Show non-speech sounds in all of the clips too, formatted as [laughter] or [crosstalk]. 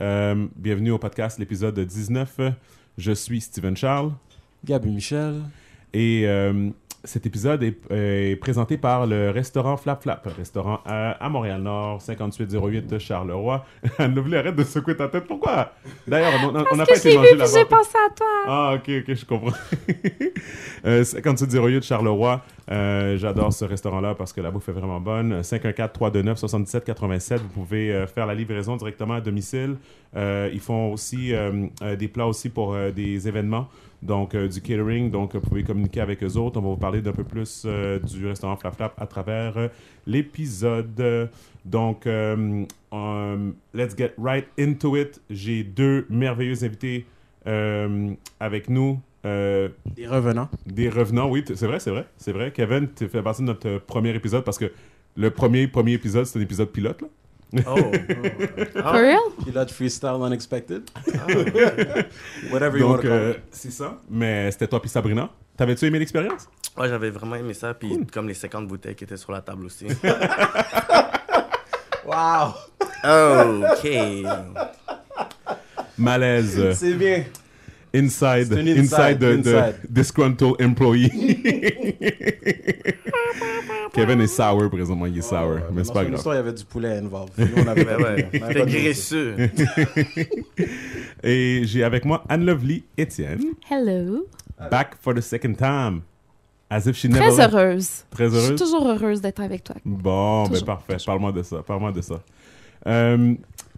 Euh, bienvenue au podcast, l'épisode 19. Je suis Steven Charles. Gabi Michel. Et euh, cet épisode est, est présenté par le restaurant Flap Flap, restaurant à, à Montréal-Nord, 5808 Charleroi. [laughs] Anne-Lovely, arrête de secouer ta tête. Pourquoi? D'ailleurs, on n'a pas été puis là-bas. j'ai pensé à toi. Ah, ok, ok, je comprends. [laughs] euh, 5808 Charleroi. Euh, J'adore ce restaurant-là parce que la bouffe est vraiment bonne. 514-329-7787. Vous pouvez euh, faire la livraison directement à domicile. Euh, ils font aussi euh, euh, des plats aussi pour euh, des événements. Donc, euh, du catering. Donc, vous pouvez communiquer avec eux autres. On va vous parler d'un peu plus euh, du restaurant Flap Flap à travers euh, l'épisode. Donc, um, let's get right into it. J'ai deux merveilleux invités avec nous. Euh, Des revenants. des revenants, oui, c'est vrai, c'est vrai, c'est vrai. Kevin, tu fais partie de notre premier épisode parce que le premier, premier épisode, c'est un épisode pilote, là. [laughs] Oh. For real? Pilote freestyle unexpected. Whatever you want Donc, to call euh, it. c'est ça. Mais c'était toi puis Sabrina. T'avais-tu aimé l'expérience? Ouais, j'avais vraiment aimé ça. Puis comme les 50 bouteilles qui étaient sur la table aussi. [laughs] Wow! [laughs] ok. Malaise. C'est bien. Inside, inside, inside, de, de inside. disgruntled employee. [laughs] Kevin est sour présentement, il est sour, mais c'est pas grave. histoire, il y avait du poulet involved. Nous, on avait [laughs] Ben ouais, avait c'était graisseux. [laughs] Et j'ai avec moi Anne-Lovely Etienne, Hello. back for the second time. As if she never Très left. heureuse. Très Je suis heureuse. toujours heureuse d'être avec toi. Bon, ben Toujours. parfait. Parle-moi de ça. Parle-moi de ça. Euh,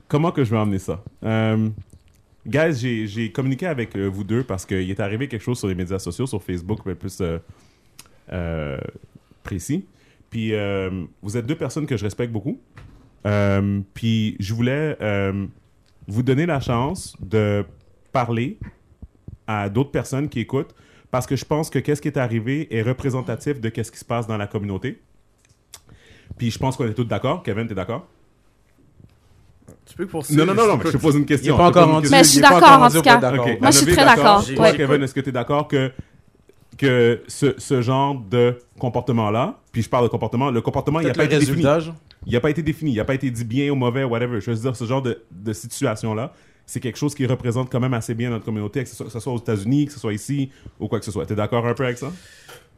comment que je vais emmener ça? Euh, guys, j'ai- communiqué avec euh, vous deux parce qu'il est arrivé quelque chose sur les médias sociaux, sur Facebook, mais plus euh, euh, précis. Puis vous êtes deux personnes que je respecte beaucoup. Puis je voulais vous donner la chance de parler à d'autres personnes qui écoutent parce que je pense que qu'est-ce qui est arrivé est représentatif de qu'est-ce qui se passe dans la communauté. Puis je pense qu'on est tous d'accord. Kevin, t'es d'accord? Tu peux poursuivre. Non, non, non, non, mais je te pose une Il question. est pas encore rendu. Mais je suis il pas d'accord, encore en rendu tout cas. Moi, je suis très d'accord. J'ai- Toi, Ouais. Kevin, est-ce que tu es d'accord que, que ce, ce genre de comportement-là, puis je parle de comportement, le comportement, il n'a pas le été défini. Il n'a pas été défini. Il n'a pas été dit bien ou mauvais, whatever. Je veux dire, ce genre de, de situation-là, c'est quelque chose qui représente quand même assez bien notre communauté, que ce soit, que ce soit aux États-Unis, que ce soit ici, ou quoi que ce soit. Tu es d'accord un peu avec ça?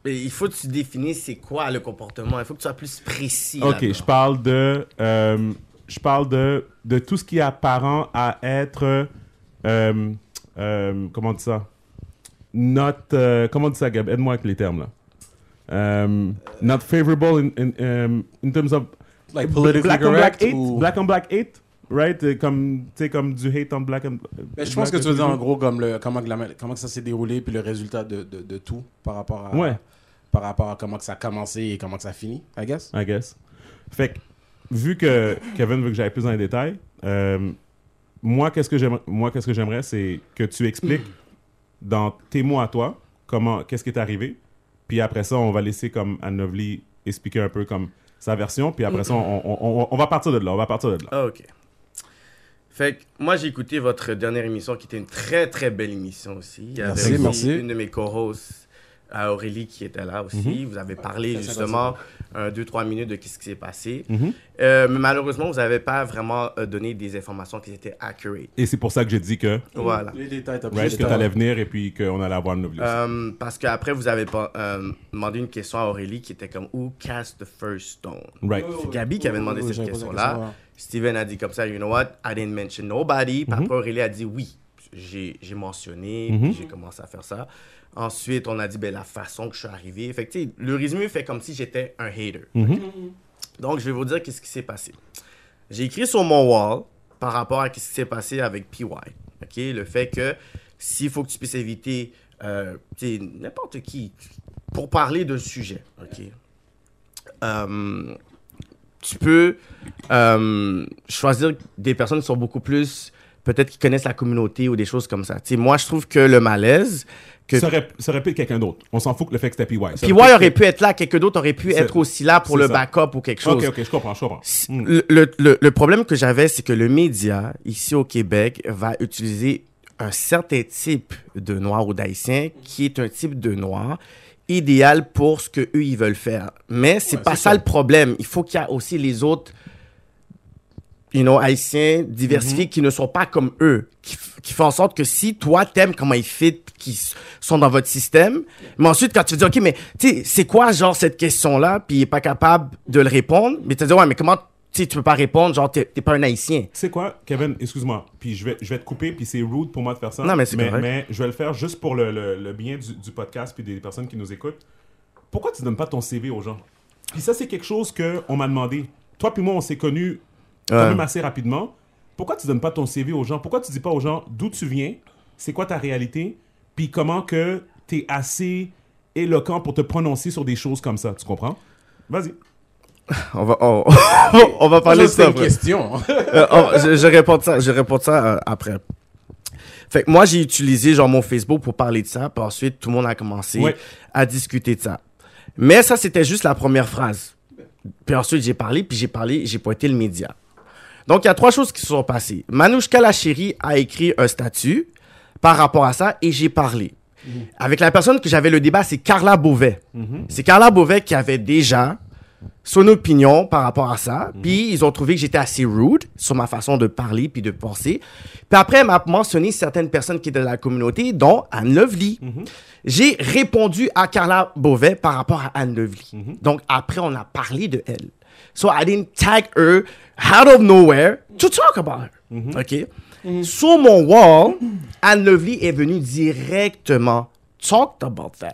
Mais il faut que tu définisses c'est quoi le comportement. Il faut que tu sois plus précis. Ok, je parle de, euh, je parle de, de tout ce qui est apparent à être, euh, euh, comment on dit ça? Not, euh, comment on dit ça, Gab? Aide-moi avec les termes là. Not favorable in, in, um, in terms of Like politically black on black correct hate, ou- black on black hate, right? Comme, tu sais, comme du hate on black and. Ben, je pense que tu veux dire en gros comme le, comment, la- comment ça s'est déroulé puis le résultat de, de, de tout par rapport à Ouais. par rapport à comment que ça a commencé et comment que ça a fini, I guess. I guess. Fait que, vu que Kevin veut que j'aille plus dans les détails, euh, moi, qu'est-ce que j'aimerais, moi, qu'est-ce que j'aimerais, c'est que tu expliques [clears throat] dans tes mots à toi comment, qu'est-ce qui est arrivé. Puis après ça, on va laisser comme Anne-Lovely expliquer un peu comme sa version. Puis après ça, on, on- on- on va partir de là. On va partir de là. Ah, ok. Fait que moi, j'ai écouté votre dernière émission qui était une très très belle émission aussi. Il y avait Merci, aussi merci. une de mes co-hosts, euh, Aurélie, qui était là aussi. Vous avez parlé justement un, deux, trois minutes de ce qui s'est passé. Mhm. Euh, mais malheureusement, vous n'avez pas vraiment euh, donné des informations qui étaient accurate. Et c'est pour ça que j'ai dit que, Voilà. Les détails, t'as right, que détails. t'allais venir et puis qu'on allait avoir aussi. Euh, parce qu'après, vous avez pas, euh, demandé une question à Aurélie qui était comme Who cast the first stone? Right. C'est Gabi qui avait demandé cette j'avais posé la question-là. question, ouais. Steven a dit comme ça, you know what, I didn't mention nobody. Puis Mhm. après, Aurélie a dit oui. J'ai j'ai mentionné, Mhm. puis j'ai commencé à faire ça. Ensuite, on a dit ben, la façon que je suis arrivé. Fait que, le résumé fait comme si j'étais un hater. Mhm. Donc, je vais vous dire qu'est-ce qui s'est passé. J'ai écrit sur mon wall par rapport à ce qui s'est passé avec PY. OK? Le fait que s'il faut que tu puisses éviter euh, n'importe qui pour parler d'un sujet. OK? Euh, tu peux euh, choisir des personnes qui sont beaucoup plus, peut-être qui connaissent la communauté ou des choses comme ça. Moi, je trouve que le malaise, que Ça aurait, ça aurait pu être quelqu'un d'autre. On s'en fout que le fait que c'était PY. PY aurait aurait pu être là, quelqu'un d'autre aurait pu être aussi là pour le ça. backup ou quelque chose. Ok, ok, je comprends, je comprends. Hmm. Le, le- le- le problème que j'avais, c'est que le média, ici au Québec, va utiliser un certain type de noir ou d'haïtien qui est un type de noir idéal pour ce que eux ils veulent faire. Mais c'est Ouais, pas ça, ça. le problème. Il faut qu'il y a aussi les autres you know, haïtiens diversifiés qui ne sont pas comme eux, qui, qui font en sorte que si toi t'aimes comment ils fit, qui sont dans votre système, mais ensuite quand tu te dis ok, mais tu sais, c'est quoi genre cette question-là, puis il est pas capable de le répondre, mais tu te dis ouais, mais comment tu tu peux pas répondre, genre t'es pas un haïtien. C'est quoi, Kevin, excuse-moi, puis je vais, je vais te couper, puis c'est rude pour moi de faire ça. Non, mais c'est mais, correct. mais je vais le faire juste pour le, le- le bien du, du podcast puis des personnes qui nous écoutent. Pourquoi tu donnes pas ton CV aux gens? Puis ça, c'est quelque chose qu'on m'a demandé. Toi puis moi, on s'est connus quand Ouais. même assez rapidement. Pourquoi tu donnes pas ton CV aux gens? Pourquoi tu dis pas aux gens d'où tu viens? C'est quoi ta réalité? Puis comment que tu es assez éloquent pour te prononcer sur des choses comme ça, tu comprends? Vas-y. On va, on, [laughs] on va parler de c'est ça. une après. question. Euh, oh, je, je réponds de ça, je réponds ça euh, après. Fait que moi, j'ai utilisé genre mon Facebook pour parler de ça, puis ensuite tout le monde a commencé Ouais. à discuter de ça. Mais ça, c'était juste la première phrase. Puis ensuite, j'ai parlé, puis j'ai parlé, j'ai pointé le média. Donc, il y a trois choses qui se sont passées. Manouchka la chérie a écrit un statut par rapport à ça et j'ai parlé. Avec la personne que j'avais le débat, c'est Carla Beauvais. C'est Carla Beauvais qui avait déjà son opinion par rapport à ça. Puis ils ont trouvé que j'étais assez rude sur ma façon de parler puis de penser. Puis après, elle m'a mentionné certaines personnes qui étaient de la communauté, dont Anne Lovely. J'ai répondu à Carla Beauvais par rapport à Anne Lovely. Donc après, on a parlé de elle. So I didn't tag her out of nowhere to talk about her. OK? Sur mon wall, Anne Lovely est venue directement talk about that.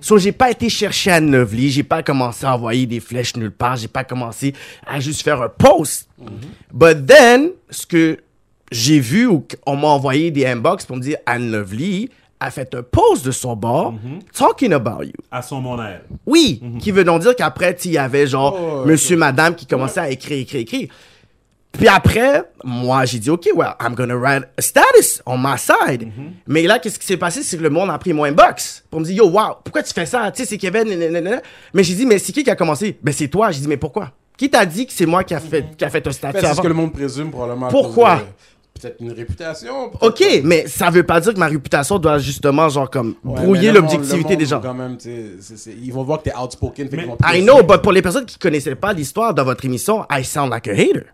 So j'ai pas été chercher Anne Lovely, j'ai pas commencé à envoyer des flèches nulle part, j'ai pas commencé à juste faire un post. But then, ce que j'ai vu qu'on m'a envoyé des inbox pour me dire Anne Lovely a fait un post de son bord talking about you. À son mon air. Oui, qui veut donc dire qu'après, il y avait genre Oh, monsieur, madame qui commençait à écrire, écrire, écrire. Puis après, moi, j'ai dit, OK, well, I'm gonna write a status on my side. Mais là, qu'est-ce qui s'est passé? C'est que le monde a pris mon inbox pour me dire, yo, wow, pourquoi tu fais ça? Tu sais, c'est Kevin, nanana. Mais j'ai dit, mais c'est qui qui a commencé? Ben, c'est toi. J'ai dit, mais pourquoi? Qui t'a dit que c'est moi qui a fait, qui a fait un statut C'est ce que le monde présume probablement. Pourquoi? Peut-être une réputation. OK, pas. mais ça veut pas dire que ma réputation doit justement, genre, comme, Ouais, brouiller mais l'objectivité des gens. Quand même, tu sais, c'est- c'est- ils vont voir que t'es outspoken. fait Mais- qu'ils vont I know, but pour les personnes qui connaissaient pas l'histoire de votre émission, I sound like a hater.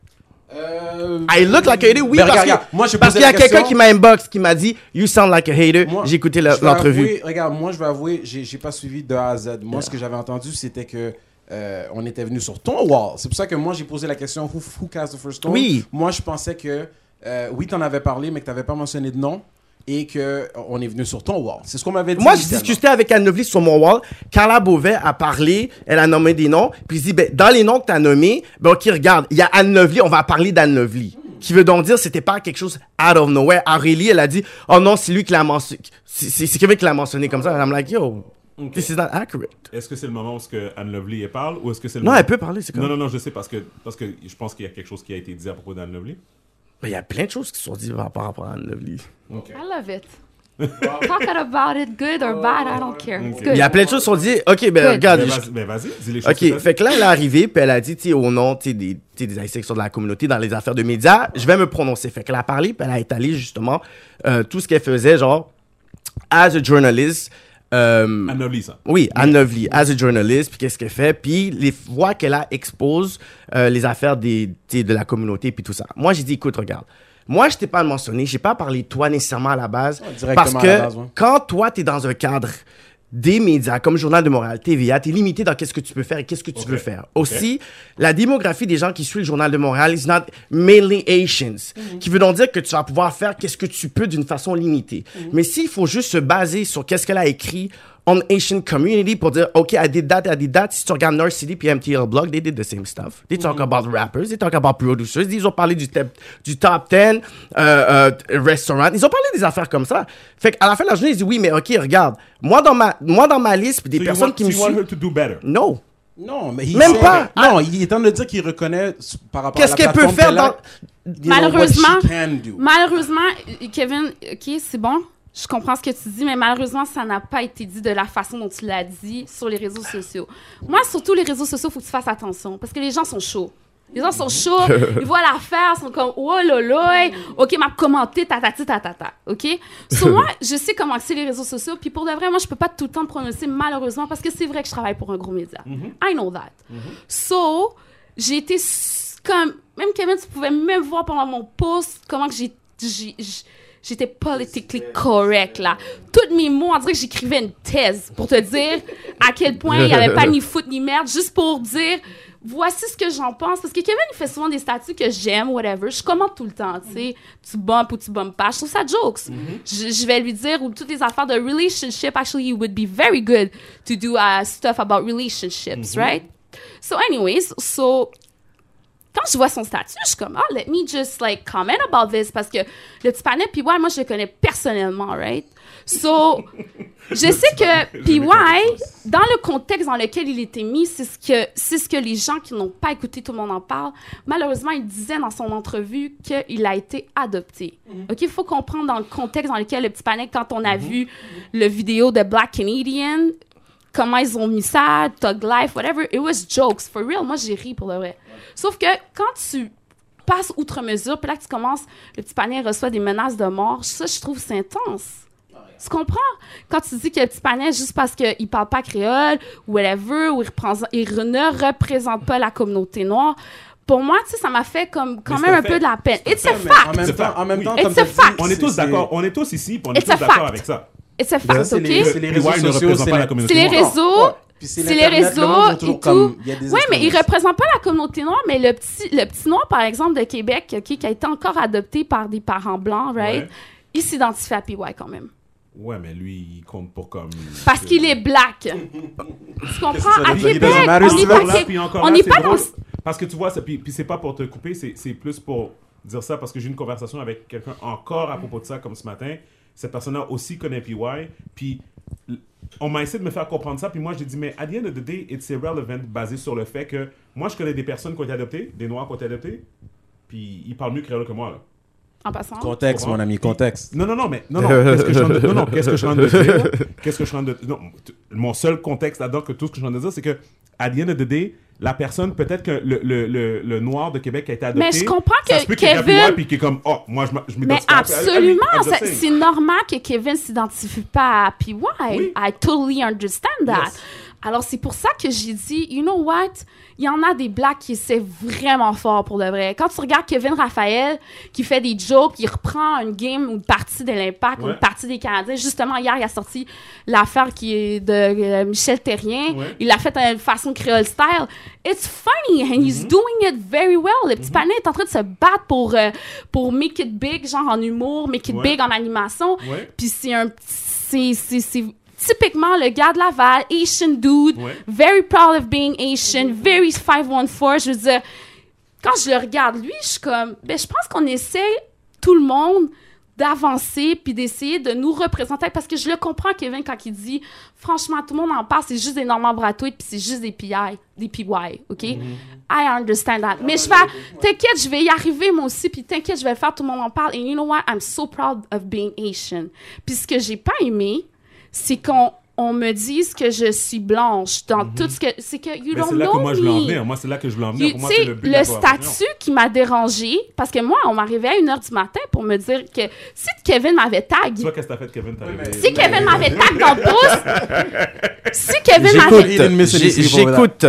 Euh, I look like a hater, oui, Ben, parce regarde, que moi, parce qu'il y a quelqu'un qui m'a inbox, qui m'a dit You sound like a hater. J'ai écouté l'entrevue. Regarde, moi, je vais avouer, j'ai j'ai pas suivi de A à Z. Moi, ce que j'avais entendu, c'était que euh, on était venu sur ton wall. C'est pour ça que moi, j'ai posé la question Who, who cast the first stone? Oui. Moi, je pensais que euh, oui, t'en avais parlé, mais que t'avais pas mentionné de nom et que euh, on est venu sur ton wall. C'est ce qu'on m'avait dit. Moi, j'ai discuté avec Anne Lovely sur mon wall. Carla Beauvais a parlé, elle a nommé des noms. Puis je dis, ben, dans les noms que tu as nommés, ben, OK, regarde, il y a Anne Lovely, on va parler d'Anne Lovely. Qui veut donc dire, c'était pas quelque chose out of nowhere. Aurélie, elle a dit, oh non, c'est lui qui l'a mentionné. C'est Kevin qui l'a mentionné comme ça. And I'm like, yo, this is not accurate. Est-ce que c'est le moment où ce que Anne Lovely parle ou est-ce que c'est le Non, moment- elle peut parler, c'est Non, comme. non, non, je sais parce que, parce que je pense qu'il y a quelque chose qui a été dit à propos d'Anne Lovely. Ben, il y a plein de choses qui sont dites par rapport à Anne Lovely. I love it. Talk about it, good or bad, I don't care. It's Ok. good. Il y a plein de choses qui sont dites. OK, ben, Good. regarde. Ben, vas-y, ben, vas-y, dis les choses. OK, que fait que là, elle est arrivée, puis elle a dit, tu sais, au nom, tu sais, des, tu sais, des Haïtiens qui sont de la communauté dans les affaires de médias, je vais me prononcer. Fait qu'elle a parlé, puis elle a étalé, justement, euh, tout ce qu'elle faisait, genre, as a journalist, euh. Anne Lovely, ça. oui, Anne Lovely, as a journalist, puis qu'est-ce qu'elle fait, puis les fois qu'elle a expose euh, les affaires des, de la communauté, puis tout ça. Moi, j'ai dit, écoute, regarde, moi, je t'ai pas mentionné, j'ai pas parlé de toi nécessairement à la base, directement parce à que la base, ouais. quand toi, tu es dans un cadre des médias, comme Journal de Montréal, TVA, tu es limité dans qu'est-ce que tu peux faire et qu'est-ce que tu Ok. veux faire. Aussi, la démographie des gens qui suivent le Journal de Montréal is not mainly Asians, qui veut donc dire que tu vas pouvoir faire qu'est-ce que tu peux d'une façon limitée. Mais s'il faut juste se baser sur qu'est-ce qu'elle a écrit on Asian community pour dire, OK, I did that, I did that. Si tu regardes North City puis MTL Blog, they did the same stuff. They talk about rappers, they talk about producers. Ils ont parlé du, top- du top 10 euh, euh, restaurant. Ils ont parlé des affaires comme ça. Fait qu'à la fin de la journée, ils disent, oui, mais OK, regarde, moi dans ma, moi dans ma liste, des So personnes want- qui me you want suivent, her to do better? non. Non, mais il Même sait- pas. Non, il est en train de dire qu'il reconnaît par rapport à Qu'est-ce la qu'elle peut faire dans- Malheureusement, malheureusement, Kevin, ok, c'est bon. Je comprends ce que tu dis, mais malheureusement, ça n'a pas été dit de la façon dont tu l'as dit sur les réseaux sociaux. Moi, surtout les réseaux sociaux, faut que tu fasses attention parce que les gens sont chauds. Les gens sont chauds, [laughs] ils voient l'affaire, ils sont comme oh là là, ok, m'a commenté, ta ta ta ta ta ta, ok. Sur moi, [laughs] je sais comment c'est les réseaux sociaux, puis pour de vrai, moi, je peux pas tout le temps prononcer malheureusement parce que c'est vrai que je travaille pour un gros média. I know that. So, j'ai été comme, même Kevin, tu pouvais même voir pendant mon post comment que j'ai, j'étais politically correct, là. Tous mes mots, on dirait que j'écrivais une thèse pour te dire à quel point il n'y avait pas ni foot ni merde, juste pour dire, voici ce que j'en pense. Parce que Kevin, il fait souvent des statuts que j'aime, whatever. Je commente tout le temps, tu sais. Tu bumpes ou tu bumpes pas. Je trouve ça jokes. je, je vais lui dire, ou toutes les affaires de relationship, actually, it would be very good to do uh, stuff about relationships, right? So, anyways, so quand je vois son statut, je suis comme, ah, let me just, like, comment about this, parce que le petit panel, PY, moi, je le connais personnellement, right? So, [laughs] je sais que PY, dans le contexte dans lequel il était mis, c'est ce que, c'est ce que les gens qui n'ont pas écouté, tout le monde en parle. Malheureusement, il disait dans son entrevue qu'il a été adopté. OK? Il faut comprendre dans le contexte dans lequel le petit panel, quand on a vu le vidéo de Black Canadian, comment ils ont mis ça, Thug Life, whatever, it was jokes, for real. Moi, j'ai ri pour le vrai. Sauf que quand tu passes outre mesure, puis là que tu commences, le petit panier reçoit des menaces de mort, ça, je trouve, c'est intense. Tu comprends? Quand tu dis que le petit panel, juste parce qu'il parle pas créole, ou whatever, ou il, ne représente pas la communauté noire, pour moi, tu sais, ça m'a fait comme quand Mais même un peu de la peine. It's a fact. En même C'est temps, fact. en même Oui. temps, It's comme a t'as dit, fact. On est tous d'accord, on est tous ici, puis on est It's tous a d'accord fact. avec ça. A Ben, fact, c'est OK? les, c'est les réseaux sociaux, c'est les réseaux, c'est les réseaux et tout. comme- Oui, mais il extrémistes. représente pas la communauté noire, mais le petit, le petit noir, par exemple, de Québec, qui a été encore adopté par des parents blancs, right? Ouais. Il s'identifie à PY quand même. Ouais, mais lui, il compte pour comme. Parce qu'il est black. [laughs] tu comprends? À? Québec, on n'est pas, dans... Parce que tu vois, puis, puis c'est pas pour te couper, c'est plus pour dire ça parce que j'ai une conversation avec quelqu'un encore à propos de ça, comme ce matin. Cette personne-là aussi connaît PY. Puis on m'a essayé de me faire comprendre ça. Puis moi, j'ai dit, mais at the end of the day, it's irrelevant, basé sur le fait que moi, je connais des personnes qui ont été adoptées, des Noirs qui ont été adoptés. Puis ils parlent mieux créole que moi, là. En passant? Contexte, mon ami, contexte. Non, non, non, mais non, non, qu'est-ce que je suis en train de- non, non, qu'est-ce que je suis en train de dire? [laughs] Qu'est-ce que je de non, Mon seul contexte là-dedans, que tout ce que je suis en train de dire, c'est que, à the end of the day, la personne, peut-être que le, le, le, le noir de Québec a été adopté. Mais je comprends ça que se peut Kevin- PY puis qu'il est comme, oh, moi, je, Mais m'identifie lui. absolument, ça- c'est normal que Kevin s'identifie pas à PY. Oui. I totally understand that. Yes. Alors, c'est pour ça que j'ai dit, you know what? Il y en a des blacks qui essaient vraiment fort pour de vrai. Quand tu regardes Kevin Raphaël, qui fait des jokes, il reprend une game ou une partie de l'Impact ou une partie des Canadiens. Justement, hier, il a sorti l'affaire qui est de euh, Michel Terrien. Ouais. Il l'a fait de façon créole style. It's funny and he's doing it very well. Le petit panel est en train de se battre pour, euh, pour make it big, genre en humour, make it Ouais. big en animation. Puis c'est un c'est c'est typiquement le gars de Laval, Asian dude, Ouais. very proud of being Asian, very 514. Je veux dire, quand je le regarde lui, je suis comme, ben je pense qu'on essaie tout le monde d'avancer puis d'essayer de nous représenter parce que je le comprends Kevin quand il dit franchement tout le monde en parle c'est juste des Normand Bratoit puis c'est juste des PI des PY OK? I understand that. Mais je vais t'inquiète je vais y arriver moi aussi puis t'inquiète je vais le faire tout le monde en parle. And you know what? I'm so proud of being Asian. Puis ce que j'ai pas aimé c'est qu'on on me dise que je suis blanche dans tout ce que c'est que you Mais don't c'est là know que moi, je veux en venir. Moi, c'est là que je veux en venir. You- Pour moi, c'est le but conversation. statut qui m'a dérangé, parce que moi, on m'arrivait à 1h du matin pour me dire que si Kevin m'avait tag, Tu vois, qu'est-ce que t'as fait, Kevin? T'as réveillé- si Kevin m'avait tag dans le pouce, [laughs] si Kevin m'avait, Il J'écoute.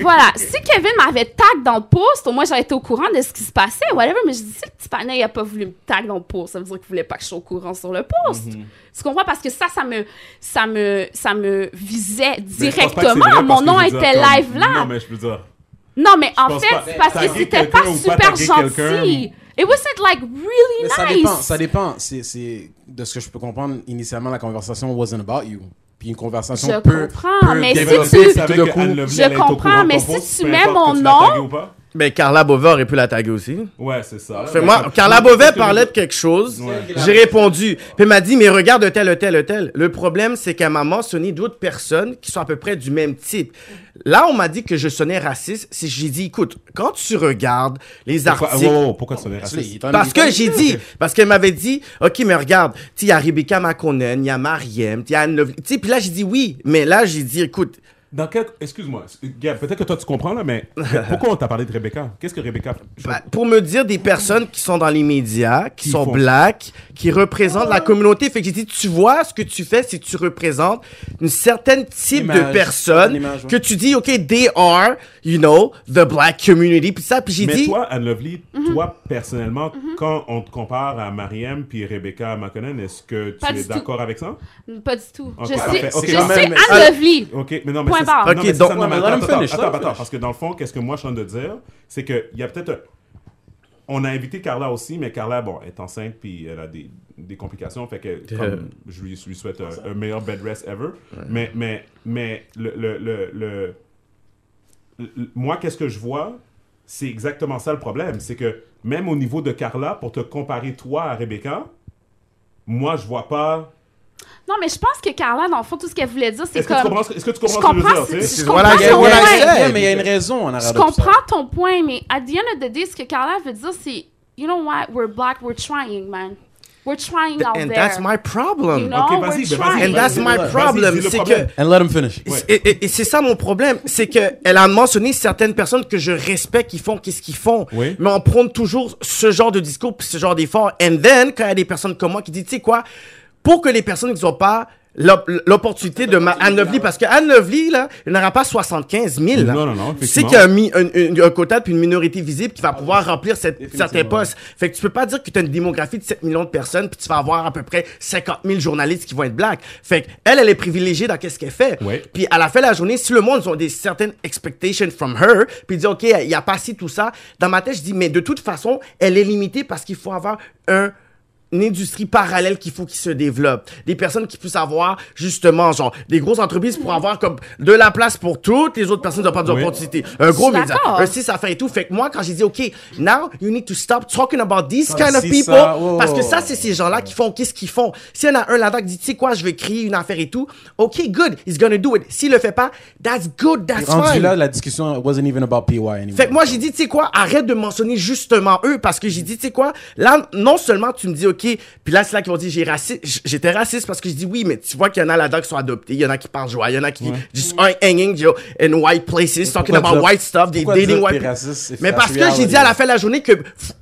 voilà, si Kevin m'avait tag dans le post, au moins j'aurais été au courant de ce qui se passait, whatever, mais je dis, si le petit panel a pas voulu me tag dans le post, ça veut dire qu'il voulait pas que je sois au courant sur le post. Mhm. Tu comprends? Parce que ça, ça me, ça me, ça me visait directement. vrai Mon nom était comme- live là. Non, mais je veux dire. Non, mais en fait, pas. parce que c'était pas super gentil. It wasn't like really Mais nice. ça dépend, ça dépend. C'est, c'est, de ce que je peux comprendre, initialement, la conversation wasn't about you. Puis une conversation Je peut, comprends, peut mais si tu- je comprends, mais si tu mets mon nom- tagué ou pas. Ben, Carla Beauvais aurait pu la taguer aussi. Ouais, c'est ça. Fait moi, Carla Beauvais parlait de quelque chose. Ouais. J'ai répondu. Puis elle m'a dit, mais regarde tel, tel, tel. Le problème, c'est qu'elle m'a mentionné d'autres personnes qui sont à peu près du même type. Là, on m'a dit que je sonnais raciste. Si j'ai dit, écoute, quand tu regardes les Pourquoi, articles. wow, wow, pourquoi tu sonnais raciste? Parce que j'ai dit, parce qu'elle m'avait dit, ok, mais regarde, tu sais, il y a Rebecca Makonnen, il y a Mariem, il y a Anne Lovely. Tu sais, puis là, j'ai dit oui, mais là, j'ai dit, écoute, Dans quel... Excuse-moi, Gab, peut-être que toi tu comprends là, mais pourquoi on t'a parlé de Rebecca? Qu'est-ce que Rebecca Bah, pour me dire des personnes qui sont dans les médias, qui Qui sont font- black, qui représentent la communauté. Fait que j'ai dit, tu vois, ce que tu fais, c'est que tu représentes une certaine type Image, de personnes une image, ouais. que tu dis, OK, they are, you know, the black community. Puis ça, puis j'ai Mais dit, toi, Anne Lovely, toi personnellement, quand on te compare à Mariam puis Rebecca McConnell, est-ce que tu Pas es d'accord avec ça? Pas du tout. Je parfait. sais, Ok, je même, Anne Lovely. Ok, mais non, mais C'est barre. Ok, donc- attends, him attends, parce que dans le fond, qu'est-ce que moi je suis en train de dire, c'est qu'il y a peut-être on a invité Carla aussi, mais Carla, bon, est enceinte puis elle a des, des complications, fait que [laughs] comme, je lui, je lui souhaite un, un meilleur bed rest ever. Mais, mais, mais le, le, le, le- le- moi, qu'est-ce que je vois, c'est exactement ça le problème, c'est que même au niveau de Carla, pour te comparer toi à Rebecca, moi, je vois pas. Non, mais je pense que Carla, dans le fond, tout ce qu'elle voulait dire, c'est Est-ce que, tu comme. comprends, que- est-ce que tu Je comprends ce que je comprends, veux dire, je Voilà, comprends voilà, mais il y a une raison en Je arrière comprends ton point, mais at the end of the day, ce que Carla veut dire, c'est, you know what, we're black, we're trying, man. We're trying out and there. that's my problem. You know, Ok, vas-y, we're ben, vas-y, trying. And that's Vas-y, my vas-y, problem. C'est problème. que And let him finish. Et, et- et c'est ça mon problème, c'est que elle a mentionné certaines personnes que je respecte qui font qu'est-ce qu'ils font, Oui. mais on prône toujours ce genre de discours puis ce genre d'effort. And then quand il y a des personnes comme moi qui disent, tu sais quoi, pour que les personnes qui n'ont pas l'op- l'opportunité de ma Anne Lovely, parce que Anne Lovely là, il n'aura pas 75 000. là. Non, non, non, Tu sais qu'il y a un, mi- un, un- un quota puis une minorité visible qui va pouvoir remplir cette, certains postes. Fait que tu peux pas dire que tu as une démographie de 7 millions de personnes puis tu vas avoir à peu près 50 000 journalistes qui vont être black. Fait que elle, elle est privilégiée dans qu'est-ce qu'elle fait. Ouais. Puis à la fin de la journée, si le monde ils ont des certaines expectations from her, puis dit ok, il y a pas si tout ça, dans ma tête je dis mais de toute façon, elle est limitée parce qu'il faut avoir un une industrie parallèle qu'il faut qu'il se développe. Des personnes qui puissent avoir, justement, genre, des grosses entreprises pour avoir comme de la place pour toutes les autres personnes qui n'ont pas Oui. d'opportunité. Un gros média, un six à faire et tout. Fait que moi, quand j'ai dit, OK, now you need to stop talking about these Ah, kind of people, ça. Oh. parce que ça, c'est ces gens-là qui font qu'est-ce qu'ils font? S'il y en a un là-dedans qui dit, tu sais quoi, je vais créer une affaire et tout, OK, good, he's gonna do it. S'il le fait pas, that's good, that's Rendu fine. là, la discussion wasn't even about PY anymore. Fait que moi, j'ai dit, tu sais quoi, arrête de mentionner justement eux, parce que j'ai dit, tu sais quoi, là, non seulement tu me dis, OK, puis là, c'est là qu'ils vont dire, j'ai raci- j'étais raciste parce que je dis oui, mais tu vois qu'il y en a là-dedans qui sont adoptés, il y en a qui parlent joie, il y en a qui just are hanging you know, in white places, talking about white stuff, des dating white raciste Mais parce que j'ai dit à la fin de la journée que,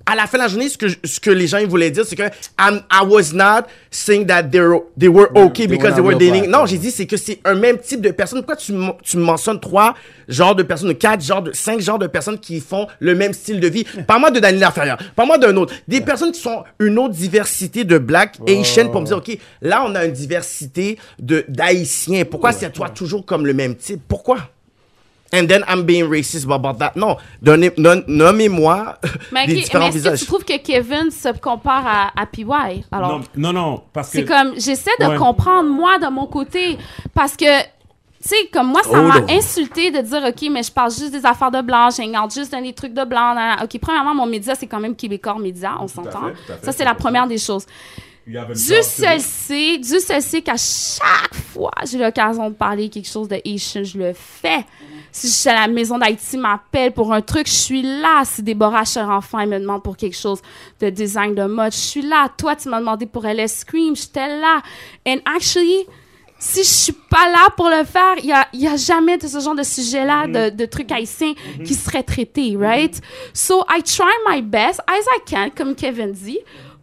à la fin de la journée, ce que, ce que les gens ils voulaient dire, c'est que I'm- I was not saying that they were, they were okay they because they were dating. Non, j'ai dit c'est que c'est un même type de personne. Pourquoi tu, tu me mentionnes trois genres de personnes, quatre genres de, cinq genres de personnes qui font le même style de vie? Parle-moi de Daniel Laferrière. Parle-moi d'un autre. Des personnes qui sont une autre diversité de black, Asian, pour me dire, OK, là, on a une diversité de, d'haïtiens. Pourquoi c'est toi toujours comme le même type? Pourquoi? And then I'm being racist about that. Non. Nommez-moi Mais, des ok, différents mais est-ce que visages. tu trouves que Kevin se compare à, à PY? Alors, Non, non, non, parce que. c'est comme, j'essaie de Ouais. comprendre, moi, de mon côté, parce que, tu sais, comme moi, ça Oh, m'a insulté de dire, OK, mais je parle juste des affaires de blanc, je regarde juste des trucs de blanc. nan, nan. OK, premièrement, mon média, c'est quand même Québécois Média, on s'entend. Ça, c'est la 100%. première des choses. Dieu seul sait, Dieu seul sait qu'à chaque fois j'ai l'occasion de parler quelque chose de Asian, je le fais. Si je suis à la maison d'Haïti, m'appelle pour un truc, je suis là. Si Déborah Cher-Enfant elle me demande pour quelque chose de design de mode, je suis là. Toi, tu m'as demandé pour LS Scream, j'étais là. And actually, si je suis pas là pour le faire, il y a, y a jamais de ce genre de sujet-là, de, de trucs haïtiens qui seraient traités, right? So, I try my best, as I can, comme Kevin dit,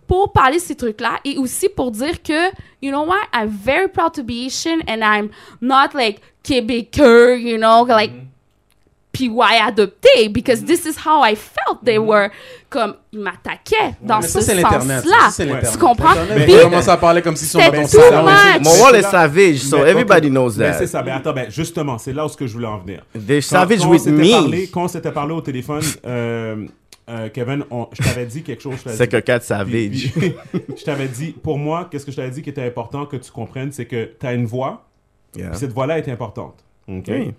pour parler de ces trucs-là et aussi pour dire que, you know what, I'm very proud to be Asian and I'm not like Québécois, you know, like PY adopté, because this is how I felt they were. Comme, ils m'attaquaient dans Mais ce sens-là. Tu comprends? Puis- ils commencent à parler comme s'ils sont C'était dans ton too salon. much. Mon wall C'est est savage, so Mais, everybody knows that. c'est ça. Ben, attends, ben, justement, c'est là où ce que je voulais en venir. They're Quand- savage with s'était me. Parlé, quand on s'était parlé au téléphone, euh, euh, Kevin, on- je t'avais dit quelque chose. C'est que 4 Puis- savage. puis- [laughs] je t'avais dit, pour moi, qu'est-ce que je t'avais dit qui était important que tu comprennes, c'est que tu as une voix, Yeah. puis cette voix-là est importante. OK? Oui.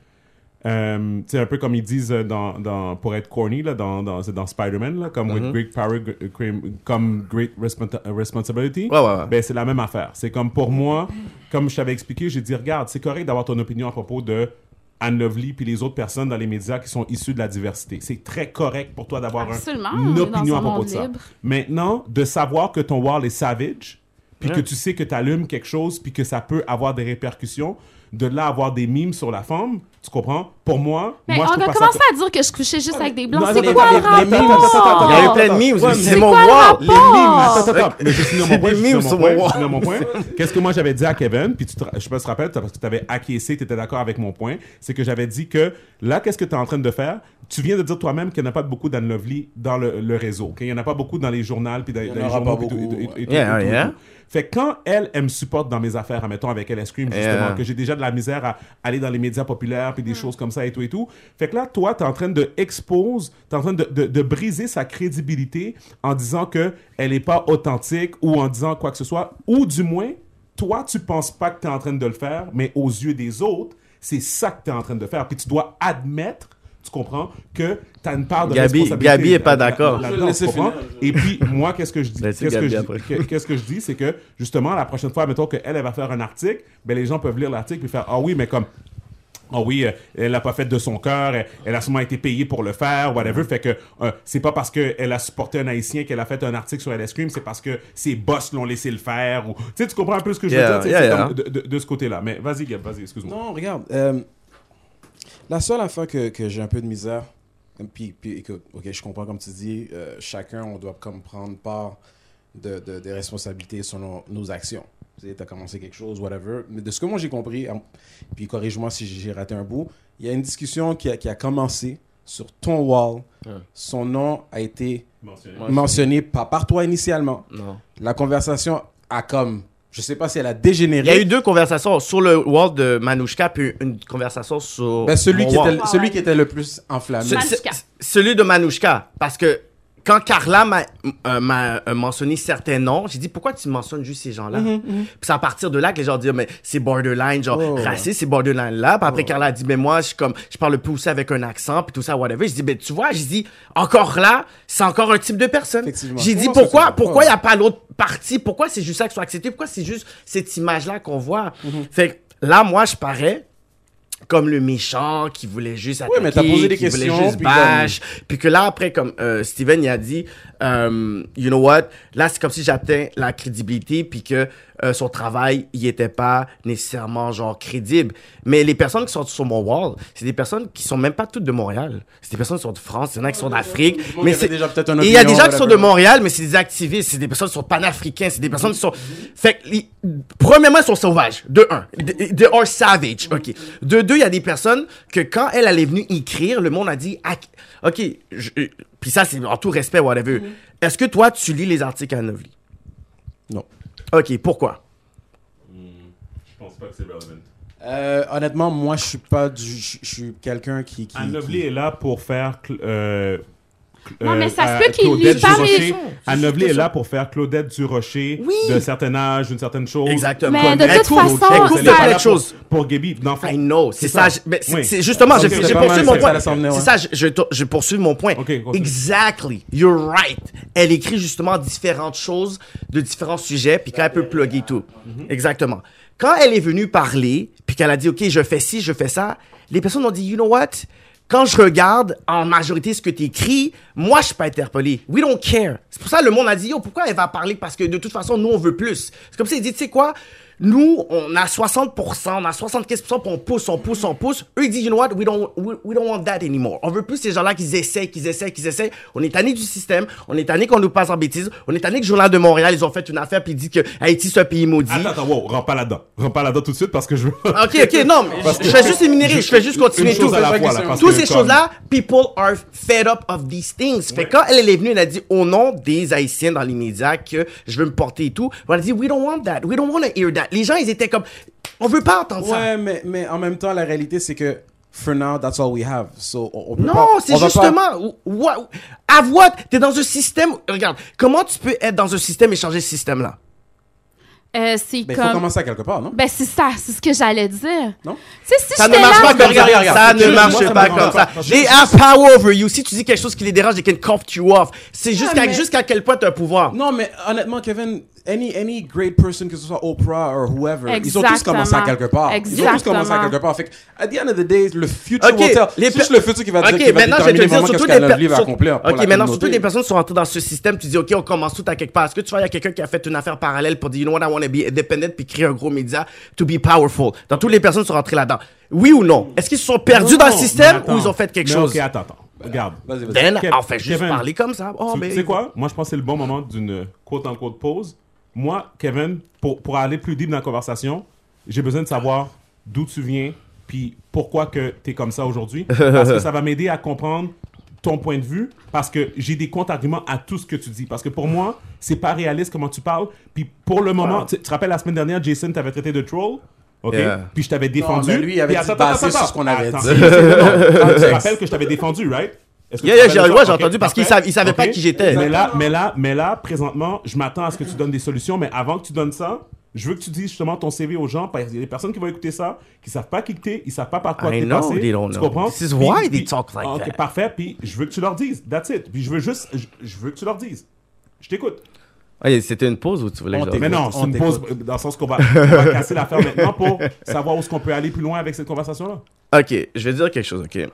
Euh, c'est un peu comme ils disent euh, dans, dans, pour être corny, là, dans, dans, c'est dans Spider-Man, là, comme Mm-hmm. with great power, comme great responsa- responsibility. Ouais, ouais, ouais. Ben, c'est la même affaire. C'est comme pour moi, comme je t'avais expliqué, j'ai dit, regarde, c'est correct d'avoir ton opinion à propos de Anne Lovely puis les autres personnes dans les médias qui sont issues de la diversité. C'est très correct pour toi d'avoir un- une opinion à propos de ça. libre. Maintenant, de savoir que ton wall est savage, puis Ouais. que tu sais que tu allumes quelque chose, puis que ça peut avoir des répercussions, de là avoir des mimes sur la femme, tu comprends? Pour moi, Mais moi, je on trouve a ça commencé co- à dire que je couchais juste avec des blancs. C'est quoi les- le les- les- rapport? attends, attends, attends, Il y a eu plein de Ouais, c'est mon quoi le wall. rapport? Les mimes, attends, attends, mais je finis C'est mon point, je je. Qu'est-ce que moi j'avais dit à Kevin, puis tu te, je te rappelles, parce que tu avais acquiescé, tu étais d'accord avec mon point, c'est que j'avais dit que là, qu'est-ce que tu es en train de faire? Tu viens de dire toi-même qu'il n'y en a pas beaucoup d'Anne Lovely dans le, le réseau, ok? Il n'y en a pas beaucoup dans les journaux, puis dans, les aura journaux, Yeah, yeah. Fait que quand elle, elle me supporte dans mes affaires, admettons, avec elle Scream, justement, que j'ai déjà de la misère à aller dans les médias populaires, puis des choses comme ça et tout et tout. Fait que là, toi, tu es en train de expose, tu es en train de, de, de briser sa crédibilité en disant que elle est pas authentique ou en disant quoi que ce soit, ou du moins, toi, tu penses pas que tu es en train de le faire, mais aux yeux des autres, c'est ça que tu es en train de faire. Puis tu dois admettre, tu comprends, que tu as une part de Gabi- responsabilité. Gabi est pas d'accord. Et puis, moi, qu'est-ce que je dis? Que je? Que- Qu'est-ce que je dis? C'est que, justement, la prochaine fois, mettons qu'elle, elle va faire un article, ben, les gens peuvent lire l'article et faire Ah oui, mais comme. Ah oui, euh, elle l'a pas fait de son cœur, elle, elle a sûrement été payée pour le faire, whatever. Fait que euh, c'est pas parce qu'elle a supporté un haïtien qu'elle a fait un article sur LS Scream, c'est parce que ses boss l'ont laissé le faire. Ou... Tu sais, tu comprends un peu ce que je Yeah, veux dire? yeah, yeah. comme De, de- de ce côté-là. Mais vas-y, Gab, vas-y, excuse-moi. Non, regarde. euh, la seule affaire que, que j'ai un peu de misère, puis, puis écoute, ok, je comprends comme tu dis, euh, chacun, on doit comme prendre part de, de- des responsabilités sur nos, nos actions. Tu sais, as commencé quelque chose, whatever. Mais de ce que moi j'ai compris, en- puis corrige-moi si j'ai raté un bout, il y a une discussion qui a, qui a commencé sur ton wall. Son nom a été mentionné par, par toi initialement. Non. La conversation a comme, je sais pas si elle a dégénéré. Il y a eu deux conversations sur le wall de Manouchka, puis une conversation sur. Ben, celui, mon qui wall. était, celui qui était le plus enflammé. Ce- celui de Manouchka. Parce que quand Carla m'a euh, euh, mentionné certains noms, j'ai dit pourquoi tu mentionnes juste ces gens-là? Puis c'est à partir de là que les gens disent mais c'est borderline, genre Oh. raciste, c'est borderline là. Puis après Carla a dit mais moi je comme je parle plus aussi avec un accent puis tout ça whatever. Je dis ben tu vois, j'ai dit encore là, c'est encore un type de personne. J'ai dit ça, pourquoi pourquoi il y a pas l'autre partie Pourquoi c'est juste ça qui soit accepté? Pourquoi c'est juste cette image là qu'on voit? Fait que là moi je parais comme le méchant qui voulait juste attaquer, mais posé des qui voulait questions, juste puis bash, puis que là après comme euh, Steven il a dit euh, you know what? Là c'est comme si j'atteins la crédibilité puis que euh, son travail il était pas nécessairement genre crédible. Mais les personnes qui sont sur mon wall c'est des personnes qui sont même pas toutes de Montréal. C'est des personnes qui sont de France il y en a qui sont d'Afrique mais c'est déjà peut-être il y a des gens qui sont de. Montréal mais c'est des activistes c'est des personnes qui sont panafricains c'est des personnes qui sont fait que les- premièrement ils sont sauvages de un. De, de un savage ok. De deux il y a des personnes que quand elle est venue écrire le monde a dit ah, ok je- euh, puis ça c'est en tout respect whatever. Est-ce que toi tu lis les articles à Novely Non. Ok pourquoi? Je pense pas que c'est relevant. Euh, honnêtement, moi, je suis pas du. Je suis quelqu'un qui. qui Anne qui- est là pour faire. euh, Non, mais euh, ça se euh, peut qu'il Claudette lit pas Durocher. les- Anne Lovely est là pour faire Claudette Durocher Oui. d'un certain âge, d'une certaine chose. exactement Mais de toute façon, elle coupe ça- choses Pour, Gaby. Fond, I know, c'est ça. ça. je- mais c'est justement, j'ai poursuivi mon point. C'est ça, je, poursuis mon point. Exactly. You're right. Elle écrit justement différentes choses de différents sujets, puis quand elle peut plugger tout. Exactement. Quand elle est venue parler, puis qu'elle a dit, OK, je fais ci, je fais ça, les personnes ont dit, you know what? Quand je regarde en majorité ce que tu écris, moi, je suis pas interpellé. We don't care. C'est pour ça que le monde a dit, yo, pourquoi elle va parler? Parce que de toute façon, nous, on veut plus. C'est comme ça, il dit, tu sais quoi? Nous, on a 60%, on a 75%, puis on pousse, on pousse, on pousse. Eux, ils disent, you know what? We don't, we, we don't want that anymore. On veut plus ces gens-là qui essaient, qui essaient, qui essaient. On est tanné du système. On est tanné qu'on nous passe en bêtise. On est tanné que le Journal de Montréal, ils ont fait une affaire, puis ils disent que Haïti, c'est un pays maudit. Attends, attends, wow, rentre pas là-dedans. Rentre pas là-dedans tout de suite parce que je veux. [laughs] Ok, ok, non, mais je, fais juste énumérer, je fais juste continuer tout. à la fois, là. Toutes ces comme- choses-là, people are fed up of these things. Fait que quand elle, elle est venue, elle a dit au nom des Haïtiens dans les médias que je veux me porter et tout. Elle a dit, we don't want that. We don't want to hear that. Les gens, ils étaient comme, on veut pas entendre ça. Ouais, mais, mais en même temps, la réalité, c'est que. For now, that's all we have. So, on, on peut Non, pas- c'est pas- justement. What, à what? T'es dans un système. Regarde, comment tu peux être dans un système et changer ce système-là? Euh, c'est Ben, il faut comme. commencer à quelque part, non? Ben, c'est ça, c'est ce que j'allais dire. Non? Si Ça ne marche là- pas comme ça. Regarde, regarde, Ça ne marche pas comme pas. ça. They have power over you. Si tu dis quelque chose qui les dérange, they can cough you off. C'est jusqu'à mais- jusqu'à quel point tu as un pouvoir. Non, mais honnêtement, Kevin, any, any great person, que ce soit Oprah or whoever, ils ont tous commencé à quelque part. Ils ont tous commencé à quelque part. Fait que, at the end of the day, le future Ok, will tell. les C'est juste le futur qui va, dire, Ok, qui va maintenant, je vais te déterminer dire, vraiment surtout qu'est-ce les qu'elle va accomplir pour Ok, la maintenant, surtout les personnes sont rentrées dans ce système, tu dis, ok, on commence tout à quelque part. Est-ce que tu vois, il y a quelqu'un qui a fait une affaire parallèle pour dire, you know what, I want to be independent, puis créer un gros média to be powerful? Dans toutes les personnes sont rentrées là-dedans. Oui ou non? Est-ce qu'ils se sont perdus Non, dans le non, système attends. ou ils ont fait quelque Mais chose? Ok, attends, attends. Regarde. Vas-y, vas-y. Kev- on fait juste Kevin, parler comme ça. Oh, tu mais. tu sais quoi? Moi, je pense que c'est le bon moment d'une quote-unquote pause. Moi, Kevin, pour, pour aller plus deep dans la conversation, j'ai besoin de savoir d'où tu viens, puis pourquoi que tu es comme ça aujourd'hui. Parce que ça va m'aider à comprendre ton point de vue, parce que j'ai des contre-arguments à tout ce que tu dis. Parce que pour moi, c'est pas réaliste comment tu parles. Puis pour le moment, tu tu te rappelles la semaine dernière, Jason t'avait traité de troll? OK? Yeah. Puis je t'avais défendu. mais lui, il avait Puis dit attends, attends, sur ce qu'on avait attends. dit. Non, [laughs] non, Tu te rappelles que je t'avais défendu, right? Yeah, tu yeah, j'ai- ouais, entendu parce qu'il parfait. savait- il savait pas qui j'étais. Mais là, mais là, mais là, présentement, je m'attends à ce que tu donnes des solutions, mais avant que tu donnes ça, je veux que tu dises justement ton CV aux gens, parce qu'il y a des personnes qui vont écouter ça, qui savent pas qui t'es, ils savent pas par quoi I t'es passé. they don't tu know. comprends? This is why they talk like Ok, that. parfait, puis je veux que tu leur dises. That's it. Puis je veux juste, je, je veux que tu leur dises. Je t'écoute. Ouais, C'était une pause ou tu voulais que je. Mais non, on c'est une pause dans le sens qu'on va, [laughs] va casser l'affaire maintenant pour savoir où est-ce qu'on peut aller plus loin avec cette conversation-là. Ok, je vais dire quelque chose, ok.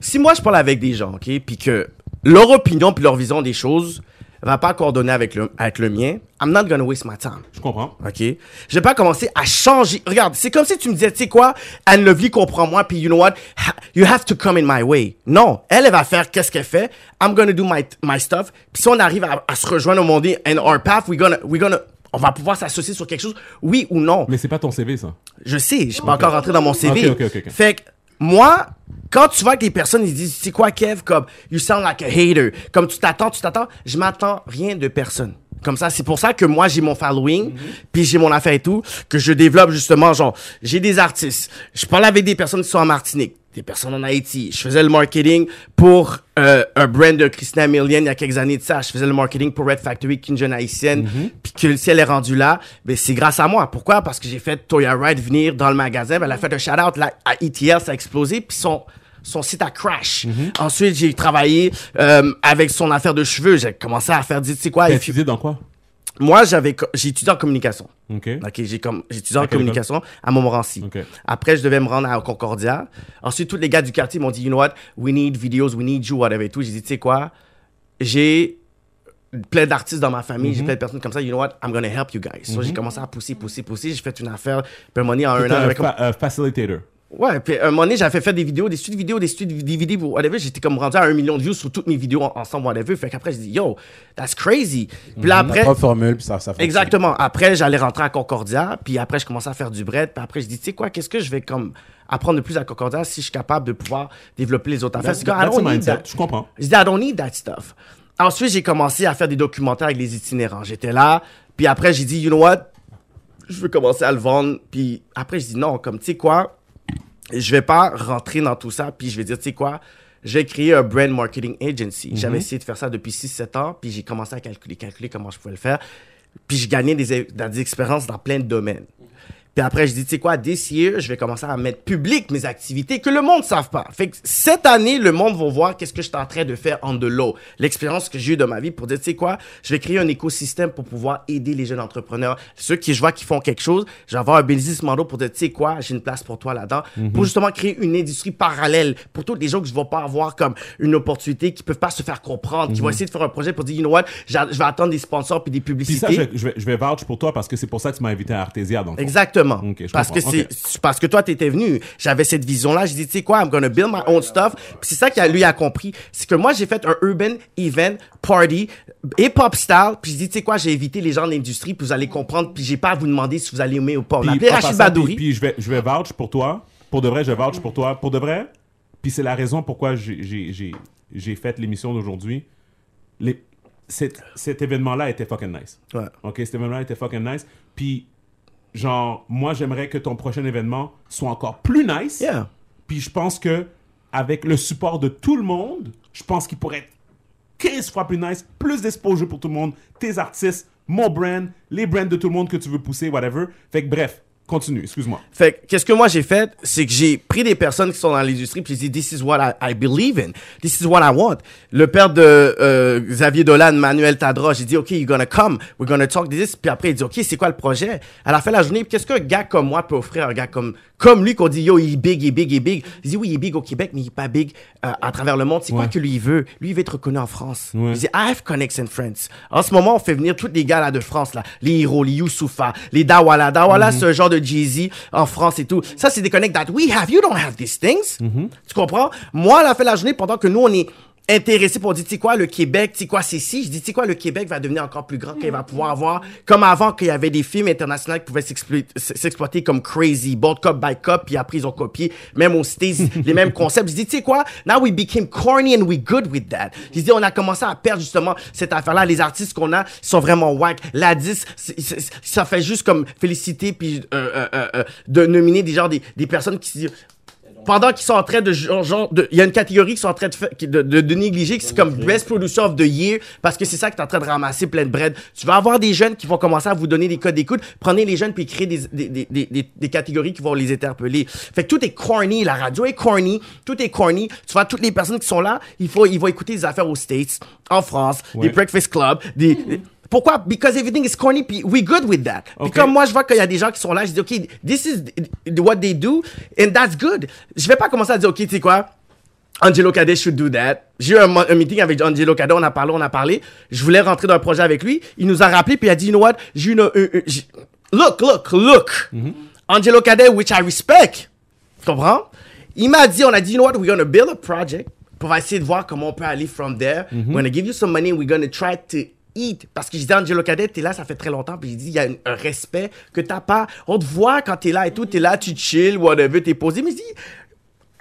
Si moi je parle avec des gens, ok, puis que leur opinion puis leur vision des choses va pas coordonner avec le, avec le mien, I'm not gonna waste my time. Je comprends. OK? Je vais pas commencer à changer. Regarde, c'est comme si tu me disais, tu sais quoi, Anne Lovely comprend-moi, puis you know what, Ha- you have to come in my way. Non, elle, elle va faire qu'est-ce qu'elle fait. I'm gonna do my, my stuff. Puis si on arrive à, à se rejoindre au monde in our path, we gonna, we gonna, on va pouvoir s'associer sur quelque chose, oui ou non. Mais c'est pas ton CV, ça. Je sais, je suis pas encore rentré dans mon CV. Ok, ok, ok, ok. Fait que, moi, quand tu vois que les personnes, ils disent, c'est quoi, Kev, comme, you sound like a hater, comme tu t'attends, tu t'attends, je m'attends rien de personne. Comme ça, c'est pour ça que moi, j'ai mon following, puis j'ai mon affaire et tout, que je développe justement, genre, j'ai des artistes. Je parle avec des personnes qui sont en Martinique, des personnes en Haïti. Je faisais le marketing pour euh, un brand de Christina Million il y a quelques années de ça. Je faisais le marketing pour Red Factory, qui est une jeune haïtienne. Puis que si elle est rendue là, ben c'est grâce à moi. Pourquoi? Parce que j'ai fait Toya Ride venir dans le magasin. Ben, elle a fait un shout-out là, à ETL, ça a explosé. Puis son, son site a crash. Ensuite, j'ai travaillé euh, avec son affaire de cheveux. J'ai commencé à faire, tu sais quoi? T'as étudié dans quoi? Moi, j'avais, j'ai étudié en communication. OK. J'ai comme j'ai étudié en communication à Montmorency. Après, je devais me rendre à Concordia. Ensuite, tous les gars du quartier m'ont dit, you know what, we need videos, we need you, whatever et tout. J'ai dit, tu sais quoi, j'ai plein d'artistes dans ma famille, Mhm. j'ai plein de personnes comme ça, you know what, I'm gonna help you guys. So, j'ai commencé à pousser, pousser, pousser. J'ai fait une affaire, puis un moment en un an, comme- fa- euh, facilitator. Ouais, puis à un moment donné, j'avais fait des vidéos, des studios vidéos, des studios DVD, whatever. J'étais comme rendu à un million de views sur toutes mes vidéos en- ensemble, whatever. Fait qu'après, j'ai dit, yo, that's crazy. Puis là, Ta après. propre formule, puis ça, ça fonctionne. Exactement. Après, j'allais rentrer à Concordia, puis après, je commençais à faire du bread, puis après, je dis, tu sais quoi, qu'est-ce que je vais comme apprendre de plus à Concordia si je suis capable de pouvoir développer les autres affaires? C'est. Je comprends. Je dis, I don't need that stuff. Ensuite, j'ai commencé à faire des documentaires avec les itinérants. J'étais là, puis après, j'ai dit, you know what, je veux commencer à le vendre, puis après, je dis, non, comme, tu sais quoi, je vais pas rentrer dans tout ça, puis je vais dire, tu sais quoi, je vais créer un brand marketing agency. J'avais essayé de faire ça depuis 6-7 ans, puis j'ai commencé à calculer, calculer comment je pouvais le faire. Puis je gagnais des, des expériences dans plein de domaines. Puis après, je dis, tu sais quoi, this year, je vais commencer à mettre public mes activités que le monde ne savent pas. Fait que cette année, le monde va voir qu'est-ce que je suis en train de faire en de l'eau. L'expérience que j'ai eue de ma vie pour dire, tu sais quoi, je vais créer un écosystème pour pouvoir aider les jeunes entrepreneurs. Ceux qui je vois qui font quelque chose, je vais avoir un business model pour dire, tu sais quoi, j'ai une place pour toi là-dedans. Pour justement créer une industrie parallèle pour tous les gens qui ne vont pas avoir comme une opportunité, qui peuvent pas se faire comprendre, qui vont essayer de faire un projet pour dire, you know what, je vais attendre des sponsors puis des Puis publicités. ça, je, je vais, je vais vouch pour toi parce que c'est pour ça que tu m'as invité à Artesia. Donc. Exactement. Je parce que c'est parce que toi t'étais venu, j'avais cette vision là, j'ai dit tu sais quoi, I'm gonna build my own stuff. Puis c'est ça qu'il a lui a compris, c'est que moi j'ai fait un urban event party hip hop style, puis je dis tu sais quoi, j'ai invité les gens de l'industrie, puis vous allez comprendre, puis j'ai pas à vous demander si vous allez aimer ou pas. On Puis, appelé Rachid Badouri. Puis, puis je vais, je vais vouch pour toi. Pour de vrai, je vouch pour toi. Pour de vrai. Puis c'est la raison pourquoi j'ai- j'ai j'ai- j'ai fait l'émission d'aujourd'hui. Les- cet, cet événement-là était fucking nice. Ouais. OK, cet événement-là était fucking nice. Puis, genre, moi, j'aimerais que ton prochain événement soit encore plus nice. Yeah. Puis je pense que avec le support de tout le monde, je pense qu'il pourrait être 15 fois plus nice, plus d'exposure pour tout le monde, tes artistes, mon brand, les brands de tout le monde que tu veux pousser, whatever. Fait que bref, continue, excuse-moi. Fait que, qu'est-ce que moi j'ai fait, c'est que j'ai pris des personnes qui sont dans l'industrie puis j'ai dit this is what I, I believe in, this is what I want. Le père de euh, Xavier Dolan, Manuel Tadra, j'ai dit ok you're gonna come, we're gonna talk this, puis après il dit ok c'est quoi le projet? À la fin de la journée, qu'est-ce qu'un gars comme moi peut offrir à un gars comme comme lui qu'on dit yo il est big, il est big, il est big? Il dit oui il est big au Québec mais il est pas big euh, à travers le monde. C'est quoi que lui il veut? Lui il veut être reconnu en France. Ouais. Il dit I have connects in France. En ce moment on fait venir tous les gars là de France là, les héros, les Youssoufa, les Dawala. Dawala c'est un genre de Jay-Z en France et tout. Ça c'est des connects that we have. You don't have these things. Tu comprends? Moi à la fin de la journée pendant que nous on est intéressé pour dire, tu sais quoi, le Québec, tu sais quoi, c'est si. Je dis, tu sais quoi, le Québec va devenir encore plus grand, qu'il va pouvoir avoir, comme avant, qu'il y avait des films internationaux qui pouvaient s'exploiter comme Crazy, Bold Cop by Cop, puis après ils ont copié, même aux States, [laughs] les mêmes concepts. Je dis, tu sais quoi, now we became corny and we good with that. Je dis, on a commencé à perdre justement cette affaire-là. Les artistes qu'on a sont vraiment whack. La 10, c'est- c'est- ça fait juste comme féliciter, puis euh, euh, euh, euh, de nominer des gens, des, des personnes qui se disent, pendant qu'ils sont en train de il y a une catégorie qui sont en train de de, de, de négliger qui c'est comme best producer of the year parce que c'est ça que tu es en train de ramasser plein de bread. Tu vas avoir des jeunes qui vont commencer à vous donner des codes d'écoute. Prenez les jeunes puis créez des, des, des, des, des- des catégories qui vont les interpeller. Fait que tout est corny la radio est corny tout est corny. Tu vois toutes les personnes qui sont là il faut ils vont écouter des affaires aux States en France Ouais. des Breakfast Club des des- pourquoi? Because everything is corny, puis we good with that. Puis Ok. comme moi, je vois qu'il y a des gens qui sont là, je dis, OK, this is what they do, and that's good. Je vais pas commencer à dire, OK, tu sais quoi? Angelo Cadet should do that. J'ai eu un, meeting avec Angelo Cadet, on a parlé, on a parlé. Je voulais rentrer dans un projet avec lui. Il nous a rappelé, puis il a dit, you know what? J'ai une, une- une- look, look, look. Angelo Cadet, which I respect. Tu comprends? Il m'a dit, on a dit, you know what? We're gonna build a project. Puis va essayer de voir comment on peut aller from there. We're gonna give you some money. We're gonna try to eat. Parce que je disais, Angelo Cadet, t'es là, ça fait très longtemps. Puis j'ai dit, il y a un, un respect que t'as pas. On te voit quand t'es là et tout. T'es là, tu chill, whatever, t'es posé. Mais je dis,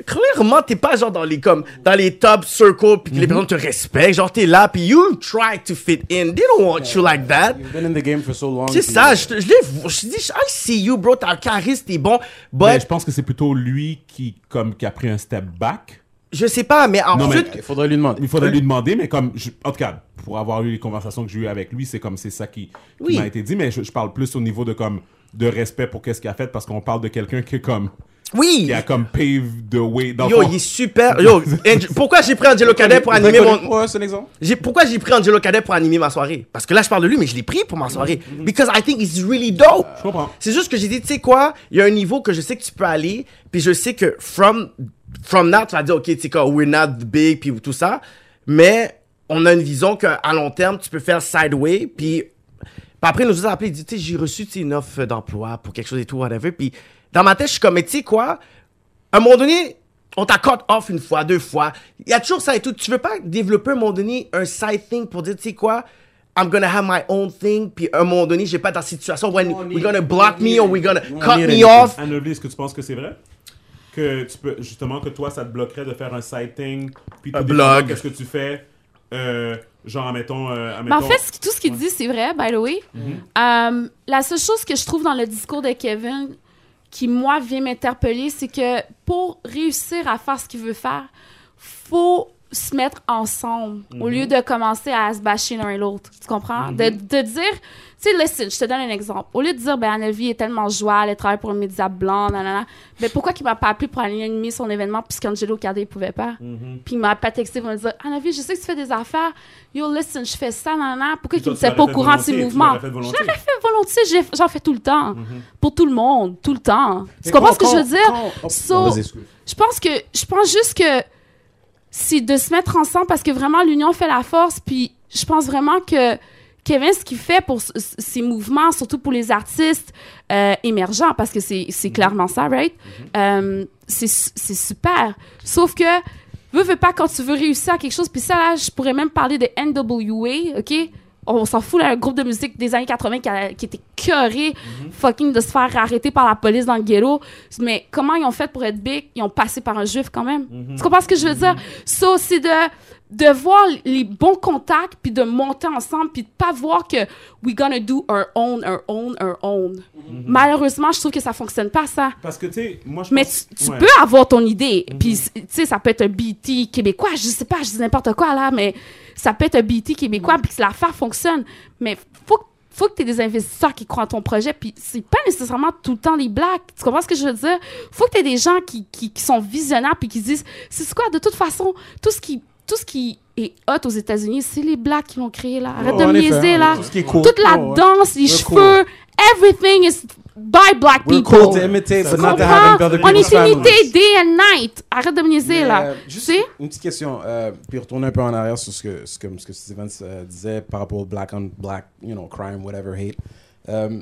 clairement, t'es pas genre dans les, comme, dans les top circles, puis que les personnes te respectent. Genre, t'es là, puis you try to fit in. They don't want you like that. You've been in the game for so long. C'est ça, je, te- je l'ai, je dis, I see you, bro, t'as un charisme, t'es bon. Mais But, je pense que c'est plutôt lui qui, comme, qui a pris un step back. je sais pas, mais Non, mais- ensuite, Il faudrait lui demander. Il faudrait lui demander, mais comme, je- en tout cas, pour avoir eu les conversations que j'ai eues avec lui, c'est comme c'est ça qui, qui Oui. m'a été dit, mais je, je parle plus au niveau de comme de respect pour qu'est-ce qu'il a fait parce qu'on parle de quelqu'un qui est comme oui. qui a comme paved the way dans Yo, fond. il est super. Yo, [laughs] pourquoi j'ai pris Angelo Cadet pour animer mon. Ouais, c'est un exemple. Pourquoi j'ai pris Angelo Cadet pour animer ma soirée? Parce que là, je parle de lui, mais je l'ai pris pour ma soirée. Because I think he's really dope. Je comprends. C'est juste que j'ai dit, tu sais quoi, il y a un niveau que je sais que tu peux aller, puis je sais que from, from now, tu vas dire, ok, tu sais quoi, we're not big, puis tout ça, mais on a une vision qu'à long terme, tu peux faire sideway, puis puis après, il nous a appelé, il dit, tu sais, j'ai reçu tu une offre d'emploi pour quelque chose et tout, whatever, puis dans ma tête, je suis comme, mais tu sais quoi, à un moment donné, on t'a cut off une fois, deux fois, il y a toujours ça et tout, tu veux pas développer à un moment donné un side thing pour dire, tu sais quoi, I'm gonna have my own thing, puis à un moment donné, j'ai pas dans la situation when On we're est- gonna block on me est- or we're gonna on cut me off. Anne-Lovely, est-ce que tu penses que c'est vrai? Que tu peux, justement, que toi, ça te bloquerait de faire un side thing, puis Un tout blog. Qu'est-ce que tu fais? Euh, genre, admettons, euh, en fait, ce tout ce qu'il dit, c'est vrai, by the way. Euh, la seule chose que je trouve dans le discours de Kevin qui, moi, vient m'interpeller, c'est que pour réussir à faire ce qu'il veut faire, faut se mettre ensemble au lieu de commencer à se bâcher l'un et l'autre. Tu comprends? de, de dire, sais, listen, je te donne un exemple. Au lieu de dire, ben, Anne-Vie est tellement joie, elle travaille pour un média blanc, nanana, ben, pourquoi qu'il m'a pas appelé pour aller animer son événement puisqu'Angelo Cadet pouvait pas? Puis il m'a pas texté pour me dire, Anne-Vie, je sais que tu fais des affaires. Yo, listen, je fais ça, nanana. Pourquoi qu'il ne sait pas au courant de ses mouvements? l'aurais fait volontiers. Je l'aurais fait volontiers, j'en fais tout le temps. Pour tout le monde, tout le temps. Tu comprends ce que je veux dire? So, je pense que je pense juste que c'est de se mettre ensemble parce que vraiment l'union fait la force puis je pense vraiment que Kevin ce qu'il fait pour c- c- ses mouvements surtout pour les artistes euh, émergents parce que c'est clairement ça right? Euh, c'est su- c'est super. Sauf que veux veux pas quand tu veux réussir à quelque chose puis ça là je pourrais même parler de NWA OK? On s'en fout, là, un groupe de musique des années 80 qui, a- qui était cœuré, fucking, de se faire arrêter par la police dans le ghetto. Mais comment ils ont fait pour être big? Ils ont passé par un juif quand même. Tu comprends ce que je veux dire? So, c'est de, de voir les bons contacts, puis de monter ensemble, puis de pas voir que we gonna do our own, our own, our own. Malheureusement, je trouve que ça fonctionne pas, ça. Parce que, tu sais, moi, je Mais pense- tu, tu ouais. peux avoir ton idée. Puis, tu sais, ça peut être un BT québécois. Je sais pas, je dis n'importe quoi là, mais ça peut être un BT québécois puis que l'affaire fonctionne. Mais faut que faut que tu aies des investisseurs qui croient en ton projet, puis c'est pas nécessairement tout le temps les blacks. Tu comprends ce que je veux dire? faut que tu aies des gens qui, qui, qui sont visionnaires, puis qui se disent, c'est quoi, de toute façon, tout ce qui, tout ce qui est hot aux États-Unis, c'est les blacks qui l'ont créé, là. Arrête de me niaiser, là. tout ce qui est cool. Toute la danse, les cheveux, everything is by black We're people. cool to imitate, but not to have other On est imité day and night. Arrête de me niaiser, là. euh, Tu juste sais? une petite question, euh, puis retourner un peu en arrière sur ce que, ce que, ce que Steven euh, disait par rapport au black on black, you know, crime, whatever, hate. Euh,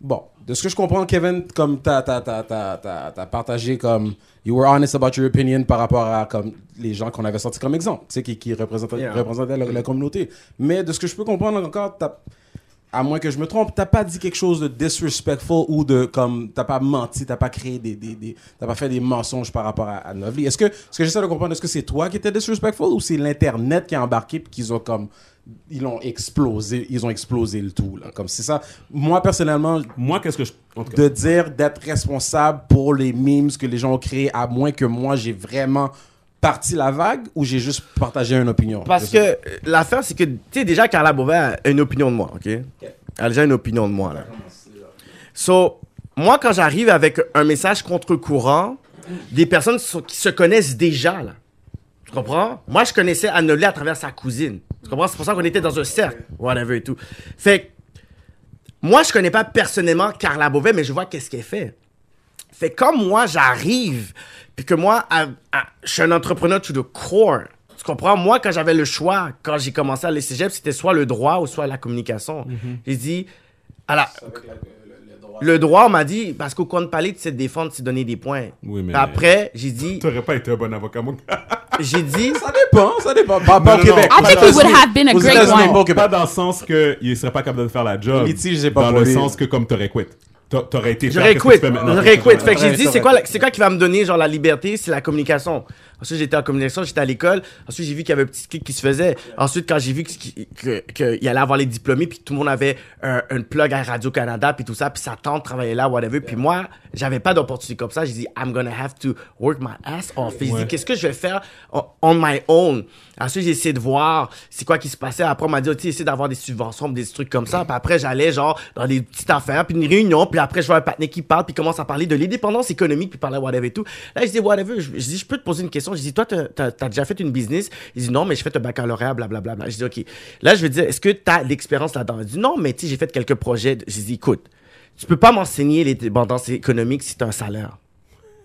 bon, de ce que je comprends, Kevin, comme t'as t'as partagé comme you were honest about your opinion par rapport à comme les gens qu'on avait sortis comme exemple, tu sais, qui, qui représentaient, Yeah. représentaient la, la communauté. Mais de ce que je peux comprendre encore, t'as à moins que je me trompe, t'as pas dit quelque chose de disrespectful ou de comme t'as pas menti, t'as pas créé des, des, des t'as pas fait des mensonges par rapport à, à Novely. Est-ce que ce que j'essaie de comprendre, est-ce que c'est toi qui étais disrespectful ou c'est l'internet qui a embarqué puis qu'ils ont comme ils ont explosé, ils ont explosé le tout là? Comme c'est ça. Moi personnellement, Moi, qu'est-ce que je. En tout cas, de dire d'être responsable pour les memes que les gens ont créés, à moins que moi j'ai vraiment parti la vague ou j'ai juste partagé une opinion? Parce que euh, l'affaire, c'est que, tu sais, déjà, Carla Beauvais a une opinion de moi, OK? Elle a déjà une opinion de moi, là. So, moi, quand j'arrive avec un message contre-courant, des personnes qui, se connaissent déjà, là. Tu comprends? Moi, je connaissais Anneli à travers sa cousine. Tu comprends? C'est pour ça qu'on était dans un cercle, whatever et tout. Fait que, moi, je connais pas personnellement Carla Beauvais, mais je vois qu'est-ce qu'elle fait. Fait comme moi, j'arrive, puis que moi, à- à- je suis un entrepreneur to the core. Tu comprends? Moi, quand j'avais le choix, quand j'ai commencé à aller cégep, c'était soit le droit ou soit la communication. J'ai dit, à la- le droit, on m'a dit, parce qu'au compte palais, tu sais te défendre, tu sais donner des points. Oui, mais- Après, j'ai dit, [laughs] t'aurais pas été un bon avocat, mon gars. [laughs] j'ai dit, Ça dépend, ça dépend. Pas, pas Non, au non, Québec. I think he would have been a great one. pas dans le sens qu'il serait pas capable de faire la job. Litige, j'ai pas Dans le sens que comme t'aurais quit. T'a- T'aurais été J'aurais quit. J'aurais quit. Fait que j'ai dit, c'est quoi, c'est quoi qui va me donner, genre, la liberté? C'est la communication. Ensuite, j'étais en communication, j'étais à l'école. Ensuite, j'ai vu qu'il y avait un petit clic qui se faisait. Ensuite, quand j'ai vu qu'il que, allait avoir les diplômés, puis tout le monde avait un, plug à Radio-Canada, puis tout ça, puis sa tante travaillait là, whatever. Puis moi, j'avais pas d'opportunité comme ça. J'ai dit, I'm gonna have to work my ass off. J'ai dit, qu'est-ce que je vais faire on, my own? Ensuite, j'ai essayé de voir c'est quoi qui se passait. Après, on m'a dit, tu sais, essaie d'avoir des subventions, des trucs comme ça. Puis après, j'allais, genre, dans des petites affaires, puis une réunion, puis après, je vois un partenaire qui parle, puis commence à parler de l'indépendance économique, puis parler whatever et tout. Là, je dis, whatever. Je, je dis, je peux te poser une question. Je dis, toi, t'as, t'as déjà fait une business? Il dit, non, mais j'ai fait un baccalauréat, blablabla. Je dis, OK. Là, je veux dire, est-ce que t'as de l'expérience là-dedans? Il dit, non, mais tu sais, j'ai fait quelques projets. Je dis, écoute, tu peux pas m'enseigner l'indépendance économique si t'as un salaire.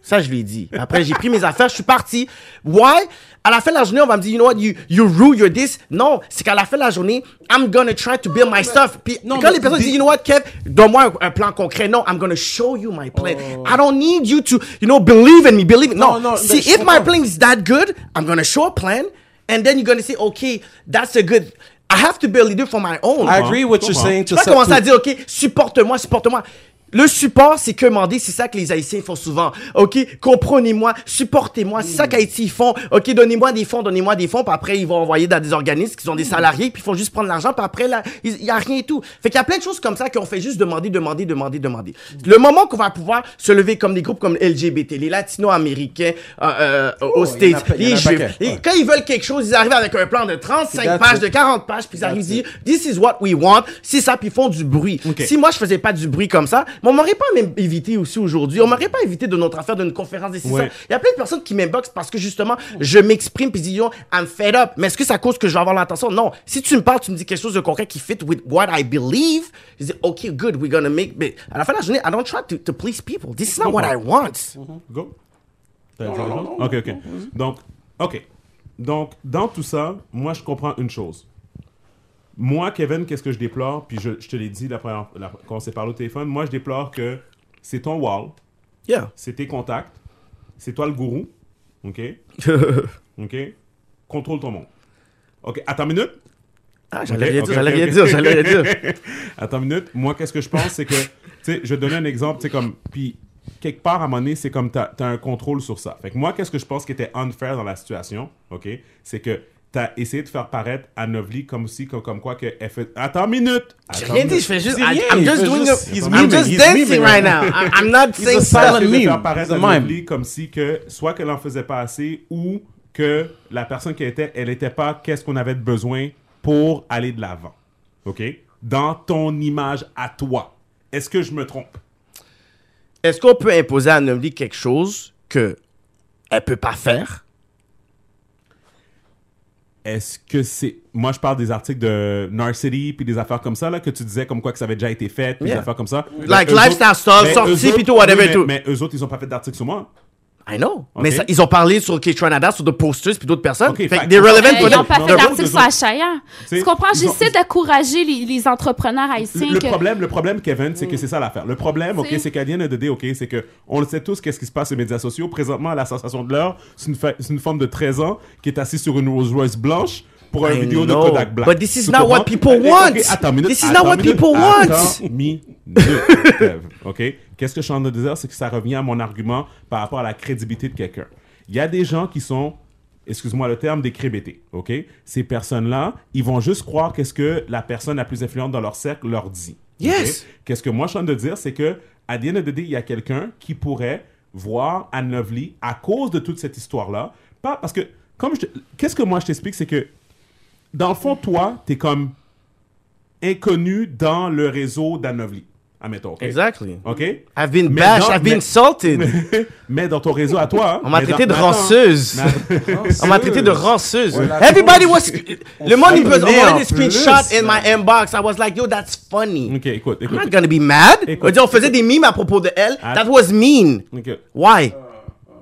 Ça, je lui ai dit. Après, j'ai pris mes affaires, je suis parti. Why? À la fin de la journée, on va me dire, you know what, you, you rule, you're this. Non, c'est qu'à la fin de la journée, I'm gonna try to build my stuff. Puis non, quand les personnes disent, you know what, Kev, donne-moi un, un plan concret. Non, I'm gonna show you my plan. Oh. I don't need you to, you know, believe in me, believe in Non, No, non, see, if my plan is that good, I'm gonna show a plan. And then you're gonna say, okay, that's a good, I have to be a leader for my own. I agree what you're saying. Tu to vas commencer à dire, OK, supporte-moi, supporte-moi. Le support, c'est que demander, c'est ça que les Haïtiens font souvent. OK, comprenez-moi, supportez-moi, c'est ça qu'Haïti ils font. OK, donnez-moi des fonds, donnez-moi des fonds, puis après, ils vont envoyer dans des organismes qui ont des salariés, puis ils font juste prendre l'argent, puis après, là, il y a rien et tout. Fait qu'il y a plein de choses comme ça qu'on fait juste demander, demander, demander, demander. Le moment qu'on va pouvoir se lever comme des groupes comme LGBT, les latino-américains, euh, euh, aux Oh, il y en a States, les a juifs, ouais. quand ils veulent quelque chose, ils arrivent avec un plan de 35 That's pages, de 40 pages, puis ils arrivent it. This is what we want. C'est ça, puis ils font du bruit. Ok. Si moi, je faisais pas du bruit comme ça, mais on m'aurait pas même évité aussi aujourd'hui. On m'aurait pas évité de notre affaire d'une conférence des Ouais. Il y a plein de personnes qui m'inboxent parce que justement, je m'exprime puis disent, I'm fed up. Mais est-ce que ça cause que je vais avoir l'attention? Non. Si tu me parles, tu me dis quelque chose de concret qui fit with what I believe, je dis, OK, good, we're gonna make, mais à la fin de la journée, I don't try to, to please people. This is not what I want. Go. Ok, ok. Donc, ok. Donc, dans tout ça, moi, je comprends une chose. Moi, Kevin, qu'est-ce que je déplore? Puis je, je te l'ai dit la première, la- quand on s'est parlé au téléphone. Moi, je déplore que c'est ton wall, Yeah. c'est tes contacts, c'est toi le gourou. Ok? [laughs] Ok? Contrôle ton monde. Ok, attends une minute. Ah, j'allais rien dire, j'allais rien dire, j'allais rien dire. Attends une minute. Moi, qu'est-ce que je pense, c'est que, tu sais, je vais donner un exemple, tu sais, comme, puis quelque part, à un moment donné, c'est comme, t'as as un contrôle sur ça. Fait que moi, qu'est-ce que je pense qui était unfair dans la situation, OK, c'est que t'as essayé de faire paraître à Novely comme aussi, comme, comme quoi qu'elle fait... Attends une minute! J'ai rien dit, je fais juste, I- I'm just doing juste- a, I'm just dancing right now. I'm, I'm not saying de meme. faire paraître It's à a mime. Novely comme si que, soit qu'elle en faisait pas assez, ou que la personne qui était, elle était pas qu'est-ce qu'on avait de besoin pour aller de l'avant. OK? dans ton image à toi. Est-ce que je me trompe? Est-ce qu'on peut imposer à Anomali quelque chose que elle peut pas faire? Est-ce que c'est... Moi, je parle des articles de Narcity, puis des affaires comme ça, là, que tu disais comme quoi que ça avait déjà été fait, puis Yeah. des affaires comme ça. Like lifestyle stuff, sorti, puis tout, whatever oui, mais, tout. Mais eux autres, ils ont pas fait d'article sur moi. I know. Mais ça- ils ont parlé sur K-Tronada, sur d'autres posters, puis d'autres personnes. Ok, fait they're relevant Euh, ils n'ont pas fait d'article sur Achaya. Tu comprends? J'essaie d'encourager les, les entrepreneurs haïtiens. Le que- problème, le problème, Kevin, c'est que c'est ça l'affaire. Le problème, ok, C'est- of the day, ok, c'est que on le sait tous, qu'est-ce qui se passe sur les médias sociaux. Présentement, la sensation de l'heure, c'est une, une femme de 13 ans qui est assise sur une Rolls Royce blanche pour une vidéo know. de Kodak Black. But this is not what people want. attends une minute, This is attends not what people want. Ok? Qu'est-ce que je suis en train de dire, c'est que ça revient à mon argument par rapport à la crédibilité de quelqu'un. Il y a des gens qui sont excuse-moi le terme, des crébétés, OK? Ces personnes-là, ils vont juste croire qu'est-ce que la personne la plus influente dans leur cercle leur dit. Yes. Qu'est-ce que moi je suis en train de dire, c'est que à the end of the day, il y a quelqu'un qui pourrait voir Anne Lovely à cause de toute cette histoire-là. Pas parce que, comme je te- qu'est-ce que moi je t'explique, c'est que dans le fond, toi, t'es comme inconnu dans le réseau d'Anne Lovely. Admettons, OK? Exactly. OK? I've been Mais bashed, dans- I've been mais- insulted. [laughs] mais dans ton réseau à toi. hein, On m'a traité dans- de [laughs] ranceuse. On m'a traité de ranceuse. Everybody was. Le monde, il me en des screenshots in my inbox. I was like, yo, that's funny. OK, écoute, I'm écoute. not gonna be mad. Écoute. On, faisait des mimes à propos de elle. Ah. That was mean. OK. Why?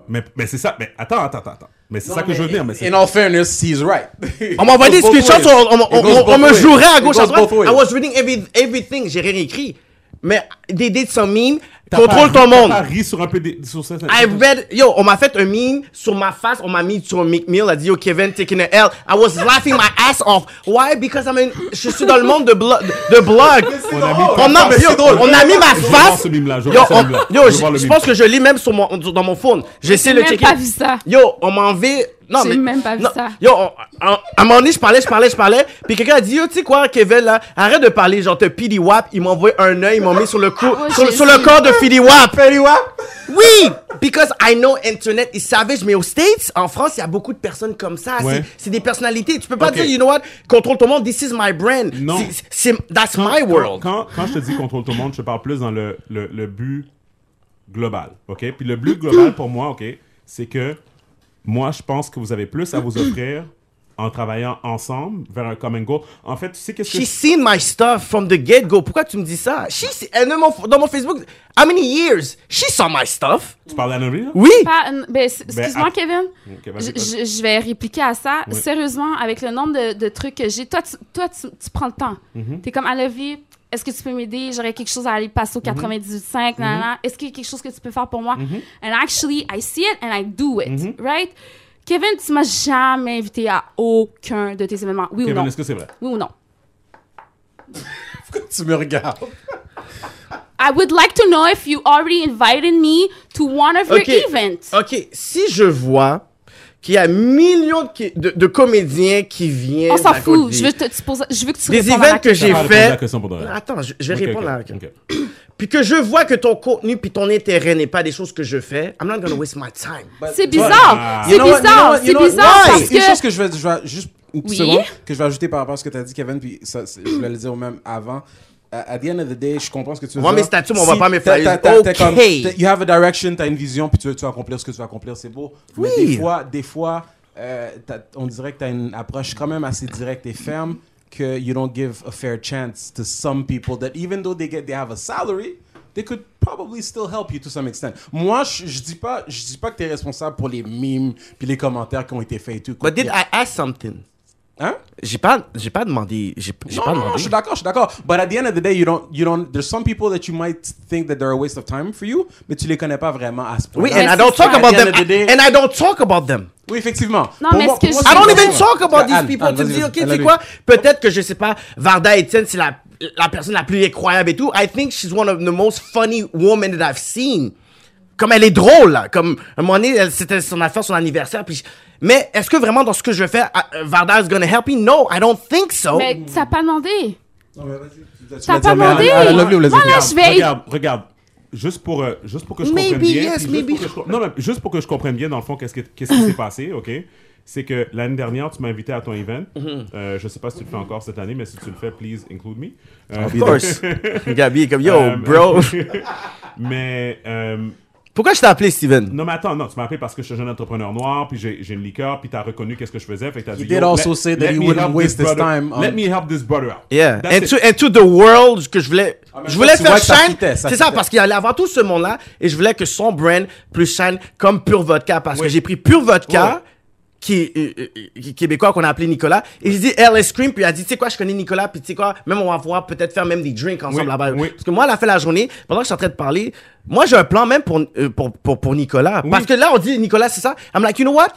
Mais, mais c'est ça. Mais attends, attends, attends. Mais c'est ça que je veux dire. Mais In all fairness, he's right. [laughs] On m'a envoyé des screenshots, on, me jouerait à gauche à droite. I was reading every, everything, j'ai rien écrit. Mais they did some meme, contrôle ton monde. Ri sur un peu des, sur ça. I read, yo, on m'a fait un meme sur ma face, on m'a mis sur un McMill, a dit, yo, Kevin taking a L. I was laughing my ass off. Why? Because I'm in, je suis dans le monde de, blo- de blog. On a mis On a, yo, drôle. on a mis ma face. Yo, on- yo, Je le pense que je lis même sur mon, dans mon phone. J'essaie même checker. pas vu ça. Yo, on m'a enlevé. Non, J'ai mais. même pas vu non, ça. Yo, on- on- à un moment donné, je parlais, je parlais, je parlais. Puis quelqu'un a dit, yo, tu sais quoi, Kevin, là, arrête de parler, genre, te Fidi Wap. Il m'a envoyé un œil, ils m'ont mis sur le cou, ouais, sur, le- j'ai sur le corps de Fidi Wap. Fidi Wap? Oui! Because I know Internet is savage, mais aux States, en France, il y a beaucoup de personnes comme ça. Ouais. C'est- C'est des personnalités. Tu peux pas Ok. dire, you know what, contrôle ton monde, this is my brand. Non. C'est- C'est, that's my Quand- world. Quand, quand je te dis contrôle tout le monde, je parle plus dans le, le, le but global. OK? Puis le but global pour moi, OK, c'est que moi, je pense que vous avez plus à vous offrir en travaillant ensemble vers un common goal. En fait, tu sais qu'est-ce que... She's seen my stuff from the get-go. Pourquoi tu me dis ça? She, elle, dans, mon, dans mon Facebook, how many years? She saw my stuff. Tu parles là? Oui. Pas- ben, s- Excuse-moi, ah. Kevin. Je, vais répliquer à ça. Oui. Sérieusement, avec le nombre de, de trucs que j'ai, toi, tu, toi tu, tu prends le temps. Mhm. Tu es comme à la vie. Est-ce que tu peux m'aider? J'aurais quelque chose à aller passer au Mhm. 98.5. nanana. Est-ce qu'il y a quelque chose que tu peux faire pour moi? Mhm. And actually, I see it and I do it. Right? Kevin, tu m'as jamais invité à aucun de tes événements. Oui ou Kevin, non? est-ce que c'est vrai? Oui ou non? [laughs] Pourquoi tu me regardes? I would like to know if you already invited me to one of Ok. your events. Ok, si je vois qu'il y a millions de, qui- de, de comédiens qui viennent. On s'en fout. côté- Je veux, te, tu poses- je veux que tu Des répondes à ma events que question. j'ai J'ai fait... question. Attends, je, je vais répondre ok, à la ok. [clears throat] Puis que je vois que ton contenu puis ton intérêt n'est pas des choses que je fais, I'm not gonna waste my time. C'est bizarre. Ah. C'est bizarre. C'est bizarre parce c'est une chose que. que je vais, je vais juste une petite Oui. seconde que je vais ajouter par rapport à ce que tu as dit, Kevin, puis ça, je voulais le dire même avant. At the end of the day, je comprends ce que tu veux Moi, dire. mes statuts, mais on va pas me t'as- faire- t'as- t'as- t'as Ok. t'as- You have a direction, tu as une vision, puis tu veux, tu veux accomplir ce que tu veux accomplir, c'est beau. Mais Oui. des fois, des fois euh, t'as- on dirait que tu as une approche quand même assez directe et ferme que you don't give a fair chance to some people that even though they get they have a salary, they could probably still help you to some extent. Moi, je, je dis pas je dis pas que tu es responsable pour les memes puis les commentaires qui ont été faits et tout. But did I ask something? Hein? J'ai pas, j'ai pas demandé. J'ai j'ai Non, pas non, non, demandé. je suis d'accord, je suis d'accord. But at the end of the day, you don't, you don't, there's some people that you might think that they're a waste of time for you, mais tu les connais pas vraiment à ce point. Oui, and I don't talk ça. about them. the day- And I don't talk about them. Oui, effectivement. Non, Pour mais moi- ce que moi, je- I don't even talk about these people. Anne, tu me dis, ok, tu sais quoi? Peut-être que je sais pas, Varda Etienne, c'est la, la personne la plus incroyable et tout. I think she's one of the most funny women that I've seen. Comme elle est drôle, là. Comme, à un moment donné, c'était son affaire, son anniversaire. Puis je- Mais est-ce que vraiment dans ce que je fais, ah, Varda is gonna help me? No, I don't think so. Mais t'as pas demandé. Non, mais vas-y, T'as pas demandé. Anne, Anne, lovely, let's Moi, go. là, je vais. Regarde, regarde. Juste pour, euh, juste pour que je Maybe comprenne bien. yes, maybe. je non, mais juste pour que je comprenne bien, dans le fond, qu'est-ce, que- qu'est-ce qui s'est passé, OK? c'est que l'année dernière, tu m'as invité à ton event. Mm-hmm. Euh, je sais pas si tu le fais encore cette année, mais si tu le fais, please include me. Euh, Of course. [laughs] Gabi est comme, yo, euh, bro. [laughs] mais euh, Pourquoi je t'ai appelé Steven? non, mais attends, non, tu m'as appelé parce que je suis un jeune entrepreneur noir, puis j'ai j'ai une liqueur, puis tu as reconnu qu'est-ce que je faisais. Fait que t'as dit, did Yo, also let- say that let he me wouldn't help waste this his brother- time on- Let me help this brother out. Yeah. That's Into, it. into the world que je voulais. mais je voulais tu faire vois que ça shine. fitait, ça C'est ça, fitait. parce qu'il allait avoir tout ce monde-là et je voulais que son brand plus shine comme Pure Vodka parce que j'ai pris Pure Vodka. Qui est, euh, euh, québécois qu'on a appelé Nicolas et j'ai dit LS Cream puis il a dit tu sais quoi je connais Nicolas puis tu sais quoi même on va pouvoir peut-être faire même des drinks ensemble Oui, là-bas oui. parce que moi elle a fait la journée pendant que je suis en train de parler moi j'ai un plan même pour euh, pour, pour pour Nicolas Oui. parce que là on dit Nicolas c'est ça I'm like you know what?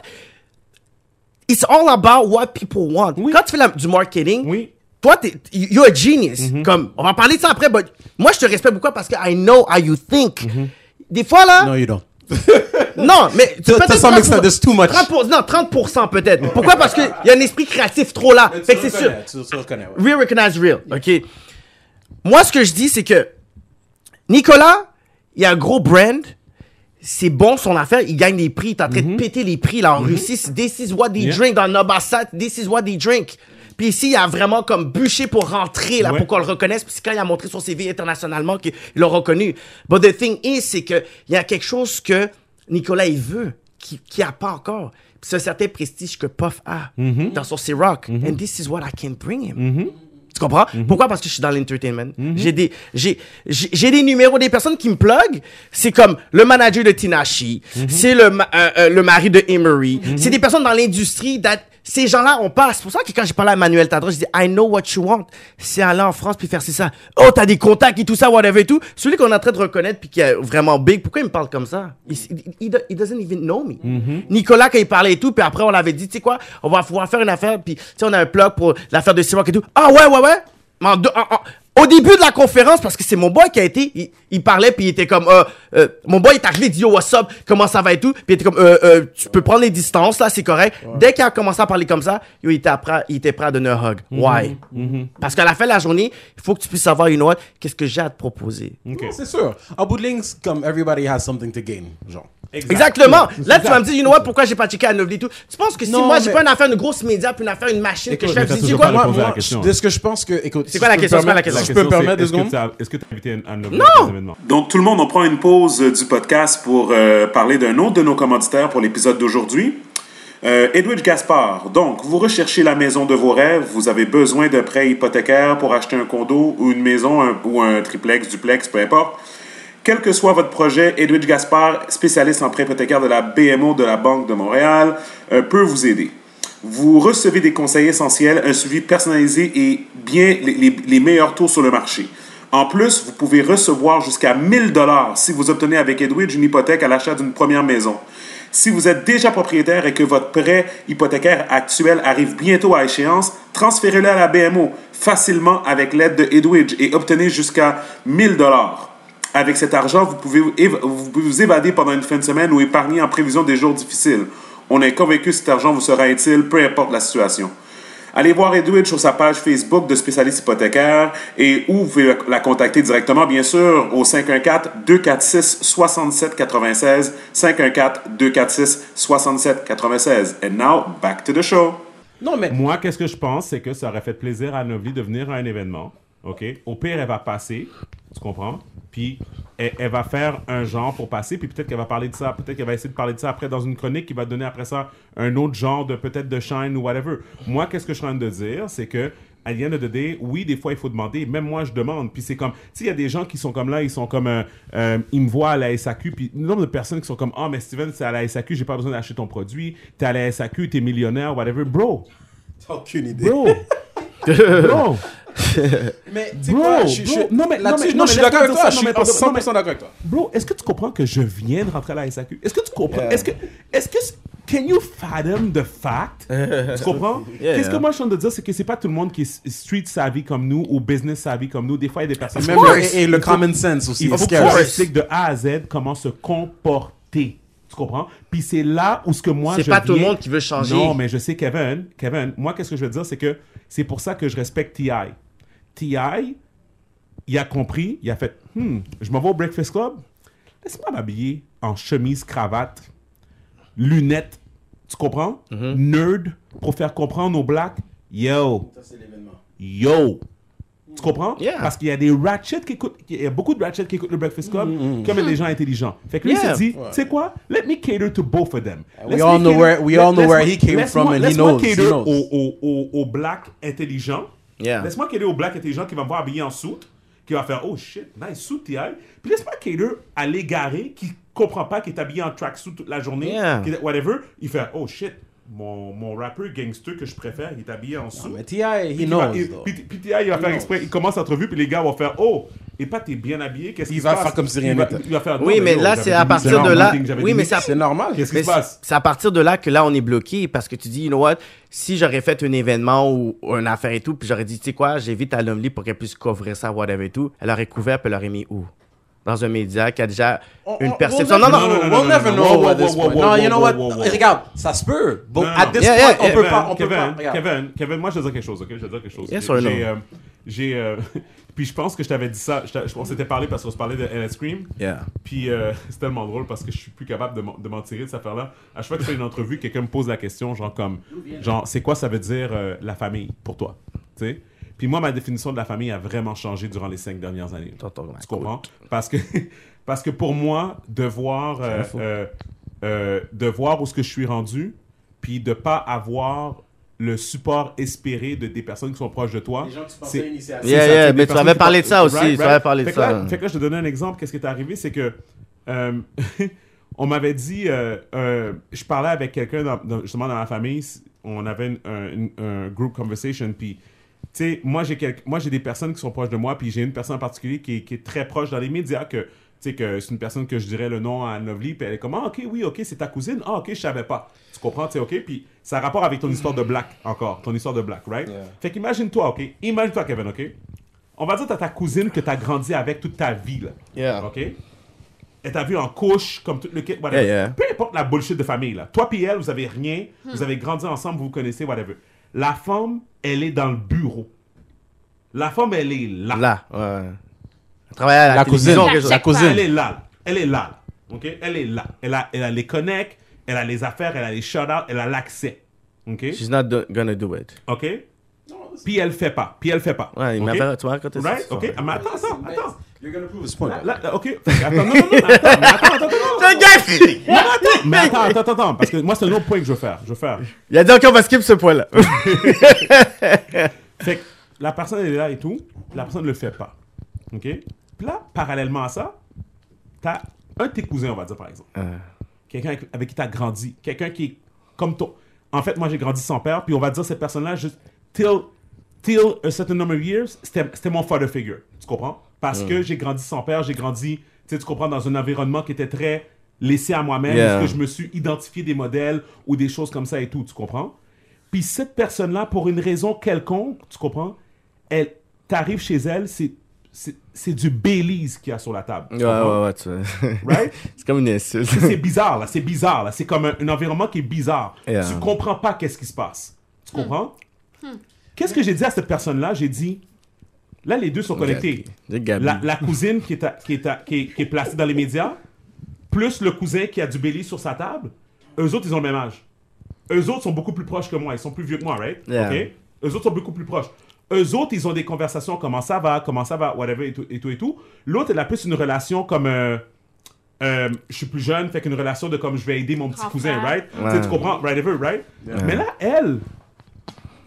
It's all about what people want Oui. quand tu fais la- du marketing Oui. toi, t'es, you're a genius. Comme, on va parler de ça après, but moi, je te respecte beaucoup parce que I know how you think. Des fois, là, No, you don't. Non, mais tu some 30%, extent, there's too much. 30%, non, 30% peut-être. Pourquoi? Parce qu'il y a un esprit créatif trop là. Fait que c'est sûr. Real recognize real. OK? Moi, ce que je dis, c'est que Nicolas, il a un gros brand. C'est bon son affaire. Il gagne des prix. Il est en train de péter les prix là en Russie. This is what they drink dans Nobasat. This is what they drink. Puis ici, il a vraiment comme bûché pour rentrer là, Ouais. pour qu'on le reconnaisse. Puis c'est quand il a montré son CV internationalement qu'il l'a reconnu. But the thing is, c'est que il y a quelque chose que Nicolas il veut, qui qui a pas encore. Puis c'est un certain prestige que Puff a dans son C-Rock. And this is what I can bring him. Tu comprends? Pourquoi? Parce que je suis dans l'entertainment. J'ai des, j'ai, j'ai des numéros des personnes qui me plug. C'est comme le manager de Tinashi. C'est le, euh, euh, le mari de Emery. C'est des personnes dans l'industrie that, ces gens-là, on passe. C'est pour ça que quand j'ai parlé à Manuel Tadros, je dis, I know what you want. C'est aller en France puis faire c'est ça. Oh, t'as des contacts et tout ça, whatever et tout. Celui qu'on est en train de reconnaître puis qui est vraiment big, pourquoi il me parle comme ça? Il, il, il do- il doesn't even know me. Nicolas, quand il parlait et tout, puis après, on l'avait dit, tu sais quoi, on va pouvoir faire une affaire, puis tu sais, on a un plug pour l'affaire de Siroc et tout. Ah ouais, ouais, ouais. En en- au début de la conférence, parce que c'est mon boy qui a été, il, il parlait puis il était comme, euh, euh, mon boy est arrivé, il dit yo what's up, comment ça va et tout, puis il était comme, euh, euh, tu peux prendre les distances là, c'est correct. Dès qu'il a commencé à parler comme ça, yo, il était prêt, il était prêt à donner un hug. Why? Parce qu'à la fin de la journée, il faut que tu puisses savoir, you know what, qu'est-ce que j'ai à te proposer. C'est sûr. En bout de ligne, comme everybody has something to gain, genre. Exact. Exactement. Là, Exact. tu vas me dire, you know what, pourquoi j'ai pas checké à et tout? Tu penses que si Non, moi, j'ai mais- pas une affaire, une grosse média, puis une affaire, une machine que je fais, dis, toujours quoi, moi, à Moi, question. de ce que je pense que, écoute, C'est quoi la question? C'est quoi la question? Je peux me permettre deux secondes? Est-ce que tu as invité de nos Non! événements? Donc, tout le monde, on prend une pause euh, du podcast pour euh, parler d'un autre de nos commanditaires pour l'épisode d'aujourd'hui. Euh, Edwidge Gaspard. Donc, vous recherchez la maison de vos rêves, vous avez besoin d'un prêt hypothécaire pour acheter un condo ou une maison un- ou un triplex, duplex, peu importe. Quel que soit votre projet, Edwidge Gaspard, spécialiste en prêt hypothécaire de la BMO de la Banque de Montréal, euh, peut vous aider. Vous recevez des conseils essentiels, un suivi personnalisé et bien les, meilleurs taux sur le marché. En plus, vous pouvez recevoir jusqu'à 1000 dollars si vous obtenez avec Edwidge une hypothèque à l'achat d'une première maison. Si vous êtes déjà propriétaire et que votre prêt hypothécaire actuel arrive bientôt à échéance, transférez-le à la BMO facilement avec l'aide de Edwidge et obtenez jusqu'à 1000 dollars. Avec cet argent, vous pouvez, vous évader pendant une fin de semaine ou épargner en prévision des jours difficiles. On est convaincu que cet argent vous sera utile, peu importe la situation. Allez voir Edwidge sur sa page Facebook de spécialiste hypothécaire et ou vous pouvez la contacter directement, bien sûr, au 514-246-6796. 514-246-6796. And now, back to the show. Non, mais Moi, qu'est-ce que je pense, c'est que ça aurait fait plaisir à Novli de venir à un événement. OK? Au pire, elle va passer. Tu comprends? Puis, elle, elle va faire un genre pour passer. Puis peut-être qu'elle va parler de ça. Peut-être qu'elle va essayer de parler de ça après dans une chronique qui va donner après ça un autre genre de peut-être de shine ou whatever. Moi, qu'est-ce que je suis en train de dire? C'est que à the end of the day, oui, des fois, il faut demander. Même moi, je demande. Puis c'est comme, tu sais, il y a des gens qui sont comme là, ils sont comme, euh, euh, ils me voient à la SAQ. Puis le nombre de personnes qui sont comme, ah, mais Steven, c'est à la SAQ, j'ai pas besoin d'acheter ton produit. T'es à la SAQ, t'es millionnaire, whatever. Bro, t'as aucune idée. bro, [laughs] bro. [laughs] Mais, tu quoi, je, je- non, mais- là-dessus, non, mais- non, non, je suis d'accord avec toi, je suis non, mais- 100% d'accord avec toi. Bro, est-ce que tu comprends que je viens de rentrer à la SAQ? Est-ce que tu comprends? Yeah. Est-ce que, est-ce que, can you fathom the fact? [laughs] tu comprends? Yeah, Qu'est-ce que moi je suis en train de dire, c'est que c'est pas tout le monde qui est street savvy comme nous ou business savvy comme nous. Des fois, il y a des personnes. Même le, et le common sense aussi. Il faut it's que tu scary. expliques de A à Z comment se comporter. Tu comprends? Puis c'est là où ce que moi C'est pas tout le monde qui veut changer. Non, mais je sais Kevin, Kevin, moi qu'est-ce que je veux dire, c'est que c'est pour ça que je respecte T.I. T.I., il a compris, il a fait, hmm, je m'en vais au Breakfast Club, laisse-moi m'habiller en chemise, cravate, lunettes, tu comprends? Nerd, pour faire comprendre aux blacks, yo, Ça, c'est l'événement. yo. Tu comprends? Yeah. Parce qu'il y a des ratchets qui écoutent, il y a beaucoup de ratchets qui écoutent le Breakfast Club, comme a des gens intelligents. Fait que lui, il s'est dit, tu sais quoi? Let me cater to both of them. we all know cater- where- we all know where he came from and he knows, he cater knows. Aux, aux, aux, aux blacks intelligents. Yeah. Laisse-moi cater aux blacks intelligents qui vont me voir habillé en suit, qui va faire, oh shit, nice suit, TI. Puis laisse-moi cater à l'égaré qui comprend pas, qui est habillé en tracksuit toute la journée, Yeah. qui est- whatever. Il fait, oh shit, mon, mon rappeur gangster que je préfère, il est habillé en suit. Mais T.I., he knows, puis T.I., il va faire exprès, il commence l'entrevue, puis les gars vont faire Oh, et pas t'es bien habillé, qu'est-ce qui Il se va passe faire comme si rien Il va- n'était. Il va Oui, mais là, c'est à partir de là- oui, mais. C'est normal. Qu'est-ce qui se passe? c'est à partir de là que là, on est bloqué parce que tu dis, you know what, si j'aurais fait un événement ou, une affaire et tout, puis j'aurais dit, tu sais quoi, j'invite à Lovely pour qu'elle puisse couvrir ça, whatever et tout, elle aurait couvert, puis elle aurait mis où? Dans un média qui a déjà une perception. Non, non, non, non, non, We'll never non, know at this point. Non, you know what? Regarde, ça se peut. But Non, at non. this Yeah, point, yeah, on yeah, peut Kevin, pas. On peut Kevin, pas. Regarde. Kevin, Kevin, moi je te dire quelque chose, ok? Je te dire quelque chose. Yes or no? J'ai, euh, j'ai, euh, [laughs] puis je pense que je t'avais dit ça. je on s'était parlé parce qu'on se parlait de LS Scream. Yeah. Puis euh, [laughs] c'est tellement drôle parce que je suis plus capable de m'en- de m'en tirer de cette affaire-là. À chaque fois que je fais une entrevue, quelqu'un me pose la question, genre comme, genre, c'est quoi ça veut dire euh, la famille pour toi, tu sais? Puis moi, ma définition de la famille a vraiment changé durant les cinq dernières années. Tu comprends? Parce que [laughs] parce que pour moi, de voir euh, euh, euh, de voir où ce que je suis rendu, puis de pas avoir le support espéré de des personnes qui sont proches de toi. Les gens qui c'est- pensaient initialement. Yeah, yeah, mais tu avais parlé de ça aussi, tu avais parlé de Fait que là- ça. Fait que là, je te donne un exemple. Qu'est-ce qui est arrivé, c'est que euh, [laughs] on m'avait dit, euh, euh, je parlais avec quelqu'un justement dans la famille, on avait une- un, un group conversation, puis sais, moi j'ai quelques- moi j'ai des personnes qui sont proches de moi, puis j'ai une personne en particulier qui est, qui est très proche dans les médias que tu sais que c'est une personne que je dirais le nom à Novely, puis elle est comme ah, ok oui ok c'est ta cousine? Ah ok je savais pas tu comprends? Tu sais ok puis ça a rapport avec ton histoire de black encore ton histoire de black right? Yeah. fait qu'imagine-toi ok? Imagine-toi Kevin ok? On va dire que t'as ta cousine que t'as grandi avec toute ta vie là Yeah. OK? Elle t'a vu en couche, comme tout le kit, whatever. Yeah, yeah. Peu importe la bullshit de famille, là. Toi puis elle, vous avez rien, vous avez grandi ensemble, vous vous connaissez, whatever. La femme, elle est dans le bureau. La femme, elle est là. Là, ouais. Elle travaille à la, La cousine. La cousine. Elle est là. Elle est là. OK? Elle est là. Elle a, elle a les connects, elle a les affaires, elle a les shout-outs, elle a l'accès. OK? She's not do- gonna do it. OK? Puis elle fait pas. Puis elle fait pas. Ouais, il OK? m'avait, tu m'as raconté ça. Right? OK? Ah, mais attends, attends, attends. You're gonna prove his point. Là, là, OK. Attends, non, non, non, attends, attends, attends, attends. [laughs] Mais attends, attends, attends, attends, attends, parce que moi, c'est un autre point que je veux faire. Je veux faire. Il a dit, OK, on va skip ce point-là. [laughs] Fait que la personne est là et tout, la personne ne le fait pas. OK? Puis là, parallèlement à ça, t'as un de tes cousins, on va dire par exemple. Quelqu'un avec, avec qui t'as grandi. Quelqu'un qui est comme toi. En fait, moi, j'ai grandi sans père, puis on va dire cette personne-là, juste, till, till a certain number of years, c'était c'était mon father figure. Tu comprends? Parce que j'ai grandi sans père, j'ai grandi, tu sais, tu comprends, dans un environnement qui était très laissé à moi-même, Yeah. parce que je me suis identifié des modèles ou des choses comme ça et tout, tu comprends? Puis cette personne-là, pour une raison quelconque, tu comprends, elle, t'arrives chez elle, c'est, c'est, du Baileys qu'il y a sur la table. Ouais, ouais, ouais, tu [laughs] Right? C'est comme une insulte. C'est bizarre, là. C'est bizarre, là. C'est comme un, un environnement qui est bizarre. Yeah. Tu comprends pas qu'est-ce qui se passe. Tu comprends? Qu'est-ce que j'ai dit à cette personne-là? J'ai dit, là, les deux sont connectés. La, la cousine qui est, à- qui, est à- qui, est, qui est placée dans les médias, plus le cousin qui a du Baileys sur sa table, eux autres, ils ont le même âge. Eux autres sont beaucoup plus proches que moi. Ils sont plus vieux que moi, right? Yeah. OK? Eux autres sont beaucoup plus proches. Eux autres, ils ont des conversations, comment ça va, comment ça va, whatever, et tout, et tout, et tout. L'autre, elle a plus une relation comme... euh, euh, je suis plus jeune, fait qu'une relation de comme je vais aider mon petit cousin, right? Ouais. Tu comprends, right, ever, right? Mais là, elle,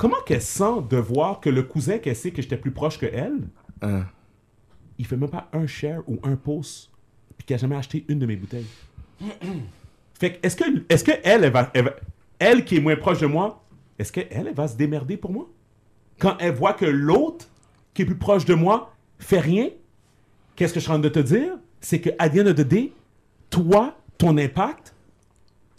comment qu'elle sent de voir que le cousin qu'elle sait que j'étais plus proche que elle, Hein. il fait même pas un share ou un post, puis qu'il a jamais acheté une de mes bouteilles. [clears throat] fait que, est-ce que, est-ce que elle, elle, va, elle, va- elle qui est moins proche de moi, est-ce qu'elle, elle va se démerder pour moi? Quand elle voit que l'autre, qui est plus proche de moi, fait rien, qu'est-ce que je suis en train de te dire? C'est que, à the end of the day, toi, ton impact,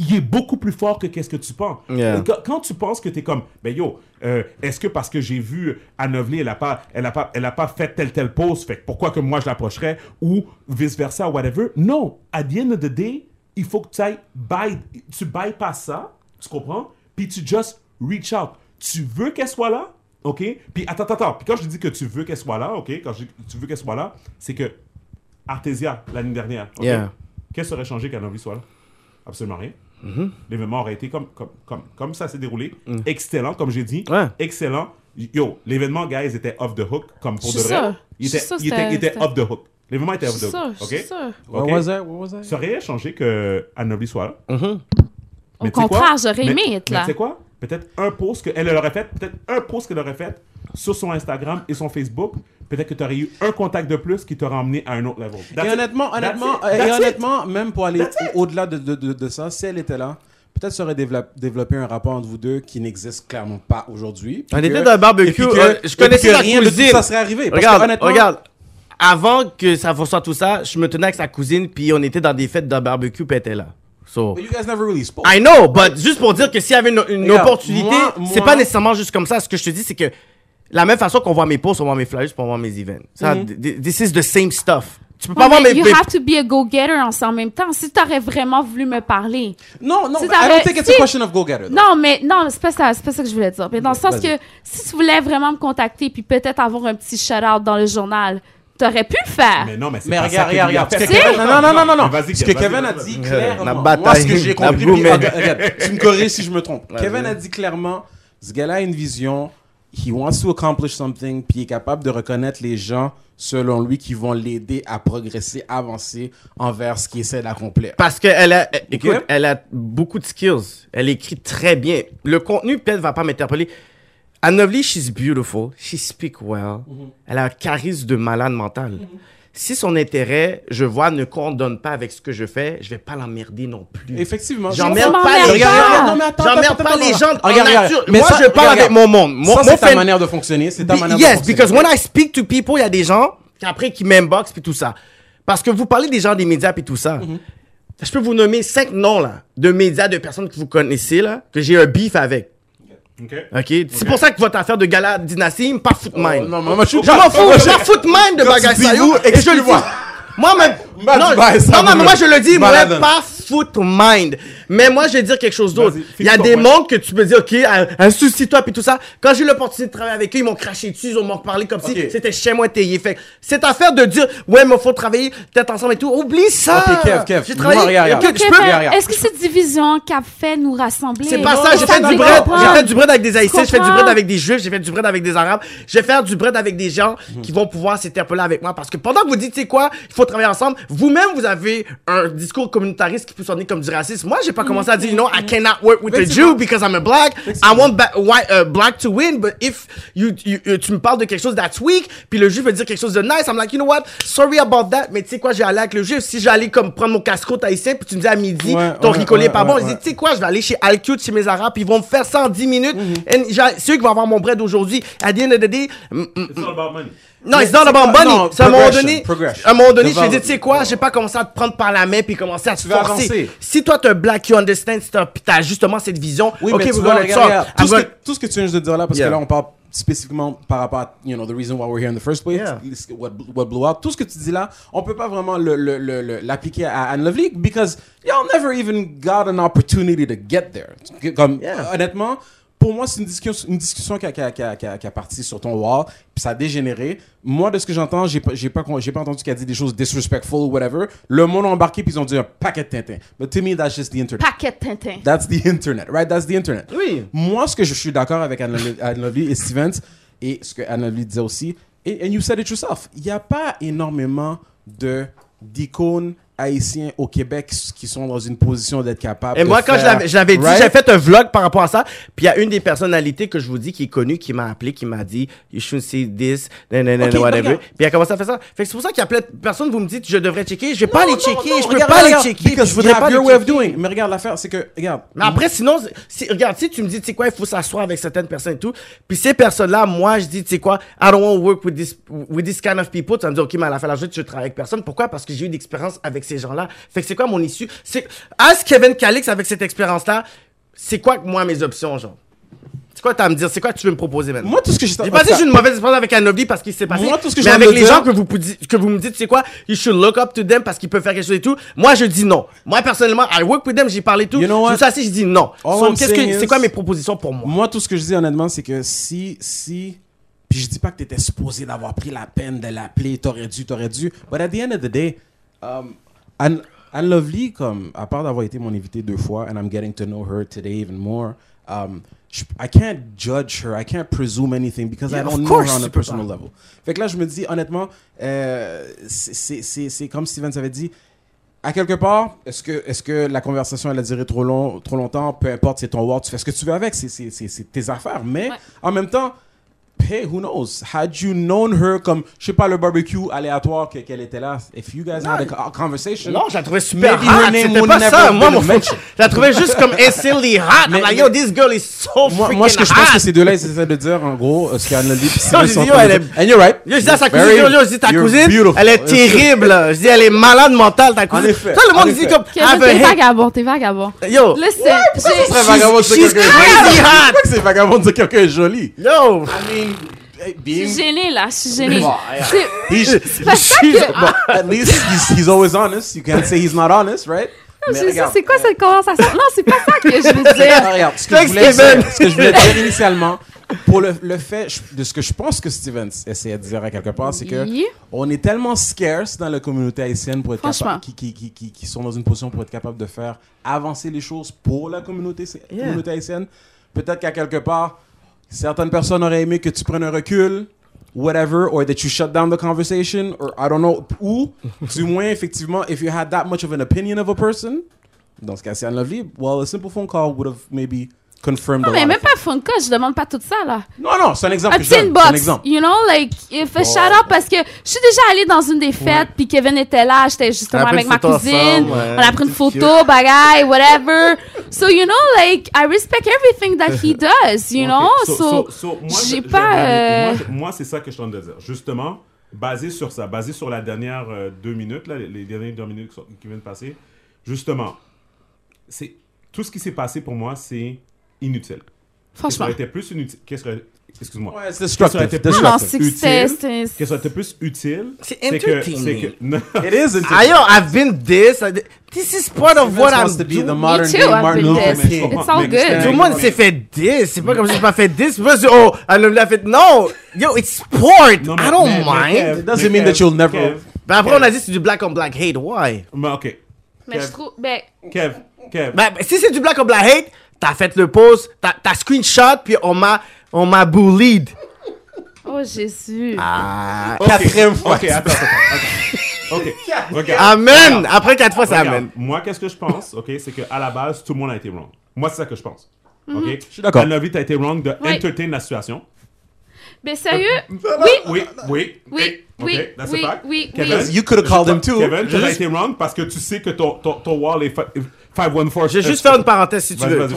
il est beaucoup plus fort que qu'est-ce que tu penses. Yeah. Quand, quand tu penses que tu es comme, ben yo, euh, est-ce que parce que j'ai vu Anne Novely, elle a pas, elle a pas, elle a pas fait telle telle pause, fait pourquoi que moi je l'approcherais ou vice versa, whatever? Non, à the end of the day, il faut que tu ailles, by, tu bypasses ça, tu comprends? Puis tu just reach out. Tu veux qu'elle soit là, ok? Puis attends, attends, attends. Puis quand je dis que tu veux qu'elle soit là, ok? Quand je dis que tu veux qu'elle soit là, c'est que Artesia l'année dernière, ok? Yeah. Qu'est-ce qui aurait changé qu'Anne Novely soit là? Absolument rien. L'événement aurait été comme, comme, comme, comme ça s'est déroulé. Excellent, comme j'ai dit. Ouais. Excellent. Yo, l'événement, guys, était off the hook, comme pour de vrai. Il était, il était, il était off the hook. L'événement était off the hook. je OK? sûre. What OK? was that? What was that? Ça aurait changé que Anne soit là. Mhm. Au Mais tu sais quoi? contraire, j'aurais Mais- aimé être mais là. tu sais quoi? Peut-être un post qu'elle elle aurait fait, peut-être un post qu'elle aurait fait sur son Instagram et son Facebook. Peut-être que tu aurais eu un contact de plus qui t'aurait emmené à un autre level. That's Et honnêtement, That's honnêtement, et honnêtement, même pour aller au-delà de, de, de, de ça, si elle était là, peut-être ça aurait développé, un rapport entre vous deux qui n'existe clairement pas aujourd'hui. On était dans un barbecue, que- euh, je connaissais rien de tout ça serait arrivé. Parce que Regarde, honnêtement, regarde. Avant que ça soit tout ça, je me tenais avec sa cousine, puis on était dans des fêtes de barbecue, puis elle était là. So, But you guys never really spoke. I know, but juste pour dire que s'il y avait une, une Regarde, opportunité, moi- c'est moi- pas nécessairement juste comme ça. Ce que je te dis, c'est que la même façon qu'on voit mes posts, on voit mes flyers, puis on voit mes events. Ça, Mhm. th- This is the same stuff. Tu peux pas voir mais mes... you mes- have to be a go-getter en en même temps. Si t'aurais vraiment voulu me parler. Non, non, Si I t'avais- don't think it's a si- question of go-getter. though. Non, mais non, c'est pas ça, c'est pas ça que je voulais dire. Mais dans le sens Vas-y. que si tu voulais vraiment me contacter puis peut-être avoir un petit shout-out dans le journal, t'aurais pu le faire. Mais non, mais c'est Mais pas regarde, ça que regarde, lui a regarde. Ce fait. que Kevin, non, non, non, non, non, vas-y, Ce que vas-y, Kevin a dit La clairement. bataille, Moi, ce que j'ai la compris, puis, boumette. regarde, regarde, tu me corriges si je me trompe. Vas-y. Kevin a dit clairement, ce gars-là a une vision, he wants to accomplish something, puis il est capable de reconnaître les gens, selon lui, qui vont l'aider à progresser, avancer envers ce qu'il essaie d'accomplir. Parce qu'elle a, eh, écoute, elle a beaucoup de skills. Elle écrit très bien. Le contenu, peut-être, va pas m'interpeller. Anne she's beautiful. She speak well. Elle a un charisme de malade mental. Si son intérêt, je vois, ne coordonne pas avec ce que je fais, je vais pas l'emmerder non plus. Effectivement. J'emmerde pas m'emmerdes les pas. gens. Non, mais attends, J'emmerde attends, pas les gens en Regarde. Mais Moi, ça, je parle regarde, avec mon monde. Mon, Ça, c'est ta manière de fonctionner. C'est ta manière de yes, fonctionner. because when I speak to people, il y a des gens qui après qui m'inbox puis tout ça. Parce que vous parlez des gens des médias puis tout ça. Mhm. Je peux vous nommer cinq noms là de médias de personnes que vous connaissez là que j'ai un beef avec. OK. Ok, c'est pour ça que votre affaire de gala dynastie me pas foot mind. Oh, non, moi, je- m'en fous, je m'en fous de mind de vous, Et je le excuse-moi. Moi, même. Non, non, mais moi, je le dis, moi, pas foot mind. Mais moi, je vais dire quelque chose d'autre. Il y a des mondes que tu peux dire, OK, souci-toi, puis tout ça. Quand j'ai eu l'opportunité de travailler avec eux, ils m'ont craché dessus, ils m'ont parlé comme si c'était chez moi taillé. Fait que cette affaire de dire, ouais, mais faut travailler peut-être ensemble et tout, oublie ça. Ok, Kev, Kev, J'ai travaillé. Est-ce que cette division qu'a fait nous rassembler? c'est pas ça, j'ai fait du bread. J'ai fait du bread avec des haïtiens, je fais du bread avec des juifs, j'ai fait du bread avec des arabes. Je vais faire du bread avec des gens qui vont pouvoir s'interpeller avec moi parce que pendant que vous dites, tu sais quoi, il faut travailler ensemble, vous-même, vous avez un discours communautariste qui peut sonner comme du racisme. Moi, j'ai pas commencé à dire, you know, I cannot work with a Jew because I'm a black. I want ba- white, uh, black to win, but if you, you, you- tu me parles de quelque chose that's weak, puis le juif veut dire quelque chose de nice, I'm like, you know what, sorry about that, mais tu sais quoi, j'ai allé avec le juif. Si j'allais comme prendre mon casse-croûte haïtien, puis tu me dis à midi, Ouais, ton ouais, ricolé est pas ouais, bon, ouais, je dis, ouais. tu sais quoi, je vais aller chez Alcute, chez mes arabes, puis ils vont me faire ça en 10 minutes. Mm-hmm. And j'ai- C'est eux qui vont avoir mon bread aujourd'hui. À the end of the day, non, it's not about money. non, C'est à un moment donné, à un moment donné, je dis, tu sais quoi, j'ai pas commencé à te prendre par la main puis commencer à te forcer. avancer. Si toi, t'es black, you understand, t'as, justement cette vision, Oui, ok, mais regarde, I'm tout, ce que, tout ce que tu viens de dire là, parce Yeah. que là, on parle spécifiquement par rapport à, you know, the reason why we're here in the first place, Yeah. what, what blew out, tout ce que tu dis là, on peut pas vraiment le- le- le- le- l'appliquer à Anne Lovely, because y'all never even got an opportunity to get there. Comme, Yeah. honnêtement, pour moi, c'est une discussion, une discussion qui a, qui, a, qui, a, qui, a, qui a parti sur ton wall, puis ça a dégénéré. Moi, de ce que j'entends, j'ai pas, j'ai pas, pas entendu qu'elle a dit des choses disrespectful ou whatever. Le monde a embarqué, puis ils ont dit un paquet de Tintin. But to me, that's just the internet. Paquet de Tintin. That's the internet, right? That's the internet. Oui. Moi, ce que je suis d'accord avec Anne Lovely- Anne Lovely et Stevens, et ce que Anne Lovely disait aussi, et and you said it yourself, il n'y a pas énormément de d'icônes haïtiens au Québec qui sont dans une position d'être capables Et de moi, quand faire- je l'avais dit, right? j'ai fait un vlog par rapport à ça. Puis il y a une des personnalités que je vous dis qui est connue, qui m'a appelé, qui m'a dit, you should see this, nan, nan, nan, Ok, whatever. Puis il a commencé à faire ça. Fait que c'est pour ça qu'il y a plein de personnes, vous me dites, je devrais checker. Je vais pas Non, non, checker, non, je peux regarde, pas les checker. because Je voudrais pas your way of checker. doing. Mais regarde, l'affaire, c'est que, regarde, Mais après, sinon, si, regarde, si tu me dis, tu sais quoi, il faut s'asseoir avec certaines personnes et tout. Puis ces personnes-là, moi, je dis, tu sais quoi, I don't want to work with this, with this kind of people. Tu vas me dire, OK, mais à la fin de la journée, tu veux travailler avec personne. Pourquoi? Parce que j'ai eu d'expérience avec ces gens-là. Fait que c'est quoi mon issue? C'est, ask Kevin Calix avec cette expérience-là, c'est quoi, que moi, mes options, genre? C'est quoi t'as à me dire? C'est quoi tu veux me proposer maintenant? moi, tout ce que j'ai J'ai pas dit que j'ai une mauvaise expérience avec Anobli parce qu'il s'est passé. Moi, tout ce que mais avec les dire- gens que vous, que vous me dites, c'est quoi? You should look up to them parce qu'ils peuvent faire quelque chose et tout. Moi, je dis non. Moi, personnellement, I work with them, j'ai parlé tout. You know what? Je suis assis, je dis non. So, qu'est-ce que, c'est quoi mes propositions pour moi? Moi, tout ce que je dis honnêtement, c'est que si, si, puis je dis pas que tu étais supposé d'avoir pris la peine de l'appeler, t'aurais dû, t'aurais dû, but at the end of the day, um, Anne- Anne Lovely, comme, à part d'avoir été mon invité deux fois, and I'm getting to know her today even more, um, je- I can't judge her, I can't presume anything because Yeah, I don't know her on a personal level. Fait que là, je me dis, honnêtement, euh, c'est- comme Steven avait dit, à quelque part, est-ce que, est que la conversation elle a duré trop, long, trop longtemps? Peu importe, c'est ton word, tu fais ce que tu veux avec, c'est- tes affaires. Mais Ouais. en même temps, hey, who knows? Had you known her comme, je sais pas, le barbecue aléatoire que- qu'elle était là, if you guys had a co- conversation. Non, je la trouvais super hot. name C'était pas ça. have Moi, been mon je la trouvais juste comme instantly hot. I'm like, yo, this girl is so Moi, freaking moi, ce que je pense hot. que ces deux-là, ils essaient de dire, en gros, euh, ce qu'Anne Non, sont dit. And you're right. Yo, je dis à sa Very- cousine, yo, je dis ta cousine, beautiful. elle est terrible. Je dis, elle est malade mentale, ta cousine. Ça, le monde, dit comme, a t'es vagabond, t'es vagabond. Yo, Listen, Ce j'ai- serait vagabond de dire quelqu'un est. Pourquoi c'est vagabond de dire quelqu'un est joli? yo. I mean, hey, je being suis gênée, là, je suis gênée. C'est- pas ça que... at least he's, he's always honest. You can't say he's not honest, right? C'est quoi cette conversation? Non, c'est pas ça que je veux Ah, dire. regarde, ce que, je voulais dire, ce que je voulais dire initialement, pour le, le fait je- de ce que je pense que Steven essayait de dire à quelque part, c'est que on est tellement scarce dans la communauté haïtienne pour être capable, qui, qui, qui, qui, qui sont dans une position pour être capable de faire avancer les choses pour la communauté, Yeah. communauté haïtienne. Peut-être qu'à quelque part, certaines personnes auraient aimé que tu prennes un recul, whatever, or that you shut down the conversation, or I don't know, ou du moins, effectivement, if you had that much of an opinion of a person, dans ce cas-ci, Anne Lovely, well, a simple phone call would have maybe confirmed Non, a mais lot même of pas call, je demande pas tout ça, là. Non, non, c'est un exemple Un que je petit donne. C'est un exemple. you know, like, if a shout out, parce que je suis déjà allée dans une des fêtes, puis Kevin était là, j'étais justement avec ma cousine, ensemble, ouais. on a pris une C'est photo, bagaille, whatever. So, you know, like, I respect everything that he [laughs] does, you Ok, know, so- so, so- j'ai pas, euh, Moi, Moi, c'est ça que je suis en train de dire. Justement, basé sur ça, basé sur la dernière euh, deux minutes, là, les, les dernières deux minutes qui, sont- qui viennent de passer, justement, c'est tout ce qui s'est passé pour moi, c'est inutile. Qu'est-ce qui franchement. aurait été plus inutile? Qu'est-ce Excuse-moi. Ouais, c'est Qu'est-ce destructive. plus Non, utile? Qu'est-ce qui plus utile? C'est entertaining. c'est que-. [laughs] It is Ah, entertaining. yo, I've been this. I- This is part of what I'm to be doing. the modern too, day I've Martin been Luther this. King. It's all good. Tout le monde s'est fait 10. C'est pas comme si j'ai pas fait 10. Moi, je dis, oh, elle l'a fait. Non! Yo, it's sport! Non, mais- I don't mais- mind. It doesn't mean that you'll never- Kev, Ben après, on a dit c'est du black on black hate. Why? mais ok. Mais je Kev, trouve, ben, Kev, Kev. Ben, si c'est du black on black hate, t'as fait le post, t'as t'as screenshot, puis on m'a, on m'a bullied. oh Jésus. Ah. Quatrième fois. Ok, attends, attends, attends. Ok. [laughs] Amen! Après quatre fois, c'est Regarde, amen. Moi, qu'est-ce que je pense, ok, c'est qu'à la base, tout le monde a été wrong. Moi, c'est ça que je pense. Ok? Je suis d'accord. Anne-Lovie, t'as été wrong de Oui. entertain la situation. Ben, sérieux? Oui, oui, oui. Oui, oui, that's a oui, fact. oui, Kevin, oui. You could have called him too. Kevin, tu as été wrong parce que tu sais que ton, ton, ton wall est fa- 514. Je vais juste faire une parenthèse si tu veux. Ok,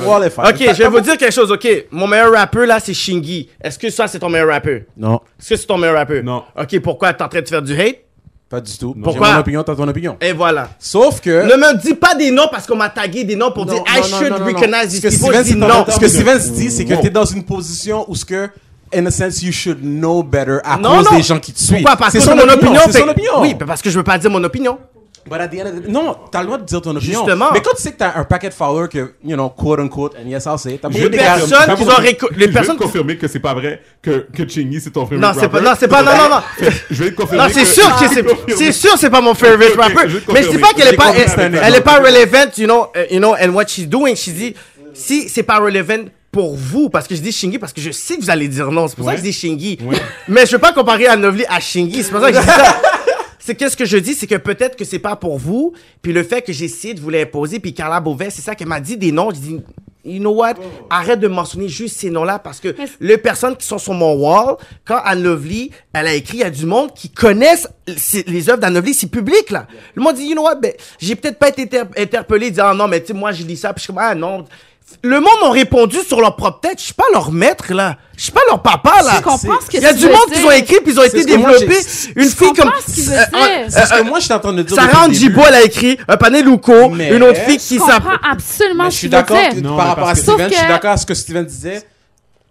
je vais vous dire quelque chose, ok. Mon meilleur rappeur là, c'est Shingy. Est-ce que ça, c'est ton meilleur rappeur? Non, Est-ce que c'est ton meilleur rappeur? Non. Ok, pourquoi t'es en train de faire du hate? pas du tout. Pourquoi? J'ai mon opinion, t'as ton opinion. Et voilà. Sauf que. Ne me dis pas des noms parce qu'on m'a tagué des noms pour dire I should non, non, non. recognize these que people. Non. Ce que Steven dit, c'est que t'es dans une position où ce que, in a sense, you should know better à Non, cause non. des gens qui te suivent. Pourquoi? Parce C'est que son mon opinion. C'est son fait- opinion. Oui, parce que je veux pas dire mon opinion. But at the end of the- Non, t'as le droit de dire ton opinion. Justement. Mais quand tu sais que t'as un paquet de followers que, you know, quote unquote, and yes, I'll say, t'as beaucoup de personnes confirmer- qui ont les Je vais confirmer que c'est pas vrai que, que Chingy, c'est ton favorite Non, c'est pas, rapper. non, c'est pas, non, non, non. Je vais te confirmer Non, c'est que- sûr que c'est, c'est sûr c'est pas mon favorite rapper. Mais je dis pas qu'elle est pas, elle, est pas relevant, you know, uh, you know, and what she's doing. She dit, si c'est pas relevant pour vous, parce que je dis Shingy, parce que je sais que vous allez dire non. C'est pour ça que je dis Shingy. Ouais. Mais je veux pas comparer Anovli à Shingy. C'est pour ça que je dis ça. [laughs] C'est qu'est-ce que je dis, c'est que peut-être que c'est pas pour vous, puis le fait que j'ai essayé de vous l'imposer, puis Carla Beauvais, c'est ça qu'elle m'a dit des noms. Je dis, you know what, arrête de mentionner juste ces noms-là parce que les personnes qui sont sur mon wall, quand Anne Lovely, elle a écrit, il y a du monde qui connaissent les œuvres d'Anne Lovely, c'est public là. Le monde dit, you know what, ben, j'ai peut-être pas été inter- interpellé, disant, ah non, mais tu sais, moi j'ai dit ça, puis je suis comme, ah non. Le monde ont répondu sur leur propre tête. Je suis pas leur maître là. Je suis pas leur papa là. Je comprends ce que Il y a du monde qui ont écrit puis ils ont été développés. Une fille comme euh, euh, C'est ce que moi, je suis en train de dire. Sarah. Anjibo, elle a écrit un panel Luco, Mais- une autre fille qui s'appelle. comprends absolument je suis d'accord par rapport à Steven, je suis d'accord à ce que Steven disait.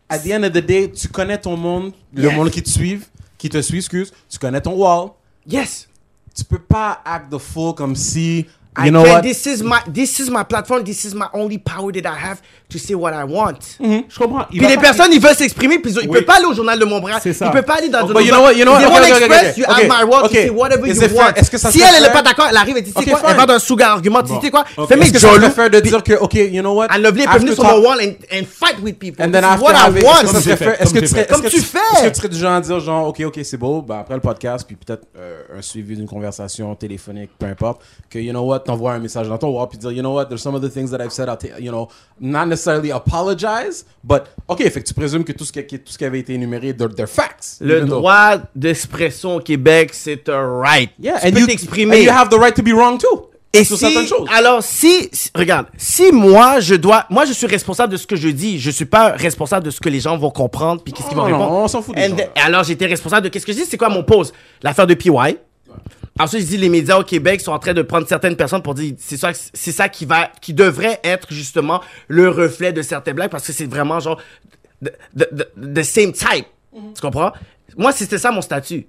At the end of the day, tu connais ton monde, le monde qui te suit, qui te suit, excuse, tu connais ton wall. Yes. Tu peux pas act the fool comme si I You know can't- what? This is my this is my platform. This is my only power that I have to say what I want. Je comprends. Il Puis les personnes, ils veulent s'exprimer, puis ils Oui. peuvent pas aller au journal de Montréal. C'est ça. Ils peuvent pas aller dans Oh, but you know what, you know what, okay, okay, okay, express, okay. you have my right okay. to say whatever Is you want. Est-ce que ça si elle, elle est fair? pas d'accord, elle arrive et dit, tu sais Okay, quoi, fine. elle va dans un sugar argument, tu sais quoi, Ok. fais-moi Est-ce que ça jolou. serait fair de dire que, OK, you know what? Est pas venue After sur mon wall and, fight with people. And then what I want. est-ce que tu que Comme tu fais. Est-ce que tu serais du genre à dire genre, OK, OK, c'est beau, ben après le podcast, puis peut-être euh, un suivi d'une conversation téléphonique, peu importe, que, you know what, t'envoies un message dans ton wall, puis dire, you know what, there's some of the things that I've said, I'll you know, not necessarily apologize, but, OK, fait que tu présumes que tout ce qui, tout ce qui avait été énuméré, they're, they're facts. Le droit d'expression au Québec, c'est un right. Yeah, tu and peux you, t'exprimer. and you have the right to be wrong too. Et sur si, certaines choses. alors si, regarde, si moi je dois, moi je suis responsable de ce que je dis, je suis pas responsable de ce que les gens vont comprendre puis qu'est-ce qu'ils vont Non, non, répondre. on s'en fout des And gens, là. alors j'étais responsable de qu'est-ce que je dis, c'est quoi mon pause L'affaire de PY. Ensuite, je dis les médias au Québec sont en train de prendre certaines personnes pour dire c'est ça, c'est ça qui va, qui devrait être justement le reflet de certaines blagues parce que c'est vraiment genre the, the, the- the same type. Mhm. Tu comprends? Moi, c'était ça mon statut.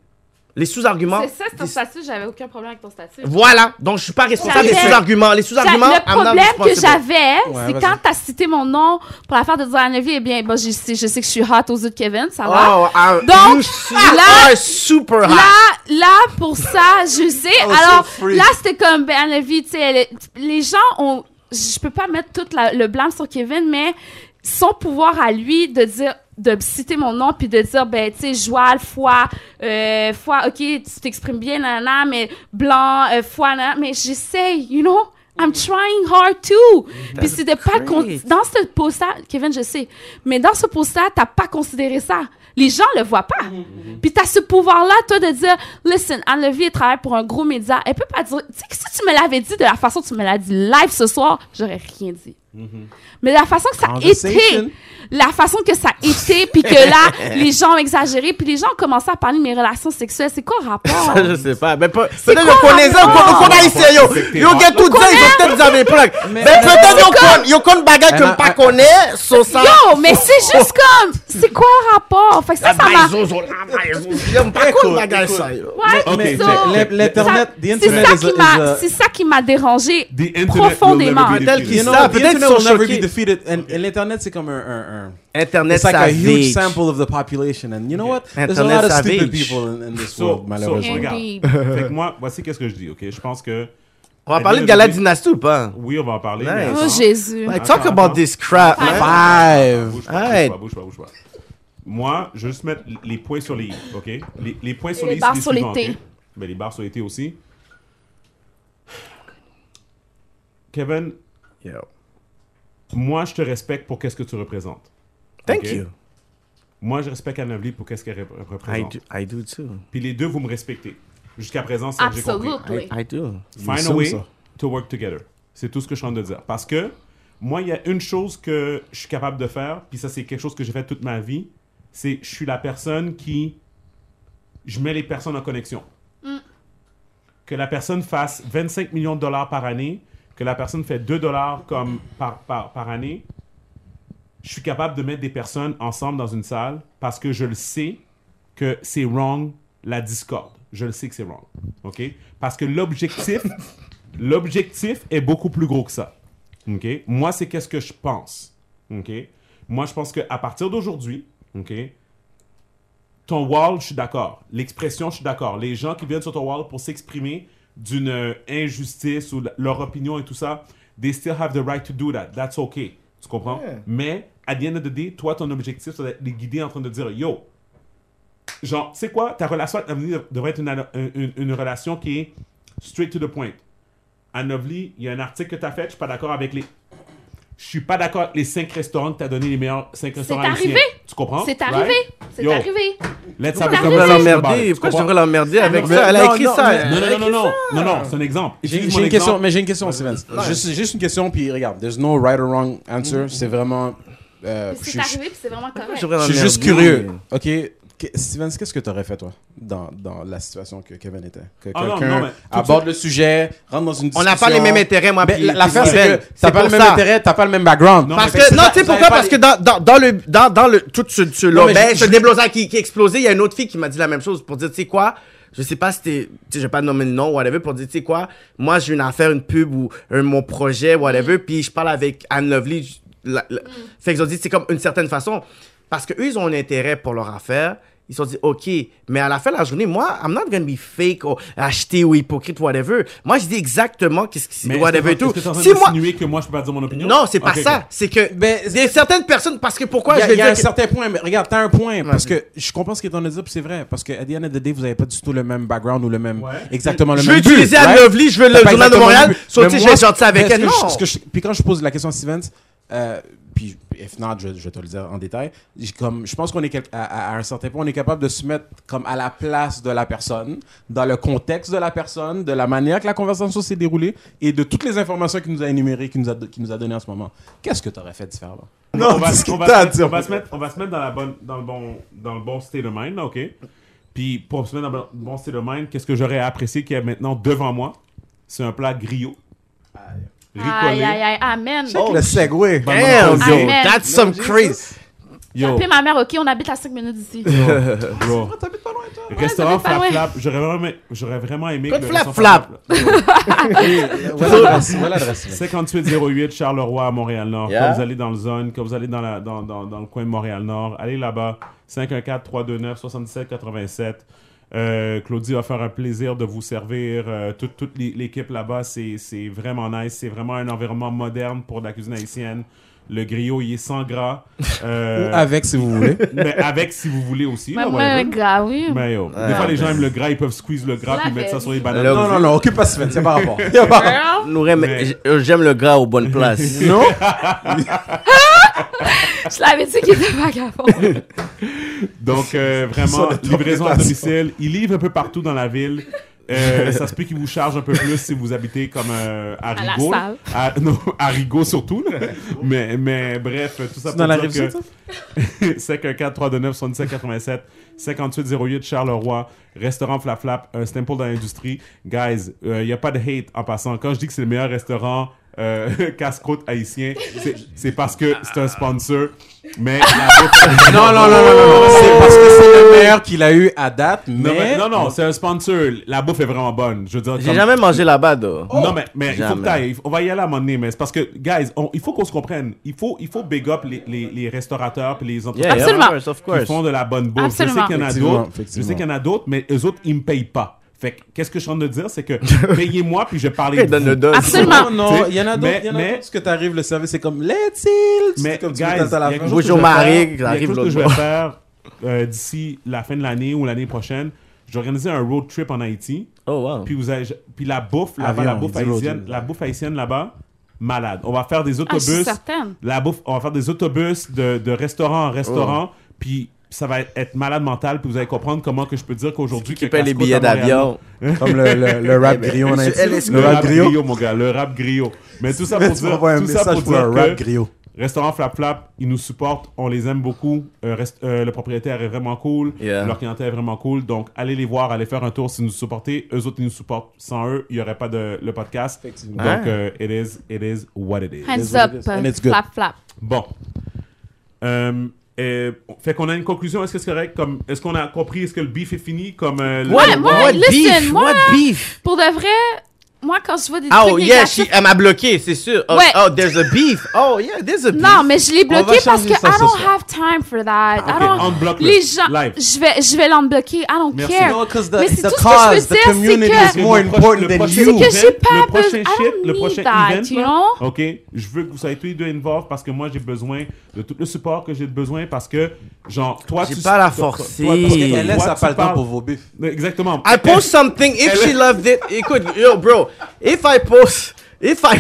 Les sous-arguments. C'est ça, c'est ton statut, j'avais aucun problème avec ton statut. Voilà. Donc, je suis pas responsable des sous-arguments. Les sous-arguments, Le problème que j'avais, Ouais, c'est quand t'as cité mon nom pour l'affaire de dire à Nevi, eh bien, bon, je sais, je sais que je suis hot aux yeux de Kevin, ça va. Oh, Donc, là- are super hot. Là, là, pour ça, je sais. was Alors, so là, c'était comme, Nevi, tu sais, les gens ont, je peux pas mettre tout la- le blâme sur Kevin, mais son pouvoir à lui de dire, de citer mon nom puis de dire, ben, tu sais, Joal, foi, euh, foi, ok, tu t'exprimes bien, nanana, mais blanc, euh, foi, nanana, mais j'essaie, you know? I'm trying hard too. Puis c'est de pas dans ce post-là, Kevin, je sais, mais dans ce post-là, t'as pas considéré ça. Les gens le voient pas. Puis t'as ce pouvoir-là, toi, de dire, listen, Anne Levy, elle travaille pour un gros média. Elle peut pas dire, tu sais, si tu me l'avais dit de la façon que tu me l'as dit live ce soir, j'aurais rien dit. Mais la façon que ça a été, la façon que ça a été, puis que là, [laughs] les gens ont exagéré, puis les gens ont commencé à parler de mes relations sexuelles. C'est quoi le rapport? Ça, je sais pas. Mais pas- peut-être quoi qu'on connaît ça, qu'on connaît ici, yo. Yo, get tout ça, ils ont peut-être. Mais peut-être yo con, bagage que pas connaît, sur ça. Yo, mais c'est juste comme, c'est quoi le rapport? Fait que ça, ça m'a... pas bagage ça, yo. Ouais. L'internet, the C'est internet ça qui a- m'a, a- c'est ça qui m'a dérangé profondément. qu'il Internet will never be defeated. And, and l'internet, c'est comme un, un, un Internet It's like a huge savage. sample of the population. And you know what? There's a lot of stupid savage. people in, in this So- world, so- malheureusement. regarde. [laughs] Fait que moi, voici qu'est-ce que je dis, ok? Je pense que. On va parler de Gala Dynasty ou pas? Oui, on va en parler. Nice. Oh. Jésus. Like, Attends, talk about attends. this crap. Five. Bouge pas, bouge pas, bouge pas, bouge pas. Moi, je vais juste mettre les points sur les i, ok? Les, les points sur les les i, sur les suivants, T. ok? Ben, les barres sur les T aussi. Kevin, Yo. Moi, je te respecte pour qu'est-ce que tu représentes. Thank you. Moi, je respecte Anne Lovely pour qu'est-ce qu'elle rep- I représente. do, I do too. Puis les deux, vous me respectez. Jusqu'à présent, c'est j'ai compris. I, I do. Find a way ça. to work together. C'est tout ce que je suis en train de dire. Parce que moi, il y a une chose que je suis capable de faire, puis ça, c'est quelque chose que j'ai fait toute ma vie, c'est je suis la personne qui. Je mets les personnes en connexion. Que la personne fasse 25 millions de dollars par année, que la personne fait 2 dollars comme par, par, par année, je suis capable de mettre des personnes ensemble dans une salle parce que je le sais que c'est wrong la discorde. Je le sais que c'est wrong. OK? Parce que l'objectif, [laughs] l'objectif est beaucoup plus gros que ça. OK? Moi, c'est qu'est-ce que je pense. OK? Moi, je pense qu'à partir d'aujourd'hui, OK? Ton wall, je suis d'accord. L'expression, je suis d'accord. Les gens qui viennent sur ton wall pour s'exprimer d'une injustice ou leur opinion et tout ça, they still have the right to do that. That's okay. Tu comprends? Mais, at the end of the day, toi, ton objectif, c'est de les guider en train de dire, yo, genre, tu sais quoi, ta relation avec Anne devrait être une, une- une relation qui est straight to the point. Anne Lovely, il y a un article que tu as fait, je suis pas d'accord avec les. Je suis pas d'accord avec les cinq restaurants que tu as donné les meilleurs cinq restaurants arrivé. Tu comprends? C'est arrivé. C'est arrivé. Let's have a l'emmerder? Pourquoi je devrais l'emmerder avec Mais- ça? Elle a écrit ça. Non, non, non, non, ça. non, non, c'est un exemple. J'ai une question, mais j'ai une question, Steven. Juste, une question, puis regarde, there's no right or wrong answer. C'est vraiment. euh, C'est suis- arrivé, puis c'est vraiment correct. je suis juste curieux. Ok, Steven, qu'est-ce que tu aurais fait, toi, dans, dans la situation que Kevin était? Que Ah quelqu'un aborde le sujet, rentre dans une On discussion. n'a pas les mêmes intérêts, moi. L'affaire, c'est que t'as pas le même ça. intérêt, t'as pas le même background. Non, Parce que, non, tu sais pourquoi? Parce que dans, dans, dans le, dans, dans le, tout ce, ce je- ce je- déblosage qui, qui a explosé, il y a une autre fille qui m'a dit la même chose pour dire, tu sais quoi? je sais pas si t'es, tu sais, je vais pas nommer le nom, whatever, pour dire, tu sais quoi, moi, j'ai une affaire, une pub ou un, mon projet, whatever, puis je parle avec Anne Lovely. je- la- la- Fait qu'ils ont dit, c'est comme une certaine façon. Parce que eux, ils ont un intérêt pour leur affaire. Ils se sont dit, OK, mais à la fin de la journée, moi, I'm not gonna be fake ou acheté ou hypocrite, whatever. Moi, je dis exactement qu'est-ce qui Mais whatever et que tout. que Si moi, que moi, je peux pas dire mon opinion? non, c'est pas ça. C'est que, Ben, il y a certaines personnes, parce que pourquoi Il y a, je vais il y a dire un que- certain point, mais regarde, t'as un point, parce que je comprends ce qu'il est en train de dire, puis c'est vrai, parce que at the end of the day, vous avez pas du tout le même background ou le même, Ouais. exactement le Je veux même utiliser Anne right? Lovely, je veux le journal de Montréal, que moi, j'ai gentil avec elle. que que Puis quand je pose la question à Stevens, euh, if not, je, je vais te le dire en détail, comme, je pense qu'on est à, un certain point, on est capable de se mettre comme à la place de la personne, dans le contexte de la personne, de la manière que la conversation s'est déroulée et de toutes les informations qu'il nous a énumérées, qu'il nous a, qu'il nous a données en ce moment. Qu'est-ce que tu aurais fait différemment? Non, [laughs] on va, se mettre, on va se mettre, dans, la bonne, dans, le bon, dans le bon state of mind, OK? Puis pour se mettre dans le bon state of mind, qu'est-ce que j'aurais apprécié qu'il y a maintenant devant moi? C'est un plat griot. Aïe, aïe, aïe, amen. Oh, le segway. Bah, Damn, Yo, yo, Amen. that's some crazy. J'ai Yo, appelé ma mère, ok, on habite à 5 minutes d'ici. bro. Restaurant t'habites pas Flap loin. Flap, j'aurais vraiment, j'aurais vraiment aimé Code le Flap restaurant Flap. [laughs] Voilà l'adresse. Voilà l'adresse. 5808 Charleroi à Montréal-Nord. Yeah. Quand vous allez dans le zone, quand vous allez dans, la, dans, dans, dans le coin de Montréal-Nord, allez là-bas. 514-329-7787. Euh, Claudie va faire un plaisir de vous servir. Euh, toute toute l'é- l'équipe là-bas, c'est c'est vraiment nice. C'est vraiment un environnement moderne pour la cuisine haïtienne. Le griot, il est sans gras. [laughs] Euh, Ou avec, si vous voulez. mais avec, si vous voulez aussi. Mais là, moi, whatever. le gars, oui. Mais yo, Ah, des fois, les gens aiment le gras, ils peuvent squeeze le gras puis mettre ça sur les bananes. Non, non, non, occupe pas Steven, c'est pas rapport. J- j'aime le gras aux bonnes places. [laughs] Non? [laughs] je l'avais dit qu'il était vagabond. Donc, euh, vraiment, livraison à domicile. Il livre un peu partout dans la ville. Euh, ça se peut qu'il vous charge un peu plus si vous habitez comme euh, à la Rigaud. À, [laughs] non, à Rigaud surtout. là. mais, mais bref, tout ça C'est dans la pour rive dire que 514 329 7787 5808 Charleroi, restaurant Flap Flap, un staple dans l'industrie. Guys, il n'y a pas de hate en passant. Quand je dis que c'est le meilleur restaurant euh, [laughs] casse-croûte haïtien, c'est- parce que c'est un sponsor. Mais la [laughs] bouffe- Non, non, non, non, non, non. C'est parce que c'est le meilleur qu'il a eu à date, Non, mais- non, non, c'est un sponsor. La bouffe est vraiment bonne. Je veux dire, J'ai comme- jamais mangé là-bas, though. Non, mais, mais il faut que t'ailles. On va y aller à un moment donné, mais c'est parce que, guys, on- il faut qu'on se comprenne. Il faut, il faut big up les, les, les restaurateurs et les entreprises Yeah, yeah, qui font de la bonne bouffe. Je sais Absolument. qu'il y en a d'autres. Je sais qu'il y en a d'autres, mais eux autres, ils me payent pas. Fait que, qu'est-ce que je suis en train de dire, c'est que [laughs] payez-moi puis je vais parler Il de donne vous. le dos. Absolument. Non, il y en a d'autres, mais- il d'autres, que t'arrives, le service, c'est comme, let's it! Mais, comme guys, la il Bonjour Marie, faire- qui il y a arrive quelque chose que je l'autre vais faire euh, d'ici la fin de l'année ou l'année prochaine. Je vais organiser un road trip en Haïti. Oh, wow. Puis, vous avez, puis la bouffe, là-bas, Avion, la bouffe haïtienne, la bouffe haïtienne là-bas, malade. On va faire des Ah, je suis autobus. certaine. la bouffe, on va faire des autobus de, de restaurant en restaurant, puis ça va être malade mental, puis vous allez comprendre comment que je peux dire qu'aujourd'hui Qui paye les billets d'avion? Comme le, le, le rap griot. Le, rap griot. mon gars, le rap griot. Mais tout ça [laughs] pour dire, tout ça pour dire rap que griot. Restaurant Flap Flap, ils nous supportent, on les aime beaucoup. Euh, rest- euh, le propriétaire est vraiment cool, Yeah. leur clientèle est vraiment cool. Donc, allez les voir, allez faire un tour si vous nous supportez. Eux autres, ils nous supportent. Sans eux, il n'y aurait pas de le podcast. Effectivement. Donc, Ah. euh, it is, it is what it is. Hands up, it is. And it's good. flap, flap. Bon. Euh, fait qu'on a une conclusion. Est-ce que c'est correct? Comme, est-ce qu'on a compris? Est-ce que le beef est fini? Comme, euh, le- moi, What listen, beef? moi, What beef? Pour de vrai, moi, quand je vois des Oh, trucs yeah, négatifs... she- elle m'a bloqué, c'est sûr. Oh, Ouais. oh, there's a beef. Oh, yeah, there's a beef. Non, mais je l'ai bloqué parce que I don't soir. have time for that. I Ok, don't... unblock-le. Les gens, Live. je vais, je vais l'unbloquer. I don't Merci. care. No, 'cause the- Mais c'est tout ce que cause, je veux the dire, c'est community que- more important than you. C'est que j'ai pas le prochain besoin- I shit, don't le need prochain that, event, you là, know? ok, je veux que vous soyez tous les deux involved parce que moi j'ai besoin de tout le support que j'ai besoin parce que genre toi J'ai tu pas la forcer. Elle laisse pas le temps pour vos bifs. Exactement. I post something if she loved it. Écoute, yo, bro, if I post, if I.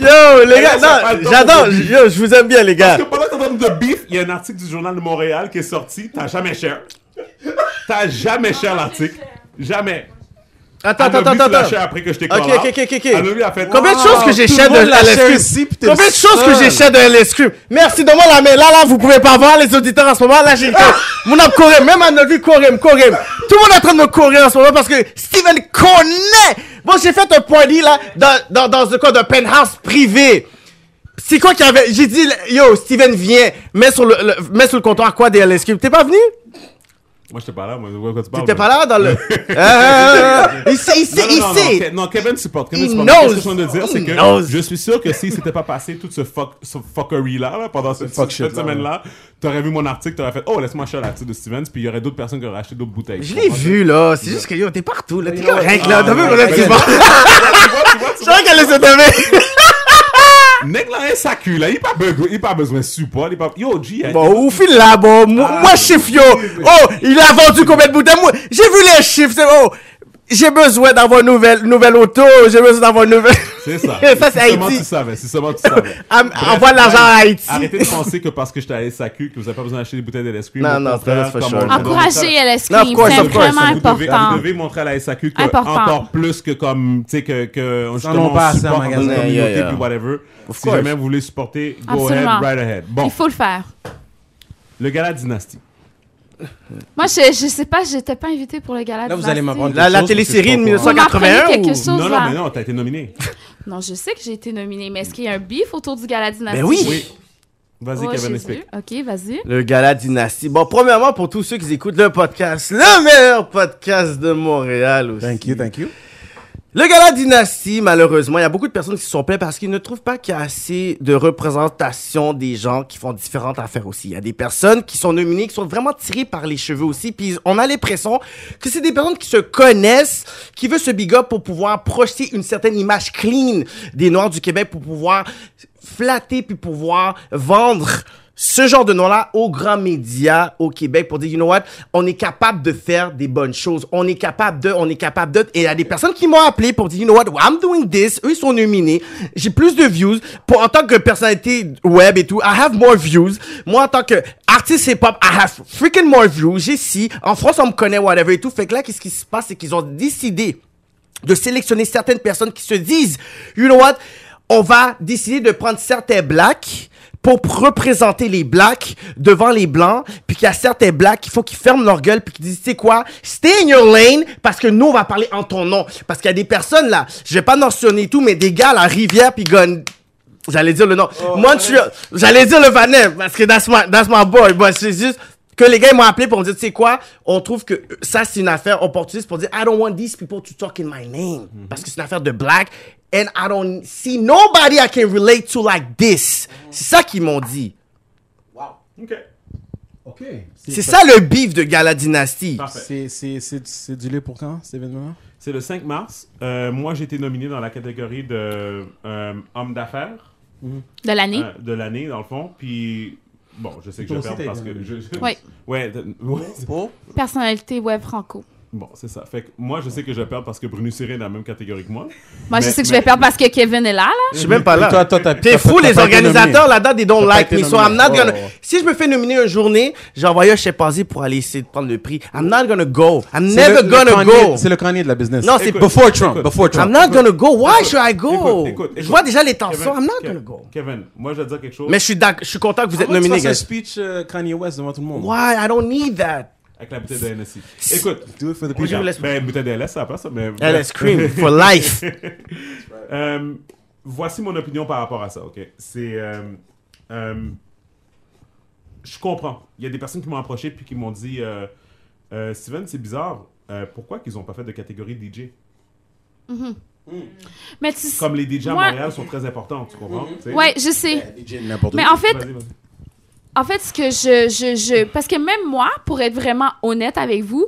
Yo, les gars, non, j'adore. Yo, je vous aime bien, les Parce gars. que pendant que t'es en train de beef, il y a un article du journal de Montréal qui est sorti. T'as jamais cher. T'as jamais cher l'article. Jamais. Attends, attends, attends, attends. après que je t'ai Ok, ok, ok, ok. Anobli a fait. Combien de choses que le de LSQ? t'es Combien de le choses que cher de LSQ? Merci, donne-moi la main. Là, là, vous pouvez pas voir les auditeurs en ce moment. Là, j'ai mon âme courir. Même à notre vie, courir, courir. Tout le monde est en train de me courir en ce moment parce que Steven connaît. Bon, j'ai fait un party, là, dans, dans, dans un quoi, d'un penthouse privé. C'est quoi qu'il y avait? J'ai dit, yo, Steven, viens, mets sur le, le- mets sur le comptoir quoi des LS Cube. T'es pas venu? Moi, j'étais pas là. Moi, quoi tu parles, T'étais pas là dans le. [laughs] Ah, il sait, il sait, Non, il non, sait. non, Ke- non, Kevin supporte. Kevin supporte. knows. Ce que je viens de dire, c'est que knows. je suis sûr que si c'était pas passé tout ce fuck, ce fuckery-là, là, pendant cette, fuck cette shit-là, semaine-là, t'aurais vu mon article, t'aurais fait, oh, laisse-moi acheter l'article de Stevens, puis il y aurait d'autres personnes qui auraient acheté d'autres bouteilles. Je l'ai vu, là. C'est juste que, yo, t'es partout, là. T'es correct, là. T'as vu, on. [laughs] Tu vois, tu vois, Je qu'elle tomber. Nèk lan yon saku la, yon pa bezwen support, yon pa... Yo, G, yon... Bon, ou fin la, bon, mwen ah, chif yo, oh, yon a vendu koubet bouten, mwen, jè vu lè chif, se, oh... J'ai besoin d'avoir une nouvelle, nouvelle auto, j'ai besoin d'avoir une nouvelle. c'est ça. [laughs] ça, c'est Haïti. tu savais, si seulement tu savais. [laughs] Envoie de l'argent à Haïti. Arrêtez de penser que parce que j'étais à SAQ, que vous n'avez pas besoin d'acheter des bouteilles de. Non, non, that's for sure. Cream, course, c'est of course. vraiment vous devez, important. vous devez montrer à la SAQ que Important. encore plus que comme, tu sais, que, que justement, on assez en supporte magasin. notre communauté Yeah, yeah. puis whatever. Si jamais vous voulez supporter, go Absolument. ahead, right ahead. Bon, Il faut le faire. le gala Dynasty. Moi, je, je sais pas, j'étais pas invitée pour le gala. Là, vous allez m'apprendre La, la télésérie de parce que je suis pas au courant. 1981 Vous m'apprenez quelque ou... chose. Non, non, là. mais non, t'as été nominé. [laughs] Non, je sais que j'ai été nominée, mais est-ce qu'il y a un beef autour du gala Dynasty? Ben oui. Oui. Vas-y, Oh, Kevin, explique. Ok, vas-y. Le Gala Dynastie. Bon, premièrement, pour tous ceux qui écoutent le podcast, le meilleur podcast de Montréal aussi. Thank you, thank you. Le Gala Dynastie, malheureusement, il y a beaucoup de personnes qui sont plaintes parce qu'ils ne trouvent pas qu'il y a assez de représentation des gens qui font différentes affaires aussi. Il y a des personnes qui sont nominées, qui sont vraiment tirées par les cheveux aussi, puis on a l'impression que c'est des personnes qui se connaissent, qui veulent se big up pour pouvoir projeter une certaine image clean des Noirs du Québec, pour pouvoir flatter, puis pouvoir vendre ce genre de nom-là aux grands médias au Québec pour dire, you know what, on est capable de faire des bonnes choses. On est capable de, on est capable de. Et il y a des personnes qui m'ont appelé pour dire, you know what, I'm doing this. Eux, ils sont nominés. J'ai plus de views. Pour, en tant que personnalité web et tout, I have more views. Moi, en tant que artiste hip-hop, I have freaking more views. J'ai si. En France, on me connaît, whatever et tout. Fait que là, qu'est-ce qui se passe? C'est qu'ils ont décidé de sélectionner certaines personnes qui se disent, you know what, on va décider de prendre certains blacks pour représenter les blacks devant les blancs, puis qu'il y a certains blacks qu'il faut qu'ils ferment leur gueule, puis qu'ils disent, tu sais quoi, stay in your lane, parce que nous, on va parler en ton nom. Parce qu'il y a des personnes, là, je vais pas mentionner tout, mais des gars, la Rivière, puis Gon... J'allais dire le nom. Montreal. J'allais dire le Vanet, parce que that's my, that's my boy. C'est juste que les gars m'ont appelé pour me dire, tu sais quoi, on trouve que ça c'est une affaire opportuniste pour dire, I don't want these people to talk in my name. Parce que c'est une affaire de black. And I don't see nobody I can relate to like this. C'est ça qu'ils m'ont dit. OK. OK. C'est ça le beef de Gala Dynasty. Parfait. C'est- C'est c'est- c'est du lait pour quand, cet événement-là? C'est le 5 mars. Euh, moi, j'ai été nominé dans la catégorie de euh, homme d'affaires De l'année. euh, de l'année, dans le fond. Puis, bon, je sais que je perds parce que... Je, Oui. Ouais, de- ouais, c'est- Pour? Personnalité web franco. Bon, c'est ça. Fait que moi, je sais que je vais perdre parce que Bruno Siré est dans la même catégorie que moi. Moi, je Mais- sais que je vais perdre parce que Kevin est là, là. Je suis même pas là. Toi, toi, t'as- T'es fou, les organisateurs là-dedans, they don't like me. So I'm not gonna. Oh, oh. Si je me fais nominer une journée, j'ai envoyé un chimpanzé pour aller essayer de prendre le prix. I'm not gonna go. I'm C'est never le- le gonna Kanye- go. C'est le Kanye de la business. Non, c'est Before Trump, écoute, before Trump. I'm not gonna go. Why should I go? Écoute, écoute, Je vois déjà les tensions. Kevin, I'm not gonna go. Kevin, moi, je vais te dire quelque chose. Mais je suis d'ac- je suis content que vous êtes Ah, tu nominé, fasses un speech euh, Kanye West devant tout le monde. Why? I don't need that. Avec la bouteille de NSI. Écoute. Do it for the people. Ben, bouteille de LS, ça. Mais... LS Cream for life. [laughs] Euh, voici mon opinion par rapport à ça, ok? C'est. euh, euh, je comprends. Il y a des personnes qui m'ont approché puis qui m'ont dit euh, euh, Steven, c'est bizarre. euh, pourquoi qu'ils n'ont pas fait de catégorie DJ Mais tu sais. Comme les DJ à Moi- Montréal sont très importants, tu comprends? sais? Ouais, je sais. N'importe Mais en fait. En fait, ce que je, je, je. Parce que même moi, pour être vraiment honnête avec vous,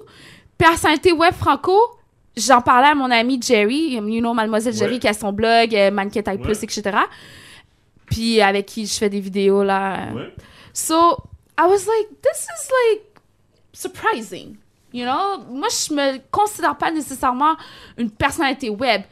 personnalité web franco, j'en parlais à mon ami Jerry, you know, Mademoiselle Jerry, qui a son blog, euh, Mannequin Type Ouais. Plus, etc. Puis avec qui je fais des vidéos, là. Ouais. So, I was like, this is like surprising. You know? Moi, je me considère pas nécessairement une personnalité web.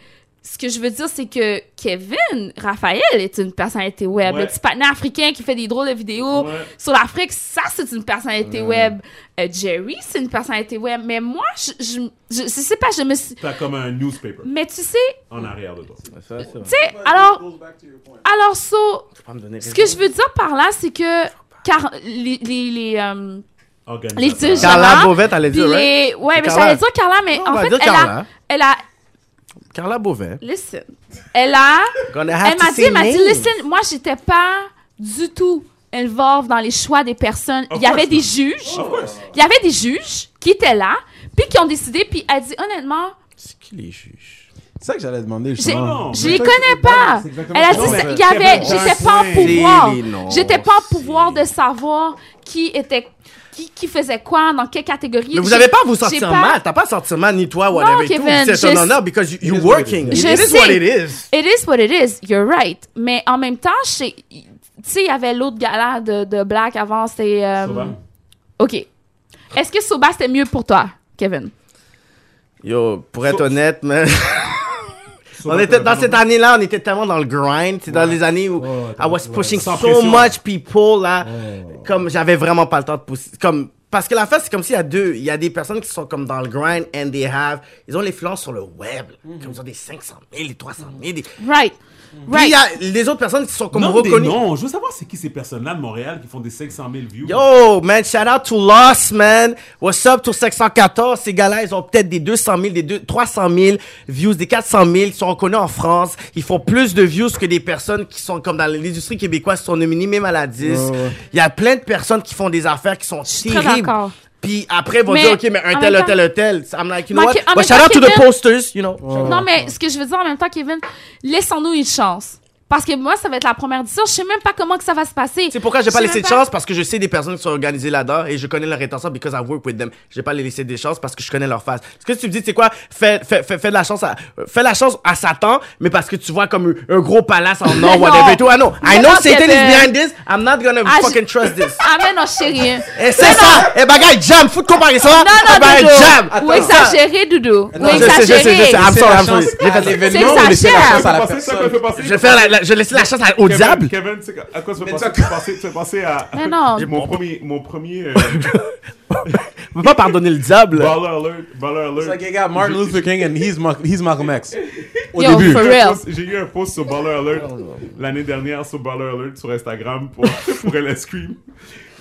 Ce que je veux dire, c'est que Kevin Raphaël est une personnalité web. Ouais. Le petit partenaire africain qui fait des drôles de vidéos Ouais. sur l'Afrique, ça, c'est une personnalité web. Euh, Jerry, c'est une personnalité web. Mais moi, je, je, je, je sais pas, je me suis... T'as comme un newspaper Mais tu sais, en arrière de toi. tu sais, alors... Alors, so, ce que je veux dire par là, c'est que... Car les... les, les euh, les Carla Beauvette, allait puis dire, les... Ouais, mais Carla. j'allais dire Carla, mais Non, on en fait, elle a, elle a Carla Beauvais. Listen. Elle a. Elle m'a dit, elle m'a dit, listen, moi, j'étais pas du tout involved dans les choix des personnes. Of Il y avait des juges. Of course. Il y avait des juges qui étaient là, puis qui ont décidé, puis elle dit, honnêtement, C'est qui les juges? C'est ça que j'allais demander, justement. Non, je les connais pas. Elle a dit, il y avait, j'étais pas en pouvoir. J'étais pas en pouvoir de savoir qui était, qui, qui faisait quoi, dans quelle catégorie. Mais vous J'ai- avez pas à vous sentir pas- mal. T'as pas à sentir mal, ni toi, whatever. et tout. Kevin, C'est je- un honneur because you, you're working. It is sais. what it is. It is what it is. You're right. Mais en même temps, tu sais, il y avait l'autre gala de, de Black avant, c'était... euh, Soba. OK. Est-ce que Soba, c'était mieux pour toi, Kevin? Yo, pour être honnête, man. [laughs] On était, dans cette année-là, on était tellement dans le grind. C'est dans les années où Ouais, I was pushing so pression. much people, là. Ouais. Comme j'avais vraiment pas le temps de pousser. Comme, parce que la face, c'est comme s'il y a deux. Il y a des personnes qui sont comme dans le grind and they have. Ils ont l'influence sur le web. Comme ils ont des 500 000, des 300 000. Des... Right. Puis il Right. y a les autres personnes qui sont comme Non, reconnues. Non, je veux savoir c'est qui ces personnes-là de Montréal qui font des 500 000 views. Yo, man, shout out to Lost, man. What's up to 514? Ces gars-là, ils ont peut-être des 200 000, des deux- 300 000 views, des 400 000. Ils sont reconnus en France. Ils font plus de views que des personnes qui sont comme dans l'industrie québécoise, qui sont nominées même à la 10. Il y a plein de personnes qui font des affaires qui sont terribles. Puis après, ils vont Mais dire, OK, mais un en tel, même un temps- tel, un tel. I'm like, you know Mais what? But shout out to the posters, you know. Non, mais ce que je veux dire en même temps, Kevin, laissons-nous une chance. Parce que moi, ça va être la première édition. Je sais même pas comment que ça va se passer. C'est pourquoi j'ai pas laissé de chance parce que je sais des personnes qui sont organisées là-dedans et je connais leur intention because I work with them. J'ai pas les laissé des chances parce que je connais leur face. Ce que tu me dis, c'est quoi? Fais, fais, fais, fais de la chance à, fais la chance à Satan, mais parce que tu vois comme un, un gros palace en [laughs] or, Non. whatever et tout. I know. I know non, Satan is behind this. I'm not gonna Ah, fucking trust this. [laughs] Ah, mais non, je sais rien. Et c'est ça! Eh, bagaille, jam! Faut te comparer ça! Non, Eh, non, bagaille, jam! Doudou. Ou exagérer, Doudou. Ou je sais, je sais, je sais. exagérer. I'm sorry, la I'm sorry. chance J'ai fait l'événement ou laisser la chance à la fait personne? Je vais faire la, la- je vais laisser la chance à- au Kevin, diable. Kevin, tu sais à quoi tu veux penser? Tu veux penser, tu veux penser à... Mais non. [laughs] Mon premier... Mon premier euh, [laughs] On peut pas pardonner le diable. baller alert. Baller It's alert. like, you got Martin Luther King and he's, Ma- he's Malcolm X. Au Yo, début. for J'ai eu un real. post- J'ai eu un post sur Baller Alert l'année dernière sur Baller Alert sur Instagram pour, [laughs] pour LS Scream.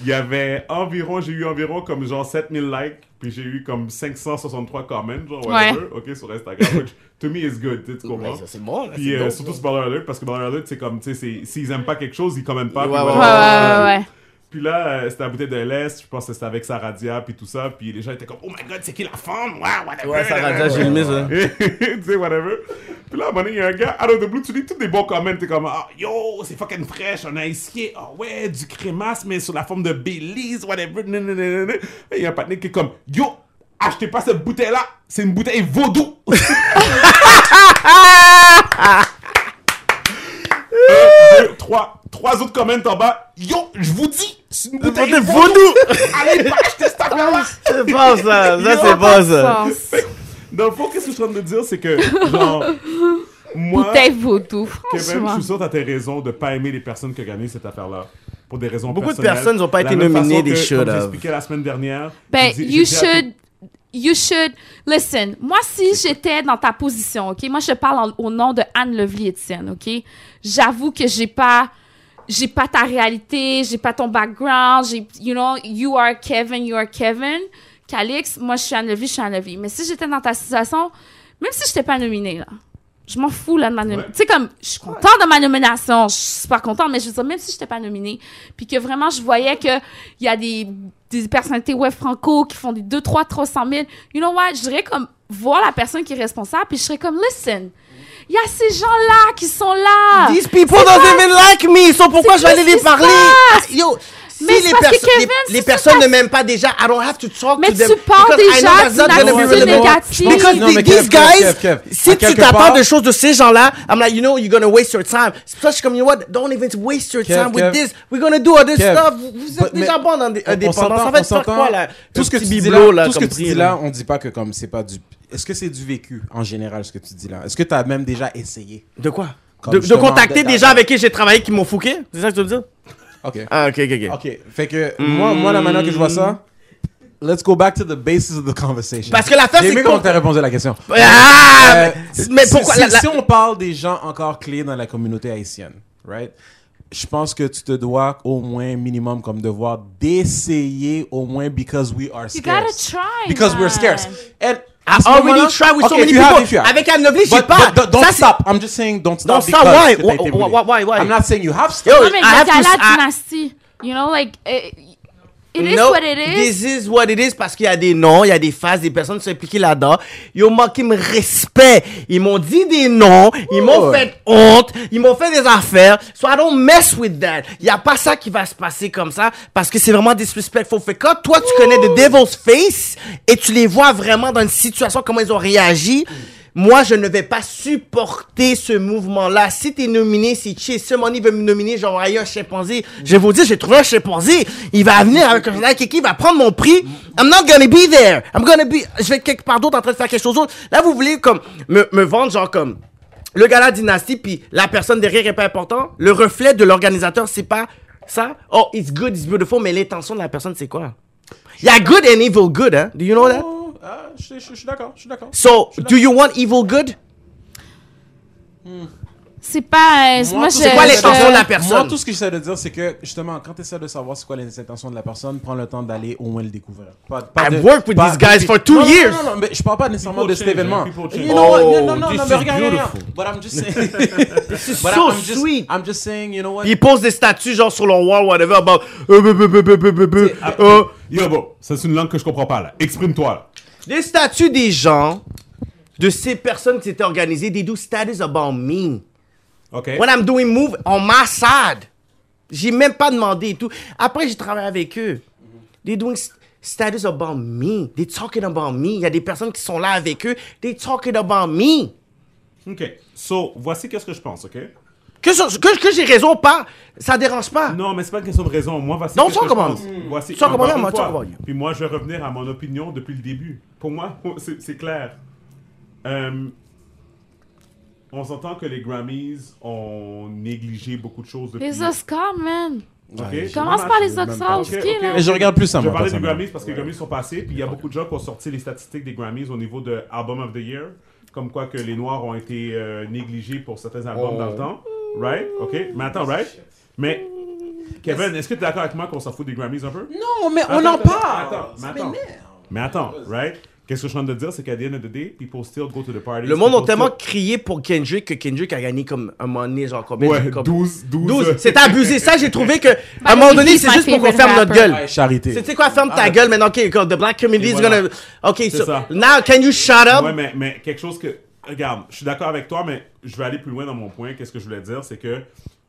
Il y avait environ, j'ai eu environ comme genre 7000 likes, puis j'ai eu comme 563 comments, genre whatever, ok, sur Instagram, which to me is good, tu sais, tu comprends? Ouais, c'est bon, là, Puis c'est euh, surtout sur Baller Alert, parce que Baller Alert, c'est comme, tu sais, s'ils aiment pas quelque chose, ils commentent pas. Ouais, ouais, Ouais, ouais, ouais, ouais. Puis là, euh, c'était la bouteille de LS, je pense que c'était avec Saradia, puis tout ça, puis les gens étaient comme, oh my god, c'est qui la femme? Wow, whatever. Ouais, Saradia, j'ai aimé ça. [laughs] tu sais, whatever. Puis là, à un moment donné, il y a un gars, out of the blue, tu lis tous des bons comments, t'es comme, ah, yo, c'est fucking fraîche, on a ici, ah ouais, du crémasse, mais sous la forme de Belize, whatever. Et il y a un partenaire qui est comme, yo, achetez pas cette bouteille-là, c'est une bouteille vaudou. Un, [laughs] deux, trois, trois autres comments en bas, yo, je vous dis, c'est une bouteille vaudou. [laughs] vaudou. Allez pas acheter cette affaire-là. C'est pas ça. Ça, c'est a ça. de. Dans le fond, qu'est-ce que je suis en train de dire, c'est que, genre, moi, Bouteille vaudou, Kevin, je suis sûr que t'as tes raisons de pas aimer les personnes qui ont gagné cette affaire-là. Pour des raisons Beaucoup de personnes n'ont pas été nominées, que, should comme j'expliquais la semaine dernière. Ben, you should, you should, listen, moi, si j'étais dans ta position, OK, moi, je parle en- au nom de Anne Lovely-Étienne, OK, j'avoue que j'ai pas, j'ai pas ta réalité, j'ai pas ton background, j'ai, you know, you are Kevin, you are Kevin. Calix, moi, je suis Anne Lovely, je suis Anne Lovely. Mais si j'étais dans ta situation, même si j'étais pas nominée, là, je m'en fous, là, de ma nomination. Ouais. Tu sais, comme, je suis contente de ma nomination, je suis super contente, mais je veux dire, même si j'étais pas nominée, puis que vraiment, je voyais que il y a des, des personnalités web franco qui font des 2, 3, 300 000, you know what, je dirais comme, voir la personne qui est responsable, puis je serais comme, listen, il y a ces gens-là qui sont là. These people don't pas- even like me. So pourquoi je vais aller les parler? passe? Yo, Mais c'est les, parce que perso- Kevin, les, les si personnes ne m'aiment pas déjà, I don't have to talk Mais to them. tu parles déjà d'une attitude négative. Because Non, the- mais these Kev, guys, Kev, Kev, si à tu part- de choses de ces gens-là, I'm like, you know, you're gonna waste your time. C'est pour ça que je suis comme, you know what, don't even waste your Kev, time with this. We're gonna do other Kev. stuff. Vous, êtes Mais- déjà bon dans indépendance. En on fait, s'entend. quoi, là? Tout ce que tu dis là, tout ce que tu dis là. on dit pas que comme c'est pas du. Est-ce que c'est du vécu en général ce que tu dis là? Est-ce que tu as même déjà essayé? De quoi? De, de contacter de- des gens avec qui j'ai travaillé qui m'ont fouqué? C'est ça que tu veux dire? Ok. Ah, ok, ok, ok. Ok. Fait que moi, moi la manière que je vois ça, let's go back to the basis of the conversation. Parce que l'affaire, J'ai c'est aimé que- comment t'as répondu à la question. Ah! Euh, mais si- pourquoi? si, la- la- si on parle des gens encore clés dans la communauté haïtienne, right? Je pense que tu te dois au moins minimum comme devoir d'essayer au moins because we are You gotta scarce. try, Because we're man. scarce. And I ce already moment-là- tried with so Okay, many if you have, people. if you have. Avec Anne j'ai But, pas. but don't- don't Ça, c'est- stop. I'm just saying don't stop Don't stop, because why? que t'as été Why- brûlé. why- why- why? I'm not saying you have Yo, stop. Non, mais I le have to- gala I- dynastie, you know, like, eh, it is No, what it is. This is what it is parce qu'il y a des noms, il y a des phases, des personnes qui sont impliquées là-dedans. Ils ont manqué de respect. Ils m'ont dit des noms, ils m'ont fait honte, ils m'ont fait des affaires. So I don't mess with that. Il y a pas ça qui va se passer comme ça parce que c'est vraiment disrespectful. Fait que quand toi tu connais The Devil's Face et tu les vois vraiment dans une situation comment ils ont réagi. Moi, je ne vais pas supporter ce mouvement-là. Si t'es nominé, si Chase Money veut me nominer, j'envoie un chimpanzé. Je vais vous dire, j'ai trouvé un chimpanzé. Il va venir avec un Kiki, il va prendre mon prix. I'm not gonna be there. I'm gonna be, je vais quelque part d'autre en train de faire quelque chose d'autre. Là, vous voulez comme, me, me vendre genre comme, le gala dynastie, puis la personne derrière est pas important. Le reflet de l'organisateur, c'est pas ça. Oh, it's good, it's beautiful, mais l'intention de la personne, c'est quoi? Il y a good and evil good, hein? Do you know that? Ah, je, je- je suis d'accord, je suis d'accord. So, do you want evil good? C'est pas. euh, moi, tout je. ce que quoi j'essaie l'intention dire- de la personne? Moi, tout ce que j'essaie de dire, c'est que, justement, quand tu essaies de savoir c'est quoi les intentions de la personne, prends le temps d'aller au moins le découvrir. Pas, pas I've de- worked with pas- these guys for two Non, years. Non, non, non, mais je parle pas nécessairement People de cet change, événement. You know what? Oh, non, non, non, is mais regarde, regarde. But I'm just [laughs] saying. This is [laughs] But so I'm just, sweet. I'm just saying, you know what? Ils posent des statuts genre sur leur wall, whatever, about. euh, euh. Yo, bon, ça c'est une langue que je comprends pas là. Exprime-toi là. Des statuts des gens, de ces personnes qui s'étaient organisées, they do status about me. Ok. When I'm doing move on my side. J'ai même pas demandé et tout. Après, j'ai travaillé avec eux. They doing st- status about me. They talking about me. Il y a des personnes qui sont là avec eux. They talking about me. Ok. So, voici qu'est-ce que je pense, ok? Que, ce- que, que j'ai raison ou pas, ça dérange pas. Non, mais c'est pas une question de raison. Moi, voici Non, about pense. it. Voici, it, une moi. Puis moi, je vais revenir à mon opinion depuis le début. Pour moi, [laughs] c'est clair. Euh, on s'entend que les Grammys ont négligé beaucoup de choses depuis. Les Oscars, man. Ok? Commence par les Oscars, Ok, ok, ok, là. ok. Mais je regarde plus ça, Je parler des. Grammys parce que les Grammys sont passés, puis il y a beaucoup de gens qui ont sorti les statistiques des Grammys au niveau de Album of the Year, comme quoi que les Noirs ont été euh, négligés pour certains albums dans le temps. Right? OK? Mais attends, right? Mais, Kevin, est-ce que tu es d'accord avec moi qu'on s'en fout des Grammys un peu? Non, mais on Attends, en attends, parle. Attends, mais attends. Mais attends, right? Qu'est-ce que je suis en train de dire, c'est qu'à the end of the day, people still go to the party. Le monde a tellement still- crié pour Kendrick que Kendrick a gagné comme un moment donné, genre combien Ouais, comme- 12, 12. 12. C'est abusé. Ça, j'ai trouvé que, [laughs] à un moment donné, c'est juste pour qu'on ferme notre gueule. Ouais, charité. C'est tu sais quoi, ferme ta gueule maintenant, ok, the black community Et is voilà. gonna. Ok, C'est so, ça. now can you shut up? Ouais, mais, mais quelque chose que. Regarde, je suis d'accord avec toi, mais je vais aller plus loin dans mon point. Qu'est-ce que je voulais dire? C'est que,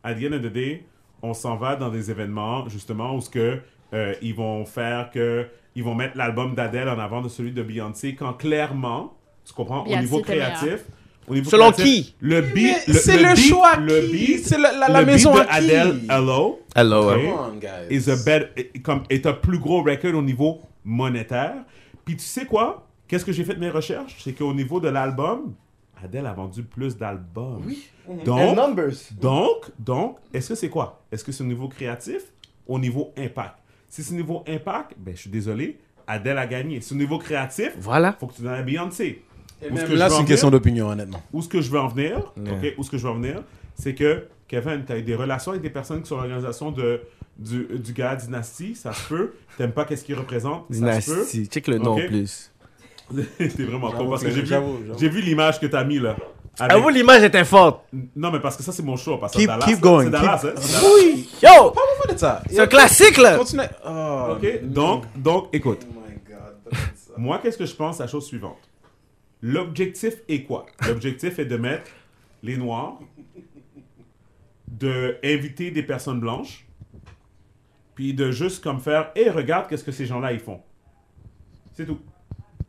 à the end of the day, on s'en va dans des événements, justement, où ce que, euh, ils vont faire que. Ils vont mettre l'album d'Adèle en avant de celui de Beyoncé, quand clairement, tu comprends, au Beyoncé niveau était meilleur. créatif. Au niveau Selon créatif, qui? Le beat. C'est le beat- choix Le qui? beat. C'est la- la- la le maison beat à de qui? Adele, Hello? Hello. Ok? Come on, guys. is a better, comme, est un plus gros record au niveau monétaire. Puis tu sais quoi? Qu'est-ce que j'ai fait de mes recherches? C'est qu'au niveau de l'album, Adele a vendu plus d'albums. Oui. Donc, numbers. donc, donc, est-ce que c'est quoi? Est-ce que c'est au niveau créatif? Au niveau impact? Si c'est au niveau impact, ben je suis désolé, Adele a gagné. Si c'est au niveau créatif, Voilà. faut que tu donnes à Beyoncé. Et Où même que là, c'est une question d'opinion, honnêtement. Où est-ce que je veux en venir? OK, où est-ce que je veux en venir? C'est que, Kevin, tu as eu des relations avec des personnes qui sont l'organisation de, du, du gars Dynasty, ça se peut. T'aimes pas qu'est-ce qu'il représente, ça se peut. Dynasty. Check le nom en plus. [laughs] T'es vraiment con parce que j'ai vu, vu l'image que t'as mis là. À Avec- vous, l'image était forte. Non, mais parce que ça, c'est mon show. Parce que Keep- Dallas, keep going, C'est Dallas, keep- hein, Dallas. Oui. Yo! Parle-moi de ça. C'est un classique, là. Continue. Oh, OK? Donc, donc, écoute. Oh my God. Moi, qu'est-ce que je pense à la chose suivante? L'objectif est quoi? L'objectif est de mettre les Noirs, de inviter des personnes blanches, puis de juste comme faire, et regarde qu'est-ce que ces gens-là ils font. C'est tout.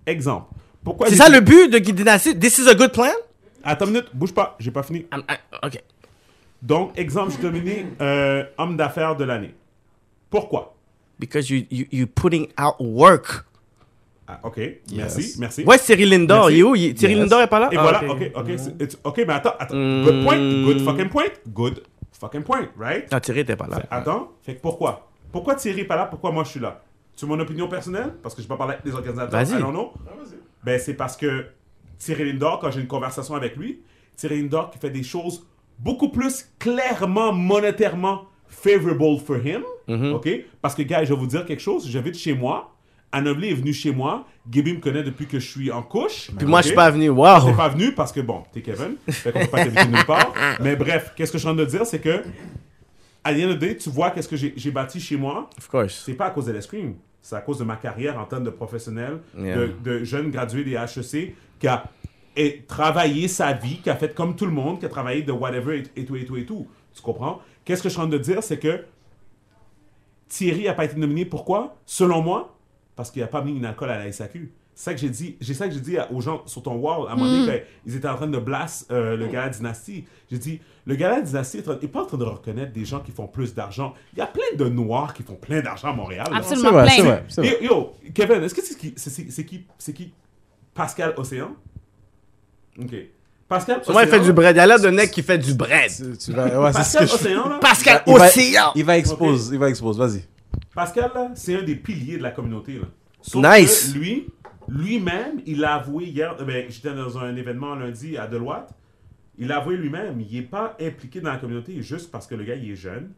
Exemple. Pourquoi C'est ça le but de Dynasty? This is a good plan? Attends une minute, bouge pas, j'ai pas fini. Ok. Donc, exemple, je nominé euh, homme d'affaires de l'année. Pourquoi? Because you, you, you putting out work. Ah, ok, merci, merci. Ouais, Cyril Lindor, Merci. il est où? Il- Cyril Yes. Lindor est pas là? Et Ah, voilà, ok. ok, ok, c'est- it's- ok, mais attends, attends. Good point, good fucking point, good fucking point, right? Non, Thierry était pas là. Attends, fait que pourquoi? Pourquoi Thierry est pas là? Pourquoi moi je suis là? Tu veux mon opinion personnelle? Parce que je pas parler avec les organisateurs. Vas-y. I don't know. Ben, c'est parce que Thierry Lindor, quand j'ai une conversation avec lui, Thierry Lindor qui fait des choses beaucoup plus clairement, monétairement favorable for him. Mm-hmm. OK? Parce que, gars, je vais vous dire quelque chose. J'habite chez moi. Anovli est venu chez moi. Gaby me connaît depuis que je suis en couche. Puis moi, je suis pas venu. Wow. pas venu parce que, bon, t'es Kevin. Fait qu'on peut pas t'inviter nulle part. [laughs] Mais bref, qu'est-ce que je suis en train de dire, c'est que, à the end of the day, tu vois qu'est-ce que j'ai j'ai bâti chez moi. Of course. C'est pas à cause de l'escrime. C'est à cause de ma carrière en tant que professionnel, Yeah. de, de jeune gradué des HEC, qui a et, travaillé sa vie, qui a fait comme tout le monde, qui a travaillé de whatever et, et tout, et tout, et tout. Tu comprends? Qu'est-ce que je suis en train de dire, c'est que Thierry n'a pas été nominé. Pourquoi? Selon moi, parce qu'il n'a pas mis une alcool à la SAQ. C'est ça que j'ai dit. J'ai ça que j'ai dit à- aux gens sur ton wall à un moment donné quand ils étaient en train de blast euh, le gala Dynasty. J'ai dit, le gala Dynasty n'est pas en train de reconnaître des gens qui font plus d'argent. Il y a plein de noirs qui font plein d'argent à Montréal. Absolument C'est vrai, plein. c'est vrai, vrai. Yo, Kevin, est-ce que c'est qui, c'est, c'est- c'est qui, c'est qui Pascal Océan? Ok. Pascal Moi, il fait Océan- du bread. Il a l'air d'un mec qui fait du bread. Tu, tu vas, ouais, c'est ce Pascal que je Océan, là? Pascal Il va- Océan. Il va expose, il va expose, vas-y. Pascal, là, c'est un des piliers de la communauté. Là. Sauf Nice. que lui, lui-même, il l'a avoué hier. euh, Ben, J'étais dans un événement lundi à Deloitte. Il l'a avoué lui-même. Il n'est pas impliqué dans la communauté juste parce que le gars, il est jeune.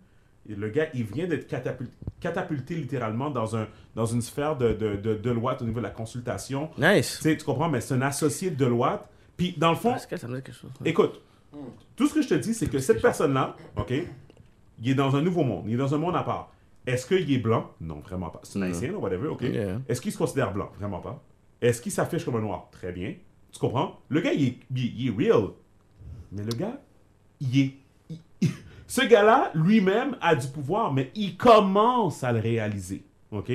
Le gars, il vient d'être catapulté, catapulté littéralement dans, un, dans une sphère de, de, de Deloitte au niveau de la consultation. Nice. Tu comprends, mais c'est un associé de Deloitte. Puis, dans le fond, Pascal, ça me dit quelque chose. Écoute, tout ce que je te dis, c'est que cette personne-là, OK, il est dans un nouveau monde. Il est dans un monde à part. Est-ce qu'il est blanc? Non, vraiment pas. C'est un haïtien, là, whatever, OK? Yeah. Est-ce qu'il se considère blanc? Vraiment pas. Est-ce qu'il s'affiche comme un noir? Très bien. Tu comprends? Le gars, il est, il est- il est real. Mais le gars, il est... il- ce gars-là, lui-même, a du pouvoir, mais il commence à le réaliser. OK?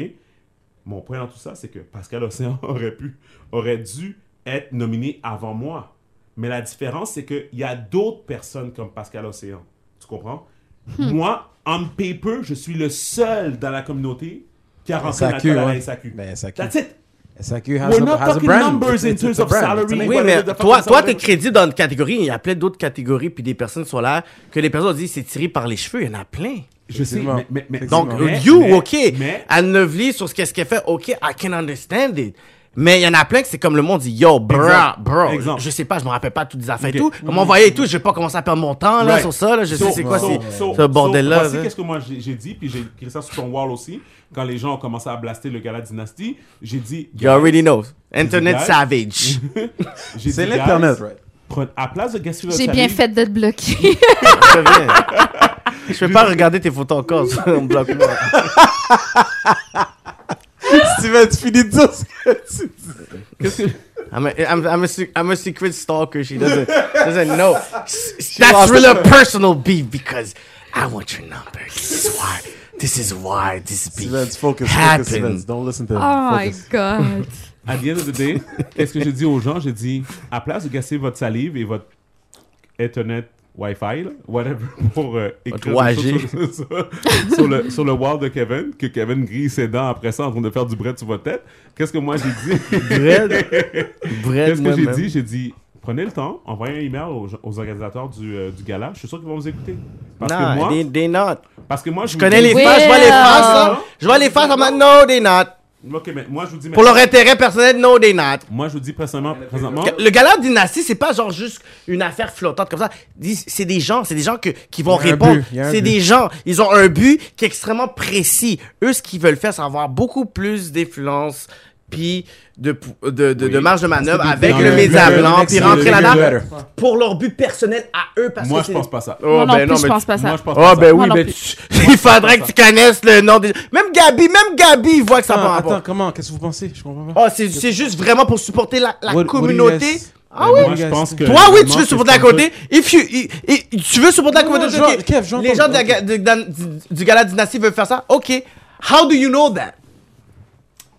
Mon point dans tout ça, c'est que Pascal Océan [laughs] aurait pu, aurait dû être nominé avant moi. Mais la différence, c'est qu'il y a d'autres personnes comme Pascal Océan. Tu comprends? Moi, on paper, je suis le seul dans la communauté qui a rentré SAQ, l'alcool à la. SAQ. Ben, SAQ. That's it. Has We're a, not talking numbers It's- in terms a of brand. salary. Oui, mais toi, toi, t'es crédit dans une catégorie. Il y a plein d'autres catégories, puis des personnes sont là, que les personnes disent c'est tiré par les cheveux. Il y en a plein. Je sais, mais, mais, mais-. Donc, mais- you, mais- OK. Mais, Anne Nevely, sur ce qu'est-ce qu'elle fait, OK, I can understand it. Mais il y en a plein que c'est comme le monde dit, yo, bro, bro. Exemple. Je sais pas, je me rappelle pas toutes les affaires et tout. Comme on voyait et tout, je vais pas commencer à perdre mon temps, là, Right. sur ça, là. Je So- sais c'est quoi, so- c'est so- ce bordel-là. so, Voici là. qu'est-ce que moi j'ai j'ai dit, puis j'ai écrit ça sur ton wall aussi. Quand les gens ont commencé à blaster le gala Dynasty, j'ai dit. You already know. Internet Guys. savage. [laughs] j'ai C'est dit, l'internet, guys, right? prenez- À place de gaspiller J'ai bien fait d'être bloqué. Très bien. Je peux pas regarder tes photos encore, ça, [laughs] on bloque moi. [laughs] Steven, [laughs] tu finis de dire ce que tu dis. I'm a, I'm, I'm, a, se- I'm a secret stalker. She doesn't doesn't know. S- That's really it. a personal beef because I want your number. This is why. This is why this beef Steven, focus, focus, Steven. happened. Don't listen to him. Oh my god. [laughs] À the end of the day, qu'est-ce que j'ai dit aux gens? J'ai dit, à place de gaspiller votre salive et votre Internet Wi-Fi, là, whatever, [laughs] pour euh, écrire Votre des 3G. choses sur, sur- sur le, sur le wall de Kevin, que Kevin grille ses dents après ça en train de faire du bread sur votre tête, qu'est-ce que moi j'ai dit? Bread? [laughs] Bread, Qu'est-ce que j'ai dit? J'ai dit, prenez le temps, envoyez un email aux, aux organisateurs du, euh, du gala. Je suis sûr qu'ils vont vous écouter. Parce Nah, que moi, they, they not. parce que moi, je, Je connais les faces, je vois les faces, là. Je vois les faces, I'm like, no, they not. Ok, mais moi, je vous dis Pour leur intérêt personnel, no, they not. Moi, je vous dis présentement, présentement Le gala dynastie, c'est pas genre juste une affaire flottante comme ça. C'est des gens, c'est des gens que, qui vont répondre. C'est des gens, ils ont un but qui est extrêmement précis. Eux, ce qu'ils veulent faire, c'est avoir beaucoup plus d'influence, puis de, de, de, de marge de manœuvre avec le le- blanc, puis rentrer là-dedans pour leur but personnel à eux. Parce moi, que je pense pas ça. Oh, Moi non ben plus, je pense pas ça. Moi, je pense Oh, pas ben ça. oui, Moi non ben, tu- [laughs] il faudrait que tu connaisses le nom des... Même Gabi, même Gabi, voit que ça Attends, va attends, rapport. comment Qu'est-ce que vous pensez? Je comprends pas. Oh, c'est c'est juste vraiment pour supporter la, communauté. Ah oui? Moi, je pense que- Toi, oui, tu veux supporter la communauté. If you, i- i- tu veux supporter la Non, communauté. non, ok. je- Kev, j'entends- Les gens du gala dynastie veulent faire ça. Ok. How do you know that?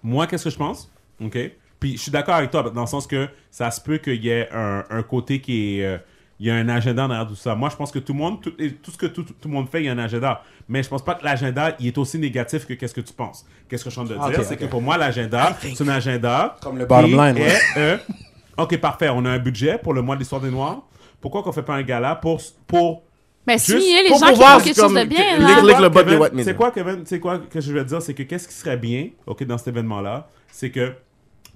Moi, qu'est-ce que je pense? OK? Puis je suis d'accord avec toi, dans le sens que ça se peut qu'il y ait un, un côté qui est. euh, il y a un agenda derrière tout ça. Moi, je pense que tout le monde, tout, ce que tout, tout le monde fait, il y a un agenda. Mais je pense pas que l'agenda, il est aussi négatif que qu'est-ce que tu penses. Qu'est-ce que je suis en train de Ah, dire? c'est que pour moi, l'agenda, think- c'est un agenda. Comme le bottom line, est, ouais. euh, [laughs] OK, parfait. On a un budget pour le mois de l'histoire des Noirs. Pourquoi qu'on fait pas un gala pour. pour Mais Juste souligner les pour gens qui pouvoir, font quelque c'est chose de bien. que- là. C'est quoi, Kevin? White. C'est quoi, Kevin? C'est quoi que je vais te dire? C'est que qu'est-ce qui serait bien, OK, dans cet événement-là, c'est que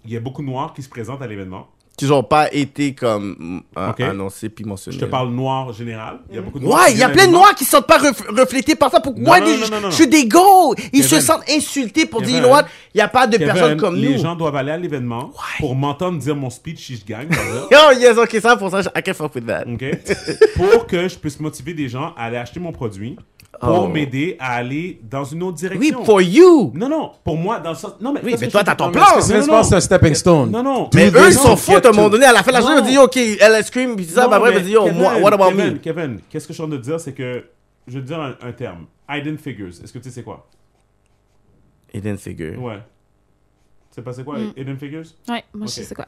il y a beaucoup de Noirs qui se présentent à l'événement. Qui n'ont pas été comme euh, annoncés puis mentionnés. Je te parle noir général. Il y a beaucoup de noirs Ouais, il y a plein de noirs qui ne sont pas ref- reflétés par ça. Pourquoi Non, des- non, non, non, non. je suis des go? Ils se sentent insultés pour dire, you know? Il n'y a pas de Kevin, personnes comme les nous. gens doivent aller à l'événement pour m'entendre dire mon speech si je gagne. [laughs] Yo, yes, ok, ça, pour ça, I can fuck with that. OK? [laughs] pour que je puisse motiver des gens à aller acheter mon produit pour Oh. m'aider à aller dans une autre Oui, direction. for you. Non, non, pour moi, dans le sens... Non, mais, Oui, mais toi, t'as ton plan. c'est Non, se non. passe, c'est un stepping stone. Non, non. Mais eux, ils s'en foutent à un moment donné. À la fin de la journée, ils dire, OK, elle scream, puis ça, bah, après, ils dire, oh, Kevin, moi, what about me? Kevin, qu'est-ce que je suis en train de dire, c'est que... Je vais te dire un, un terme. Hidden Figures. Est-ce que tu sais c'est quoi? Hidden figure. Ouais. Tu sais pas c'est quoi, Mm. Hidden Figures? Ouais, moi, je sais c'est quoi.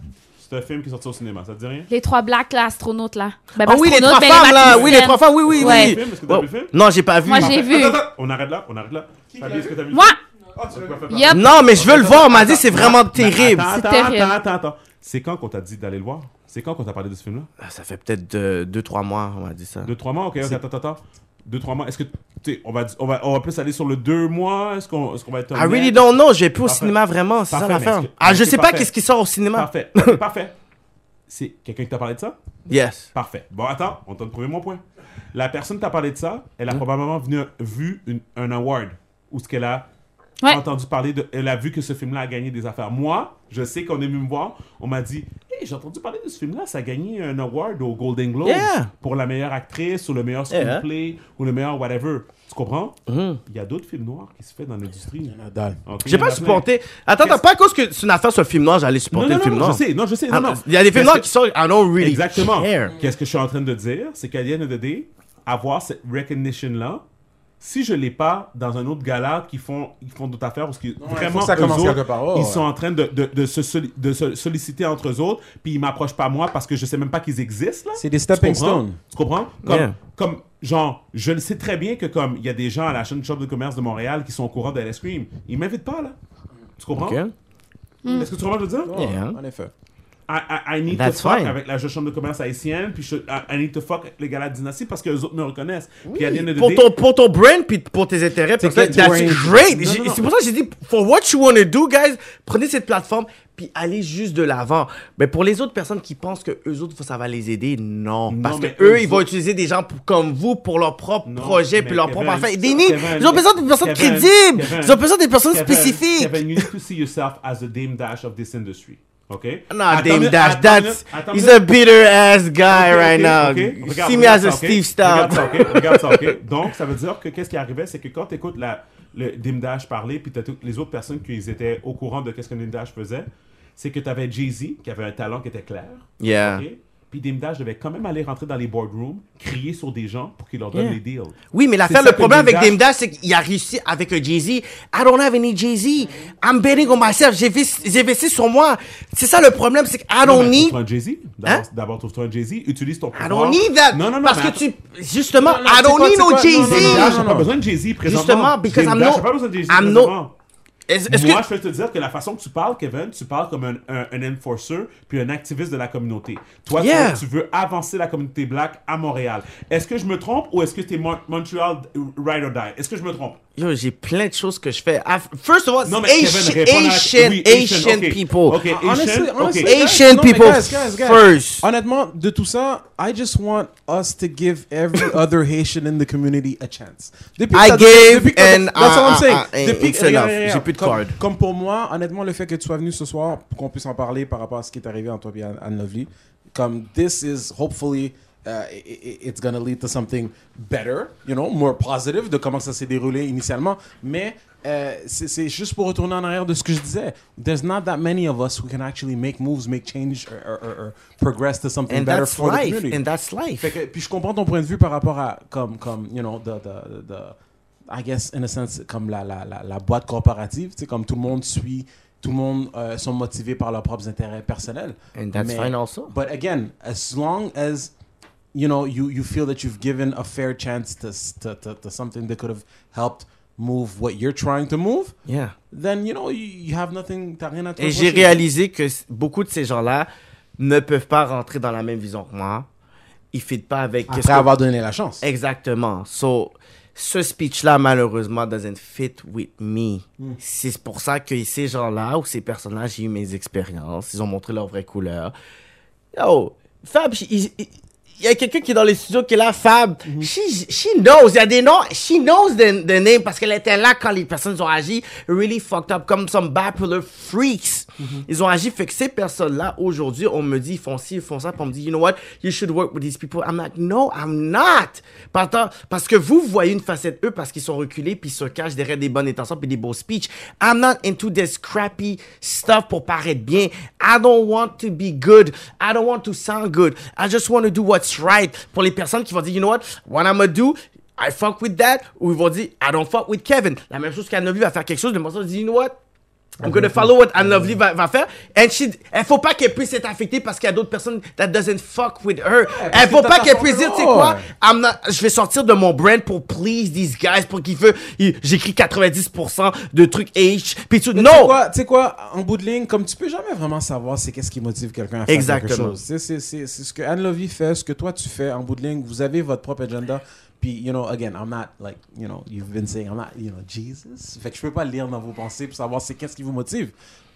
C'est un film qui est sorti au cinéma. Ça te dit rien? Les trois blacks, là, astronautes, là. Ben, Ah oui, les astronautes, trois ben, femmes, là. Oui, les trois femmes, oui, oui, Ouais. oui. Film, est-ce que t'as Oh. vu le film? Non, j'ai pas vu. Moi, j'ai vu. Attends, attends, on arrête là, on arrête là. Fabi, est-ce que t'as vu le Moi! film? Ah, tu veux pas faire Yup. Non, mais je veux le voir. On m'a dit, c'est vraiment terrible. Attends, C'est attends, terrible. attends, attends, attends. C'est quand qu'on t'a dit d'aller le voir? C'est quand qu'on t'a parlé de ce film-là? Ah, Ça fait peut-être euh, deux, trois mois, on m'a dit ça. Deux, trois mois? Ok, ok, attends, attends, attends. Deux, trois mois. Est-ce que, tu sais, on va, on va, on va plus aller sur le deux mois? Est-ce qu'on, est-ce qu'on va être I really don't know. Je vais plus au cinéma vraiment. C'est ça l'affaire. Ah, je sais pas qu'est-ce qui sort au cinéma. Parfait, parfait. C'est quelqu'un qui t'a parlé de ça? Yes. Parfait. Bon, attends, on t'a trouvé mon point. La personne qui t'a parlé de ça, elle a probablement venu, vu un award où ce qu'elle a Ouais. entendu parler de. Elle a vu que ce film-là a gagné des affaires. Moi, je sais qu'on est venu me voir. On m'a dit Hey, j'ai entendu parler de ce film-là. Ça a gagné un award au Golden Globe Yeah. pour la meilleure actrice ou le meilleur Yeah. screenplay ou le meilleur whatever. Tu comprends? Mhm. Il y a d'autres films noirs qui se font dans l'industrie. Nadal. Ok, J'ai pas supporté. Attends, attends, pas à cause que c'est une affaire sur le film noir, j'allais supporter Non, le non, film non, noir. je sais, non, je sais, non, Ah, non. Il y a des films noirs que- qui sortent, I don't really Exactement. Qu'est-ce que je suis en train de dire? C'est qu'à the end of the day, avoir cette recognition-là, si je l'ai pas dans un autre gala qui font, ils font d'autres affaires, parce que il vraiment, ça eux autres, part. Oh, ils ouais. sont en train de, de, de se, soli- de se solliciter entre eux autres, puis ils m'approchent pas moi parce que je sais même pas qu'ils existent, là. C'est des stepping stones. Tu comprends? Comme, Yeah. comme, genre, je le sais très bien que comme il y a des gens à la chaîne Chambre de commerce de Montréal qui sont au courant de l'Ice Cream, ils m'invitent pas, là. Tu comprends? Ok. Est-ce que tu comprends ce que je veux dire? Oh, Yeah. En effet. I, I, I need That's to fuck fine. avec la chambre de commerce haïtienne, puis je, I, I need to fuck avec les gars de la dynastie parce que les autres me reconnaissent. Puis à of the Pour day- ton, pour ton brand puis pour tes intérêts, to that's great. C'est pour ça que j'ai dit, for what you want to do, guys, prenez cette plateforme puis allez juste de l'avant. Mais pour les autres personnes qui pensent que eux autres, ça va les aider, non. Non, Parce que eux, ils vont autres- utiliser des gens pour- comme vous pour leur propre Non, projet puis leur Kevin, propre affaire. Des nids, ils ont besoin de personnes crédibles. Ils ont besoin de personnes spécifiques. Kevin, you need to see yourself as the Dame Dash of this industry. OK? Non, Attends Dame Dash, that's, he's a bitter ass guy Ok, right ok, now. ok. Regarde, See me as a? Steve Stout. Regarde ça, ok? [laughs] Donc, ça veut dire que qu'est-ce qui arrivait, c'est que quand tu écoutes la, le Dim Dash parler, puis t'as toutes les autres personnes qui étaient au courant de qu'est-ce que Dim Dash faisait, c'est que tu avais Jay-Z, qui avait un talent qui était clair. Yeah. Puis Dim Dash devait quand même aller rentrer dans les boardrooms, crier sur des gens pour qu'ils leur donnent Yeah. les deals. Oui, mais l'affaire, le problème avec Dame Dash- Dame Dash, c'est qu'il a réussi avec un Jay-Z. I don't have any Jay-Z. I'm betting on myself. J'ai investi sur moi. C'est ça le problème, c'est que I don't need. trouve-toi un Jay-Z. D'abord, Hein? d'abord, trouve-toi un Jay-Z. Utilise ton pouvoir. I don't need that. Non, non, non. Parce mais que tu, justement, Non, non, I don't quoi, need no Jay-Z. j'ai non, pas besoin de Jay-Z présentement. Justement, because Dame I'm no- j'ai pas besoin de Jay-Z I'm no- présentement. Est-ce Moi, que, je peux te dire que la façon que tu parles, Kevin, tu parles comme un, un, un enforcer puis un activiste de la communauté. Toi, tu, veux avancer la communauté black à Montréal. Est-ce que je me trompe ou est-ce que tu es Montreal Ride or Die? Est-ce que je me trompe? Yo, j'ai plein de choses que je fais. First of all, Non, Asian, Kevin, réponds à Asian, oui, Asian ok. people. Ok, Honestly, Asian, honestly, ok. guys, Asian people guys, guys, guys. first. Honnêtement, de tout ça, I just want us to give every [coughs] other Haitian in the community a chance. Depuis I gave depuis and, That's what I'm uh, saying. uh, uh, Depuis J'ai plus de comme- card. Comme pour moi, honnêtement, le fait que tu sois venu ce soir pour qu'on puisse en parler par rapport à ce qui est arrivé entre toi et Anne Lovely, comme this is hopefully uh, it's gonna lead to something better, you know, more positive de comment ça s'est déroulé initialement. Mais euh, c'est juste pour retourner en arrière de ce que je disais. There's not that many of us who can actually make moves, make change, or, or, or- progress to something And better for the life. community. And that's life. Que- puis je comprends ton point de vue par rapport à comme comme you know the the the I guess in a sense comme la la la, la boîte corporative, tu sais comme tout le monde suit, tout le monde euh, sont motivés par leurs propres intérêts personnels. And that's Mais- fine also. But again, as long as you know you you feel that you've given a fair chance to to to, to something that could have helped move what you're trying to move, Yeah. then you know you, you have nothing, t'as rien à te Et j'ai réalisé que beaucoup de ces gens-là ne peuvent pas rentrer dans la même vision que moi. Ils ne fit pas avec... après que- avoir donné la chance. Exactement. So, ce speech-là, malheureusement, doesn't fit with me. Hmm. C'est pour ça que ces gens-là ou ces personnes-là, j'ai eu mes expériences. Ils ont montré leur vraie couleur. Yo, Fab, she- il il- il y a quelqu'un qui est dans les studios qui est là, Fab. She, she knows. Il y a des noms. She knows the, the name parce qu'elle était là quand les personnes ont agi really fucked up comme some bipolar freaks. Ils ont agi. Fait que ces personnes-là, aujourd'hui, on me dit, ils font ci, ils font ça. Puis on me dit, you know what? You should work with these people. I'm like, no, I'm not. Parce, parce que vous voyez une facette eux parce qu'ils sont reculés puis ils se cachent derrière des bonnes intentions puis des beaux speeches. I'm not into this crappy stuff pour paraître bien. I don't want to be good. I don't want to sound good. I just want to do what's right. Pour les personnes qui vont dire, you know what? What I'm gonna do, I fuck with that. Ou ils vont dire, I don't fuck with Kevin. La même chose qu'Anne Lovely va faire quelque chose. Le morceau dit, you know what? I'm gonna follow what Anne Lovely va, va faire. And she, elle faut pas qu'elle puisse être affectée parce qu'il y a d'autres personnes that doesn't fuck with her. Elle faut pas qu'elle puisse dire, tu sais quoi? ouais. I'm not- je vais sortir de mon brand pour please these guys, pour qu'ils veulent, j'écris 90% de trucs H, puis tout. Non! tu sais quoi, en bout de ligne, comme tu peux jamais vraiment savoir c'est qu'est-ce qui motive quelqu'un à faire Exactement. quelque chose. C'est- ce que Anne Lovie fait, ce que toi tu fais en bout de ligne. Vous avez votre propre agenda. Puis, you know, again, I'm not like, you know, you've been saying, I'm not, you know, Jesus. Fait que je peux pas lire dans vos pensées pour savoir c'est qu'est-ce qui vous motive.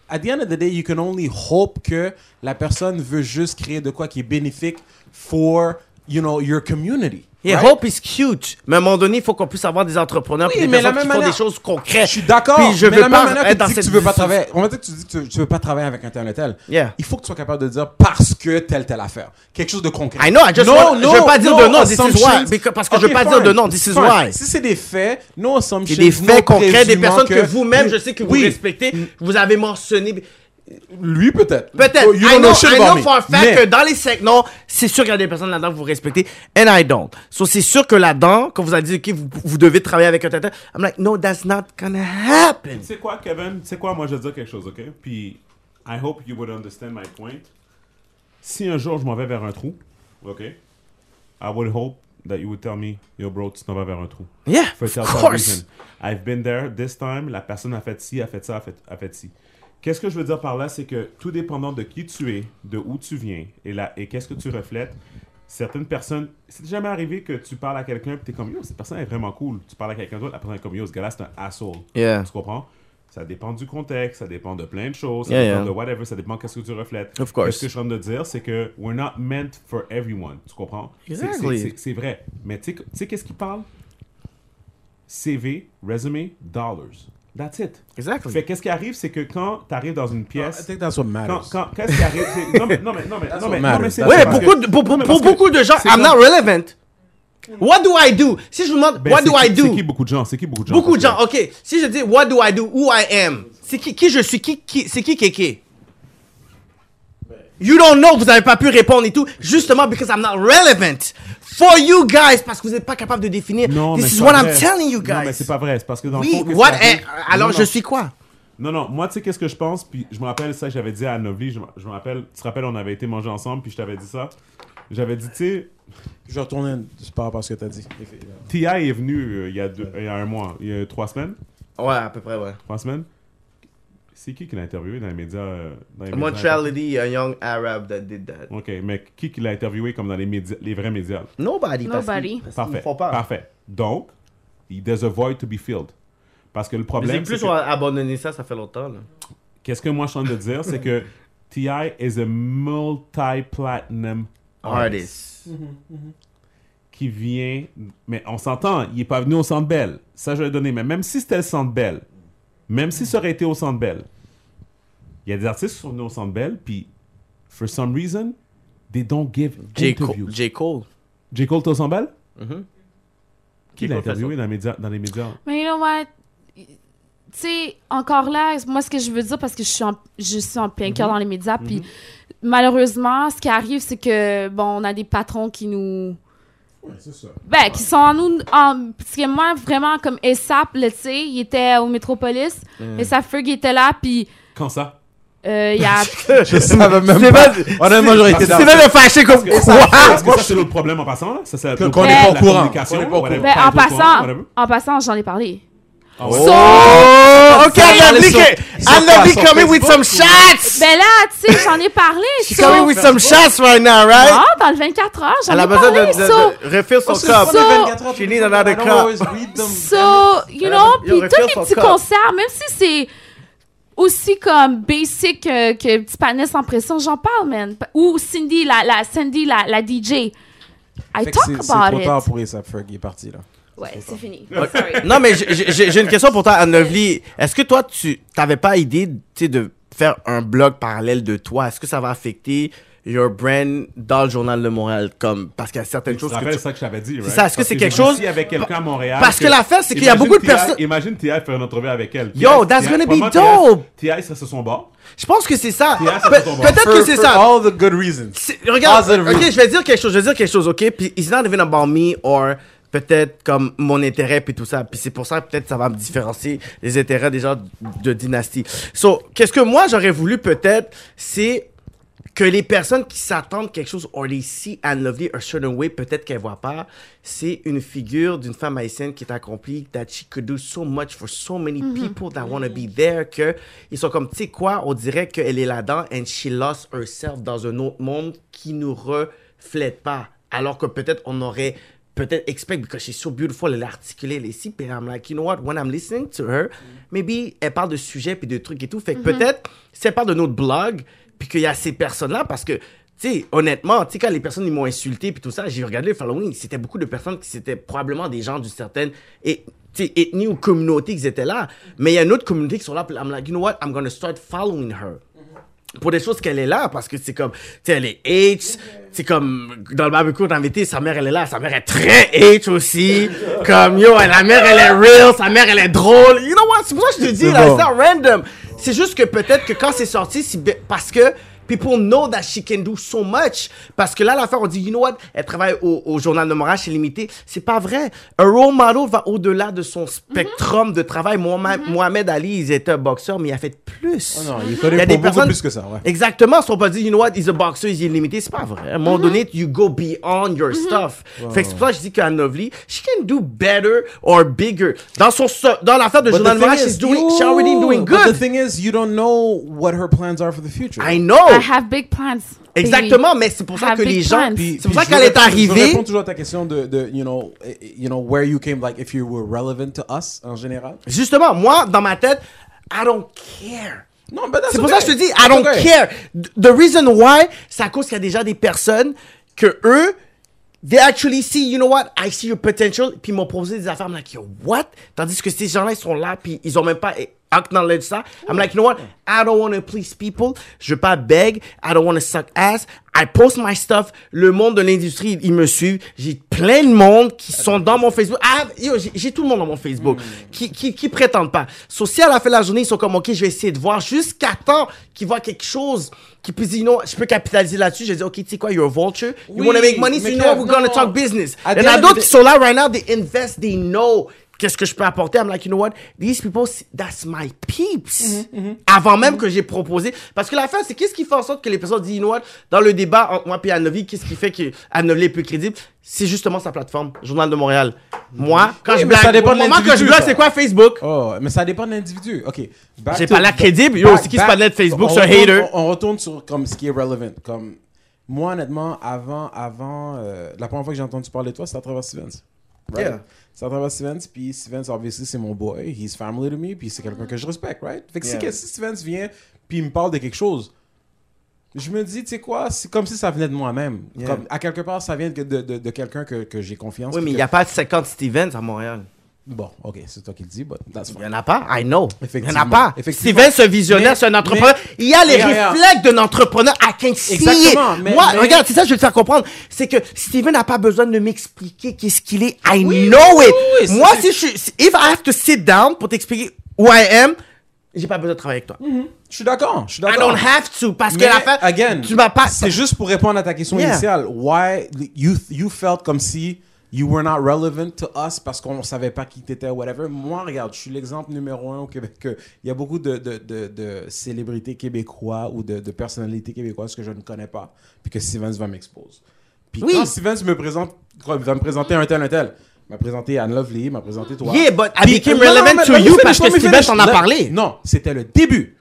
At the end of the day, you can only hope que la personne veut juste créer de quoi qui est bénéfique for, you know, your community. Right? Hope is cute. Mais à un moment donné, il faut qu'on puisse avoir des entrepreneurs, Oui, des mais personnes qui même font manière- des choses concrètes. Je suis d'accord. Puis je mais veux la pas même manière que dans tu dis que tu veux pas travailler. On va dire que tu dis que tu, veux pas travailler avec un tel et tel. Yeah. Il faut que tu sois capable de dire parce que telle telle affaire. Quelque chose de concret. I know, I just want- je veux pas dire de non, this is why. parce que je veux pas dire de non, this is fine. why. Si c'est des faits, no assumptions. C'est des faits no concrets, des personnes que, vous-même, je sais que vous respectez, vous avez mentionné. Lui peut-être. Peut-être. You I know, know shit I know for a fact Mais- que dans les segments, c'est sûr qu'il y a des personnes là-dedans que vous respectez, and I don't. So c'est sûr que là-dedans, quand vous avez dit, OK, vous, vous devez travailler avec un tel, I'm like, no, that's not gonna happen. Tu sais quoi, Kevin? Tu sais quoi, moi, je vais te dire quelque chose, OK? Puis, I hope you would understand my point. Si un jour, je m'en vais vers un trou, OK? I would hope that you would tell me, yo, bro, tu t'en vas vers un trou. Yeah, For of course. reason. I've been there this time. La personne a fait ci, a fait ça, a fait, a fait ci. Qu'est-ce que je veux dire par là, c'est que tout dépendant de qui tu es, de où tu viens et, là, et qu'est-ce que tu reflètes, certaines personnes. C'est jamais arrivé que tu parles à quelqu'un et tu es comme yo, cette personne est vraiment cool. Tu parles à quelqu'un d'autre, la personne est comme yo, ce gars-là, c'est un asshole. Yeah. Tu comprends? Ça dépend du contexte, ça dépend de plein de choses, ça Yeah, dépend yeah. de whatever, ça dépend qu'est-ce que tu reflètes. Of course. Ce que je suis en train de dire, c'est que we're not meant for everyone. Tu comprends? Exactly. c'est- vrai. Mais tu sais- tu sais qu'est-ce qu'il parle? CV, resume, dollars. That's it. Exactly. Fait qu'est-ce qui arrive, c'est que quand tu arrives dans une I pièce. think that's what Quand, matters. quand, qu'est-ce qui arrive? c'est- Non, mais, non, mais, non, mais, That's non, what mais, non, mais c'est parce beaucoup que- pour, pour- pour beaucoup de gens, c'est I'm not relevant. What do I do? Si je vous demande, Ben, what c'est do I qui- C'est do? qui beaucoup de gens? C'est qui beaucoup de gens? Beaucoup de gens, ok. Si je dis, what do I do? Who I am? C'est qui, qui je suis? Qui, qui, c'est qui Kéké? You don't know, vous n'avez pas pu répondre et tout. Justement, because I'm not relevant for you guys, parce que vous n'êtes pas capable de définir. Non, mais This is c'est what pas I'm vrai. telling you guys. Non, mais c'est pas vrai. C'est parce que dans le Oui, fond, qu'est-ce what alors Non, je non. suis quoi? Non, non, moi, tu sais, qu'est-ce que je pense, puis je me rappelle ça, j'avais dit à Novli, je, me- je me rappelle, tu te rappelles, on avait été manger ensemble, puis je t'avais dit ça. J'avais dit, tu sais, Je vais retourner par rapport à ce que tu as dit. T.I. est venu euh, il, y a deux- il y a un mois, il y a trois semaines, Ouais, à peu près, ouais. trois semaines. C'est qui qui l'a interviewé dans les médias euh, dans les Montreality, a young Arab that did that. Ok, mais qui qui l'a interviewé comme dans les, médias, les vrais médias Nobody. parce Nobody. parce Parfait, font pas. parfait. Donc, there's a void to be filled. Parce que le Mais problème, plus c'est on que- a abandonné ça, ça fait longtemps. Là. qu'est-ce que moi je suis en train de dire, c'est que [laughs] T.I. is a multi-platinum artist. Artist. qui vient. Mais on s'entend, il est pas venu au Centre Bell. Ça, je vais le donner. Mais même si c'était le Centre Bell, même si ça aurait été au Centre Bell, il y a des artistes qui sont venus au Centre Bell, puis, for some reason, they don't give J. interviews. Cole. J. Cole. J. Cole, t'es au Centre Bell? Mhm. Qui l'a interviewé dans les médias? Dans les médias? Mais you know what? Tu sais, encore là, moi, ce que je veux dire, parce que je suis en, je suis en plein cœur dans les médias, puis malheureusement, ce qui arrive, c'est que, bon, on a des patrons qui nous... c'est ça. Ben, qui sont en nous... En, parce que moi, vraiment, comme ESAP, là, tu sais, il était au Métropolis, ESAP Ferg était là, puis Quand ça? euh, il y a... [laughs] [laughs] Je savais même C'est pas. pas- j'aurais été C'est dans C'est même fâché comme quoi? parce que ça, c'est l'autre problème en passant, là. Ça, c'est qu'on est pas au courant. Ben, en passant, en passant, j'en ai parlé. Ah So, ouais? Oh, ok, Ça, I love sur coming with some shots. ben là, tu sais, j'en ai parlé. She's so- coming with some shots right now, right? Non, dans le 24 heures, j'en Elle ai a besoin parlé. de, de, so, de refill son C'est cup. pas les 24 heures, She needs another cup. So, you Elle know, a- puis tous les petits concerts, même si c'est aussi comme basic euh, que petit panel sans pression, j'en parle, man. Ou Cindy, la, la, Cindy, la, la DJ. I Fait que talk c'est- c'est about trop it. tard pour ASAP Ferg, il est parti là. Ouais, c'est fini. [laughs] Sorry. Non, mais j'ai- une question pour toi, Anne-Lovely. Est-ce que toi, tu t'avais pas idée tu sais, de faire un blog parallèle de toi? Est-ce que ça va affecter your brand dans le Journal de Montréal? Comme, parce qu'il y a certaines choses que tu... ça que je t'avais dit, right? ça, est-ce que c'est quelque chose- réussi avec quelqu'un à Montréal. Parce que l'affaire, c'est qu'il y a beaucoup de personnes- Imagine T.I. faire une entrevue avec elle. Yo, that's gonna be dope. T.I. Serait sur son bord. Je pense que c'est ça. Ça. Peut-être que c'est ça. all the good reasons. Regarde, Positive ok, reasons. je vais dire quelque chose, je vais dire quelque chose, ok? Puis it's not even about me or peut-être comme mon intérêt puis tout ça. Puis c'est pour ça peut-être ça va me différencier les intérêts des gens de dynastie. So, qu'est-ce que moi j'aurais voulu peut-être, c'est que les personnes qui s'attendent quelque chose or they see Anne Lovely a certain way, peut-être qu'elles voient pas, c'est une figure d'une femme haïtienne qui est accomplie, that she could do so much for so many people that want to be there, que ils sont comme, tu sais quoi, on dirait qu'elle est là-dedans and she lost herself dans un autre monde qui nous reflète pas. Alors que peut-être on aurait peut-être expect because she's so beautiful, elle est articulée, elle est ici, puis I'm like, you know what, when I'm listening to her, maybe elle parle de sujets puis de trucs et tout. Fait que peut-être, si elle parle de notre blog, puis qu'il y a ces personnes-là, parce que, tu sais, honnêtement, tu sais, quand les personnes ils m'ont insulté puis tout ça, j'ai regardé le following, c'était beaucoup de personnes qui c'était probablement des gens d'une certaine et, ethnie ou communauté qui étaient là. Mais il y a une autre communauté qui sont là, puis I'm like, you know what, I'm gonna start following her pour des choses qu'elle est là parce que c'est comme tu sais elle est H c'est comme dans le barbecue on invité sa mère elle est là sa mère est très H aussi. Comme yo la mère elle est real sa mère elle est drôle. You know what? C'est pour ça que je te dis là c'est random. C'est juste que peut-être que quand c'est sorti parce que people know that she can do so much parce que là l'affaire on dit you know what? Elle travaille au, au journal de Montréal chez Limité c'est pas vrai un role model va au-delà de son spectrum de travail Mohamed, Mohamed Ali il était un boxeur mais il a fait plus Oh non, il est Il y a des personnes- plus que ça, ouais. Exactement, si on peut dire, you know what, he's a boxer, il est limité, c'est pas vrai. À un Mhm. moment donné, you go beyond your stuff. Fait que c'est pour ça que je dis qu'Anne Lovely, she can do better or bigger. Dans son, so- dans l'affaire de But Journal the Moral, thing she's doing, she's already doing But the good. thing is, you don't know what her plans are for the future. I know. I have big plans. baby. Exactement, mais c'est pour ça que les gens, c'est pour ça qu'elle est répondre- Je arrivée. réponds toujours à ta question de, de you know, eh, eh, you know, where you came, like, if you were relevant to us, en général. Justement, moi, dans ma tête, I don't care. Non, but that's C'est pour ça que je te dis, I don't okay. care. The reason why, c'est à cause qu'il y a déjà des personnes que eux, they actually see, you know what, I see your potential, puis ils m'ont proposé des affaires, I'm like, yo, what? Tandis que ces gens-là, ils sont là, puis ils ont même pas acknowledge ça. I'm like, you know what, I don't want to please people, je veux pas beg, I don't want to suck ass, I post my stuff, le monde de l'industrie, ils me suivent, j'ai plein de monde qui sont dans mon Facebook, Ah, j'ai- tout le monde dans mon Facebook, qui, qui, qui prétendent pas. So, si à la fin de la journée, ils sont comme, ok, je vais essayer de voir jusqu'à temps qu'ils voient quelque chose qui puisse dire, non, je peux capitaliser là-dessus. J'ai dit, ok, tu sais quoi, you're a vulture. You Oui, want to make money, so you know we're gonna non. talk business. Il y en a d'autres qui sont là right now, they invest, they know qu'est-ce que je peux apporter? I'm like, you know what, these people, that's my peeps. Mm-hmm, Avant même que j'ai proposé. Parce que la fin, c'est qu'est-ce qui fait en sorte que les personnes disent, you know what, dans le débat entre moi et Anne-Novi, qu'est-ce qui fait que Anne-Novi est plus crédible? C'est justement sa plateforme, Journal de Montréal. Moi, quand Oui, je mais ça blague, dépend au moment que je blague, c'est quoi Facebook? Oh, mais ça dépend de l'individu. OK. J'ai pas ba- crédible. Yo, c'est qui se parlait de Facebook, on c'est un hater? On, on retourne sur comme ce qui est relevant. Comme moi, honnêtement, avant, avant euh, la première fois que j'ai entendu parler de toi, c'était à travers Stevens. Right? Yeah. C'est à travers Stevens, puis Stevens, obviously, c'est mon boy. He's family to me, puis c'est quelqu'un que je respecte, right? Fait que si Yeah. si Stevens vient, puis il me parle de quelque chose, je me dis, tu sais quoi, c'est comme si ça venait de moi-même. Yeah. À quelque part, ça vient de, de, de, de quelqu'un que, que j'ai confiance. Oui, mais il n'y a pas 50 Stevens à Montréal. Bon, ok, c'est toi qui le dis, but that's Il fine. n'y en a pas, I know. Il n'y en a pas. Steven, un visionnaire, c'est un entrepreneur. mais- il y a les réflexes d'un entrepreneur. I can see Exactement, mais- Moi, mais- regarde, c'est ça que je veux te faire comprendre. C'est que Steven n'a pas besoin de m'expliquer qu'est-ce qu'il est. I Oui, know oui, it. oui, Moi, si je suis, if I have to sit down pour t'expliquer who I am, j'ai pas besoin de travailler avec toi. Je suis d'accord, je suis I d'accord. don't have to, parce que la fin, again, tu m'as pas, C'est juste pour répondre à ta question Yeah. initiale. Why you, you felt comme si you were not relevant to us parce qu'on savait pas qui t'étais, whatever. Moi, regarde, je suis l'exemple numéro un au Québec. que Il y a beaucoup de, de, de, de célébrités québécois ou de, personnalités québécoises que je ne connais pas, puis que Stevens va m'exposer. Puis Oui. quand Stevens me présente, va me présenter un tel, un tel. Il m'a présenté Anne Lovely, il m'a présenté toi. Yeah, but I became relevant to you parce que me Steven finish. t'en a parlé. Non, c'était le début.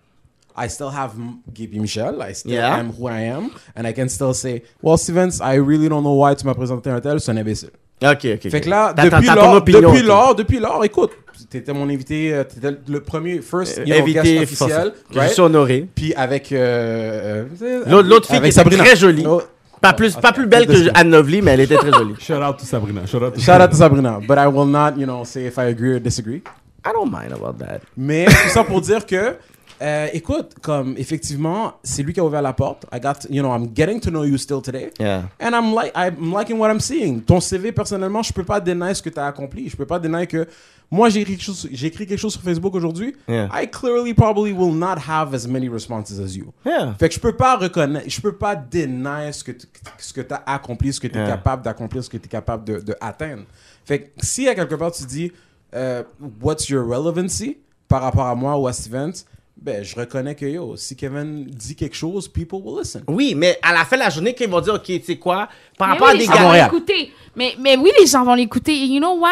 I still have Gaby Michel. I still Yeah. am who I am. And I can still say, well, Stevens, I really don't know why tu m'as présenté un tel. C'est un imbécile. Ok, ok. Fait que là, depuis lors, opinion, depuis lors, depuis lors, écoute, t'étais mon invité, euh, t'étais le premier first know, Invité guest officiel. Je right? suis honoré. Puis avec euh, euh, L'autre- l'autre fille avec qui était très jolie. Oh, Pas plus, Ah, pas plus belle que Anne Lovely, mais elle était très jolie. Shout out to Sabrina. Shout out to Shout out to Sabrina, but I will not, you know, say if I agree or disagree. I don't mind about that. Mais tout ça pour dire que, euh, écoute, comme effectivement, c'est lui qui a ouvert la porte. I got, you know, I'm getting to know you still today. Yeah. And I'm like, I'm liking what I'm seeing. Ton CV, personnellement, je peux pas dénier ce que tu as accompli. Je peux pas dénier que moi, j'ai écrit, quelque chose- j'ai écrit quelque chose sur Facebook aujourd'hui. Yeah. I clearly probably will not have as many responses as you. Yeah. Fait que je peux pas reconnaître, je peux pas dénier ce que tu ce que as accompli, ce que tu es Yeah. capable d'accomplir, ce que tu es capable de, de atteindre. Fait que si à quelque part tu dis euh, what's your relevancy par rapport à moi ou à Stevens, ben je reconnais que yo, si Kevin dit quelque chose, people will listen. Oui, mais à la fin de la journée, quand ils vont dire, OK, tu sais quoi, par Mais rapport oui, à des les gens gars. vont l'écouter. Mais, mais oui, les gens vont l'écouter. Et you know what?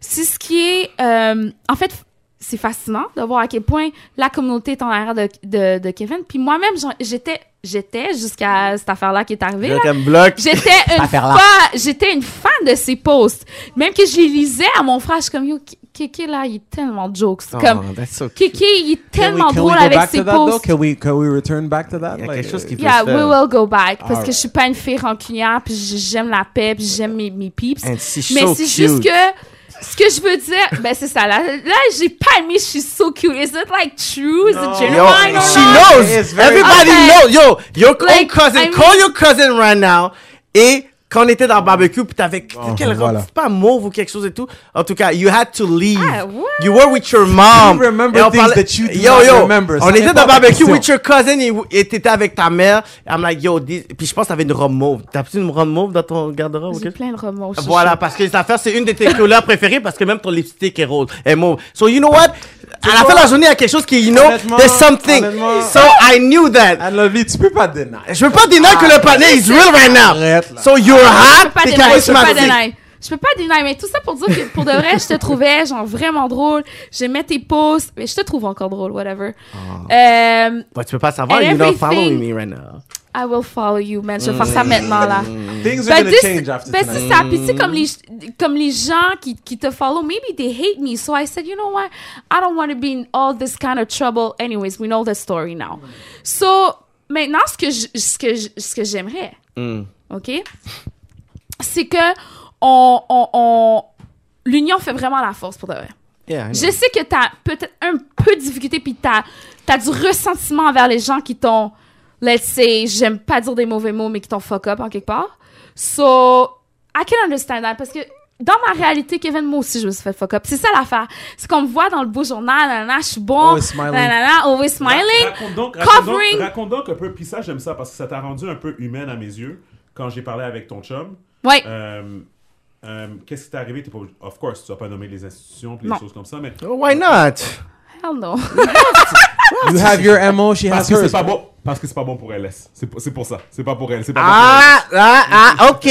C'est ce qui est... euh, en fait, c'est fascinant de voir à quel point la communauté est en arrière de, de, de Kevin. Puis moi-même, j'étais j'étais jusqu'à cette affaire-là qui est arrivée. J'étais [laughs] une, fa- j'étais une fan de ses posts. Même que je les lisais à mon frère, je suis comme, yo, Kéké, là, il est tellement jokes. Oh, comme, that's so cute. Kéké, il est Can we- tellement can we drôle avec ses posts. Can we, can we return back to that? Il y a Like, quelque chose qui uh, peut Yeah, we will go back. Parce Alright. que je suis pas une fille rancunière, puis j'aime la paix, puis j'aime mes, mes peeps. And she's Mais so c'est juste que ce que je veux dire, ben c'est ça. Là, là j'ai pas aimé She's so cute. Is it like true? Is it Yo, genuine or she not? knows. Everybody Okay. knows. Yo, your Like, own cousin, I mean- call your cousin right now. Et quand on était dans le barbecue, puis t'avais voilà. robe, c'est pas mauve ou quelque chose et tout. En tout cas, you had to leave. Ah? You were with your mom. You remember Et on things that you do yo, not yo, remember. On était dans à le ta barbecue question. with your cousin et, t'étais avec ta mère. I'm like, yo, this- puis je pense que t'avais une robe mauve. T'as-tu une robe mauve dans ton garde-robe? J'ai quelque- plein de remords. Voilà, parce que les affaires, c'est une de tes couleurs préférées parce que même ton lipstick est rose, est mauve. So, you know what? À la fin de la journée, il y a quelque chose qui, you know, there's something. So, I knew that. Anne Lovely, tu peux pas deny. Je veux pas dire que le panier is real right now. Arrête, là. So, you're Je hot, peux pas t'es deny, je peux pas charismatique. Je peux pas deny, mais tout ça pour dire que pour de vrai, je te trouvais genre vraiment drôle. J'aimais tes posts, mais je te trouve encore drôle, whatever. Euh, Bah, tu peux pas savoir, you're not following me right now. I will follow you, man. Je vais faire ça maintenant, là. Things are gonna change after ben, tonight. c'est ça. Puis, tu sais, comme les, comme les gens qui, qui te follow, maybe they hate me. So I said, you know what? I don't want to be in all this kind of trouble. Anyways, we know the story now. So, maintenant, ce que je- ce que je- ce que j'aimerais, Mm. OK? C'est que on, on, on- l'union fait vraiment la force pour de vrai. Yeah, I know. Je sais que tu as peut-être un peu de difficulté, puis tu as, du ressentiment envers les gens qui t'ont, let's say, j'aime pas dire des mauvais mots, mais qui t'ont fuck up en quelque part. So, I can understand that, parce que dans ma réalité, Kevin, moi aussi, je me suis fait fuck up. C'est ça l'affaire. C'est qu'on me voit dans le beau journal, nanana, je suis bon, Always smiling. nanana, always smiling. Raconte donc, raconte donc- covering- raconte donc un peu. Puis ça, j'aime ça parce que ça t'a rendu un peu humaine à mes yeux quand j'ai parlé avec ton chum. Ouais. Euh, euh, Qu'est-ce qui t'est arrivé? T'es pas Of course, tu vas pas nommer les institutions et les Non. choses comme ça, mais Oh, Why not? Hell no. [laughs] You have your MO, she parce has que c'est hers. pas bon. Parce que c'est pas bon pour LS. C'est pour, c'est pour ça. C'est pas pour elle. C'est pas Ah, ah, ah, ok.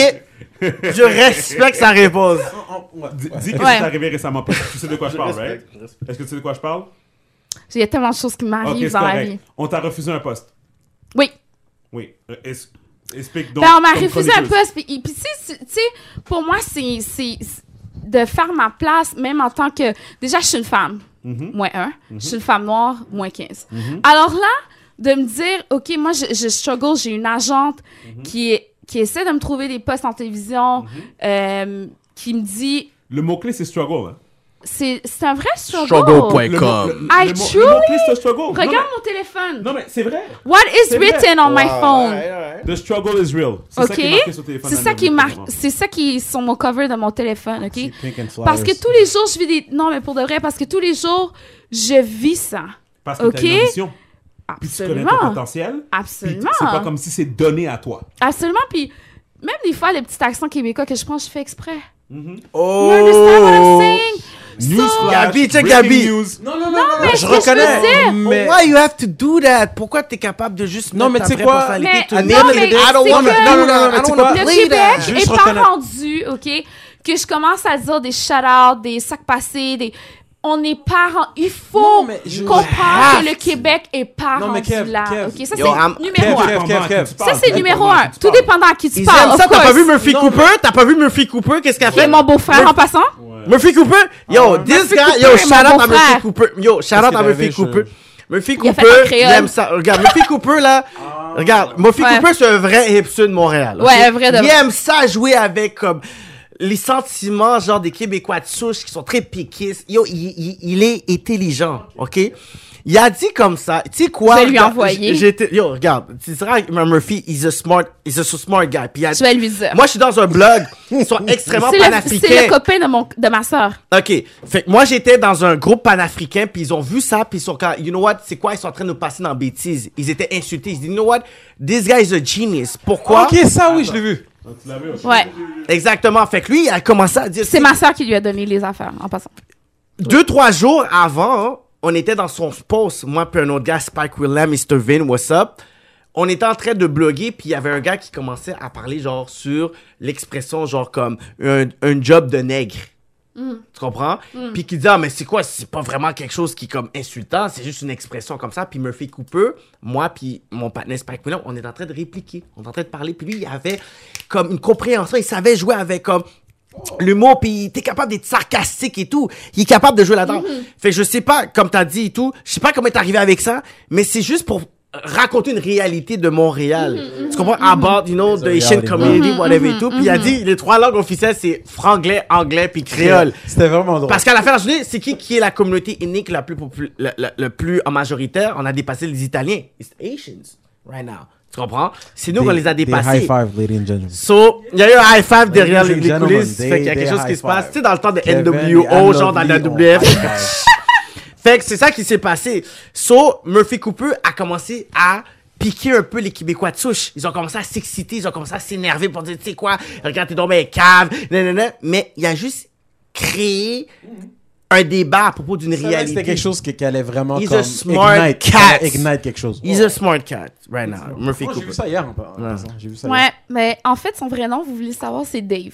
Je respecte sa réponse. [laughs] pour elle. Dis, dis que Ouais. c'est arrivé récemment. Tu sais de quoi je parle, right? Est-ce que tu sais de quoi je parle? Il y a tellement de choses qui m'arrivent c'est dans la vie. On t'a refusé un poste. Oui. Oui. Euh, es- Explique donc. Ben, on m'a refusé un poste. Puis, puis tu sais, pour moi, c'est de faire ma place, même en tant que. Déjà, je suis une femme, Mhm. moins 1. Je suis une femme noire, moins 15. Alors là, de me dire, OK, moi, je, je struggle, j'ai une agente qui, est, qui essaie de me trouver des postes en télévision, euh, qui me dit. Le mot-clé, c'est struggle. Hein? C'est un vrai struggle. Struggle.com. I le mot- truly- Regarde mon téléphone. Non, mais c'est vrai. What is written on my phone? The struggle is real. C'est ça qui est OK? marqué sur le téléphone. C'est ça qui présentement. C'est ça qui est sur mon cover de mon téléphone, OK? Parce que tous les jours, je vis des. Non, mais pour de vrai, parce que tous les jours, je vis ça. Parce que t'as une ambition. Puis tu connais ton Absolument. potentiel. Absolument. c'est pas comme si c'est donné à toi. Absolument. Puis même des fois, les petits accents québécois que je prends, je fais exprès. Oh. You understand what I'm saying? Newsflash, Gabi, check breaking Gabi. news. Non, non, non, non, mais je reconnais. mais... Why you have to do that? Pourquoi t'es capable de juste Non, mettre mais tu sais quoi? Mais- to non, mais? I don't c'est wanna que- do Non, non, non, tu Le Québec est pas rendu, OK, que je commence à dire des shout-outs, des sacs passés, des... on est parents. Il faut Non, mais je- comprendre have que le Québec est pas Non, mais rendu Kev, là. Kev. Ok, ça Yo, I'm- c'est numéro Kev, un. Kev, Kev, Kev. Ça c'est numéro un. Tout dépendant à qui tu Ils parles. aiment ça, t'as pas vu Murphy Non, Cooper? T'as pas vu Murphy Cooper? Qu'est-ce qu'elle a fait? mon beau-frère en passant? Murphy Cooper? Yo, this Murphy guy, Cooper yo, shout out à. Murphy Cooper. Yo, shout out à Murphy Cooper. Murphy Cooper, il aime ça. Regarde, Murphy Cooper, là, regarde, Murphy Ouais. Cooper, c'est un vrai hipster de Montréal. Ouais, un vrai de Il aime ça jouer avec, comme, les sentiments, genre, des Québécois de souche qui sont très piquistes. Yo, il, il, il est intelligent, ok? Il a dit comme ça, tu sais quoi? Je vais lui regarde, envoyer. été- Yo, regarde, tu diras, Murphy, he's a smart, he's a so smart guy. Puis il a- Je vais lui dire. moi, je suis dans un blog, ils sont [laughs] extrêmement panafricains. c'est le copain de, mon, de ma soeur. OK. Fait que moi, j'étais dans un groupe panafricain, puis ils ont vu ça, puis ils sont quand, you know what, c'est quoi, ils sont en train de nous passer dans la bêtise. Ils étaient insultés. Ils disent, you know what, this guy is a genius. Pourquoi? Ok, ça, oui, je l'ai vu. Ouais. Exactement. Fait que lui, il a commencé à dire, C'est ma soeur qui lui a donné les affaires en passant. deux, trois jours avant, on était dans son post, moi puis un autre gars, Spike Willam, Mr. Vin, what's up? On était en train de bloguer, puis il y avait un gars qui commençait à parler, genre, sur l'expression, genre, comme un, un job de nègre. Tu comprends? Puis qui dit, ah, mais c'est quoi? C'est pas vraiment quelque chose qui est comme insultant, c'est juste une expression comme ça. Puis Murphy Cooper, moi, puis mon partenaire Spike Willam, on est en train de répliquer. On est en train de parler. Puis lui, il avait comme une compréhension, il savait jouer avec comme l'humour, puis il était capable d'être sarcastique et tout. Il est capable de jouer là-dedans. Fait que je sais pas, comme t'as dit et tout, je sais pas comment t'es arrivé avec ça, mais c'est juste pour raconter une réalité de Montréal. Tu comprends? About, you know, the Asian community, whatever et tout. Puis il a dit, les trois langues officielles, c'est franglais, anglais, puis créole. C'était vraiment drôle. Parce qu'à la fin de la journée, c'est qui qui est la communauté unique la plus populaire, la, la- le plus en majoritaire? On a dépassé les Italiens. It's Asians, right now. Tu comprends? C'est nous qu'on les a dépassés. high five, ladies and gentlemen. So, il y a eu un high five derrière les, coulisses. they- fait qu'il y a quelque chose qui se passe. Tu sais, dans le temps de Kevin NWO, genre dans la WF. [laughs] Fait que c'est ça qui s'est passé. So, Murphy Cooper a commencé à piquer un peu les Québécois de souche. Ils ont commencé à s'exciter, ils ont commencé à s'énerver pour dire, tu sais quoi, regarde, t'es tombé cave, nanana. Mais il a juste créé un débat à propos d'une réalité. C'était quelque chose qui, qui allait vraiment He's comme a smart ignite, cat. ignite quelque chose. He's a smart cat, right now, Murphy Moi, j'ai Cooper. vu ça hier. en passant. J'ai vu ça hier. Ouais, mais en fait, son vrai nom, vous voulez savoir, c'est Dave.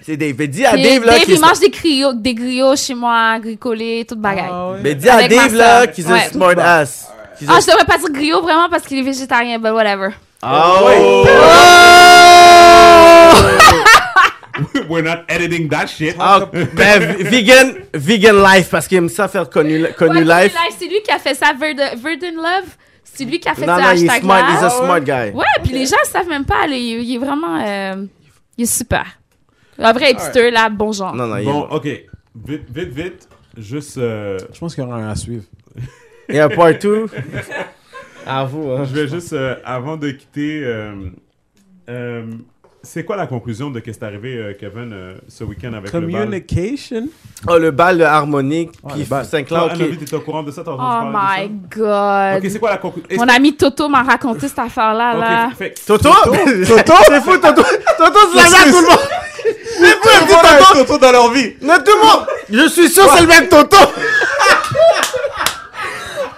C'est Dave. Mais dis à Dave, là, Dave, il mange des griots, des griots chez moi, gricolés, toute bagaille. Ah. Mais dis à Dave, là, sœur. qu'il est Ouais. smart ass. Ah, je devrais pas dire griot vraiment parce qu'il est végétarien, but whatever. Oh! [laughs] We're not editing that shit. Ah, [laughs] ben, vegan, vegan life, parce qu'il aime ça faire connu, connu Ouais, life. Life, c'est lui qui a fait ça, Verdun, Love. C'est lui qui a fait Non, ce non, il est hashtag smart, he's a là. smart guy. Ouais, puis les gens savent même pas, là, il, il est vraiment, euh, il est super. Un vrai hipster, là, bon genre. Non, non, il est Bon, ok. Vite, vite, vite. Juste, euh, Je pense qu'il y aura un à suivre. [laughs] Et un part 2. [laughs] À vous, hein. je vais juste, euh, avant de quitter, euh, euh, c'est quoi la conclusion de qu'est-ce qui est arrivé, euh, Kevin, euh, ce week-end avec le bal? Communication? Oh, le bal de harmonique, Ouais, puis le bal. 5 Toi, là, Anne-Sophie, ok. t'étais au courant de ça? T'as entendu Oh parler my de ça? god. Ok, c'est quoi la conclusion? Mon ami Toto m'a raconté cette affaire-là, là. Toto? [laughs] Toto? C'est fou, Toto! Toto, c'est la tout le monde! Elle dit Toto! Toto dans leur vie. Non, tout le monde! Je suis sûr, c'est le même Toto! [laughs]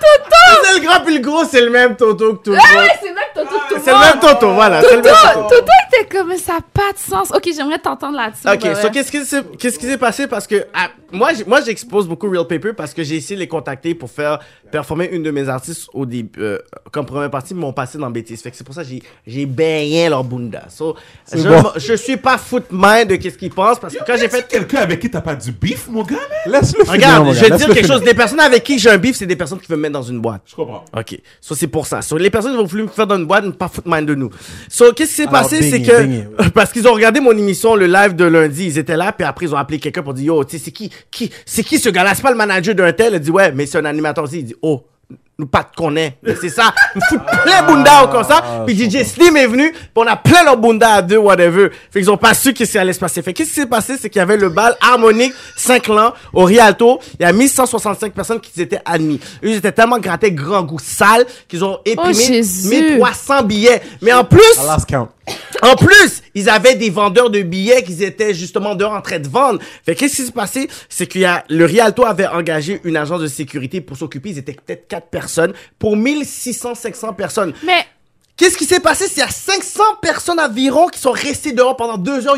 Toto! C'est le grand puis le gros, c'est le même Toto que tout le Ah monde. ouais, c'est même Toto tout le C'est le même Toto, voilà. Toto, Toto. Était comme ça n'a pas de sens. Ok, j'aimerais t'entendre là-dessus. Ok, bah so qu'est-ce qui s'est qu'est-ce qui s'est passé? Parce que ah, moi moi j'expose beaucoup Real Paper parce que j'ai essayé de les contacter pour faire performer une de mes artistes au début euh, comme première partie ils m'ont passé dans bêtise fait que c'est pour ça que j'ai baigné leur bunda. So je bon. je suis pas foot mind de qu'est-ce qu'ils pensent parce que quand j'ai fait quelqu'un avec qui t'as pas du beef, mon gars? Laisse-le finir. Regarde, mon je vais te dire quelque finir. chose. Des personnes avec qui j'ai un beef, c'est des personnes qui veulent me mettre dans une boîte. Je comprends. Ok, so c'est pour ça. So les personnes qui vont vouloir me faire dans une boîte ne pas foutre mind de nous. So qu'est-ce qui s'est Alors, passé, c'est que [laughs] parce qu'ils ont regardé mon émission le live de lundi, ils étaient là, puis après ils ont appelé quelqu'un pour dire yo, tu sais c'est qui, qui, c'est qui ce gars-là, c'est pas le manager d'un tel. Il dit ouais, mais c'est un animateur aussi. Il dit oh. Nous pas te connaît. Mais c'est ça. [laughs] Nous fout plein bunda comme ça. Ah, Puis DJ Slim est venu. Puis on a plein leur bunda à deux, whatever. Fait qu'ils ont pas su qu'est-ce qui allait se passer. Fait qu'est-ce qui s'est passé, c'est qu'il y avait le bal harmonique 5 ans au Rialto. Il y a 1165 personnes qui étaient admis. Eux, ils étaient tellement grattés grand goût sale qu'ils ont imprimé Oh, Jésus. 1300 billets. Mais en plus, en plus, ils avaient des vendeurs de billets qui étaient justement dehors en train de vendre. Fait qu'est-ce qui s'est passé? C'est qu'il y a, le Rialto avait engagé une agence de sécurité pour s'occuper. Ils étaient peut-être quatre personnes pour 1600, 500 personnes. Mais Qu'est-ce qui s'est passé? C'est a 500 personnes environ qui sont restées dehors pendant deux heures.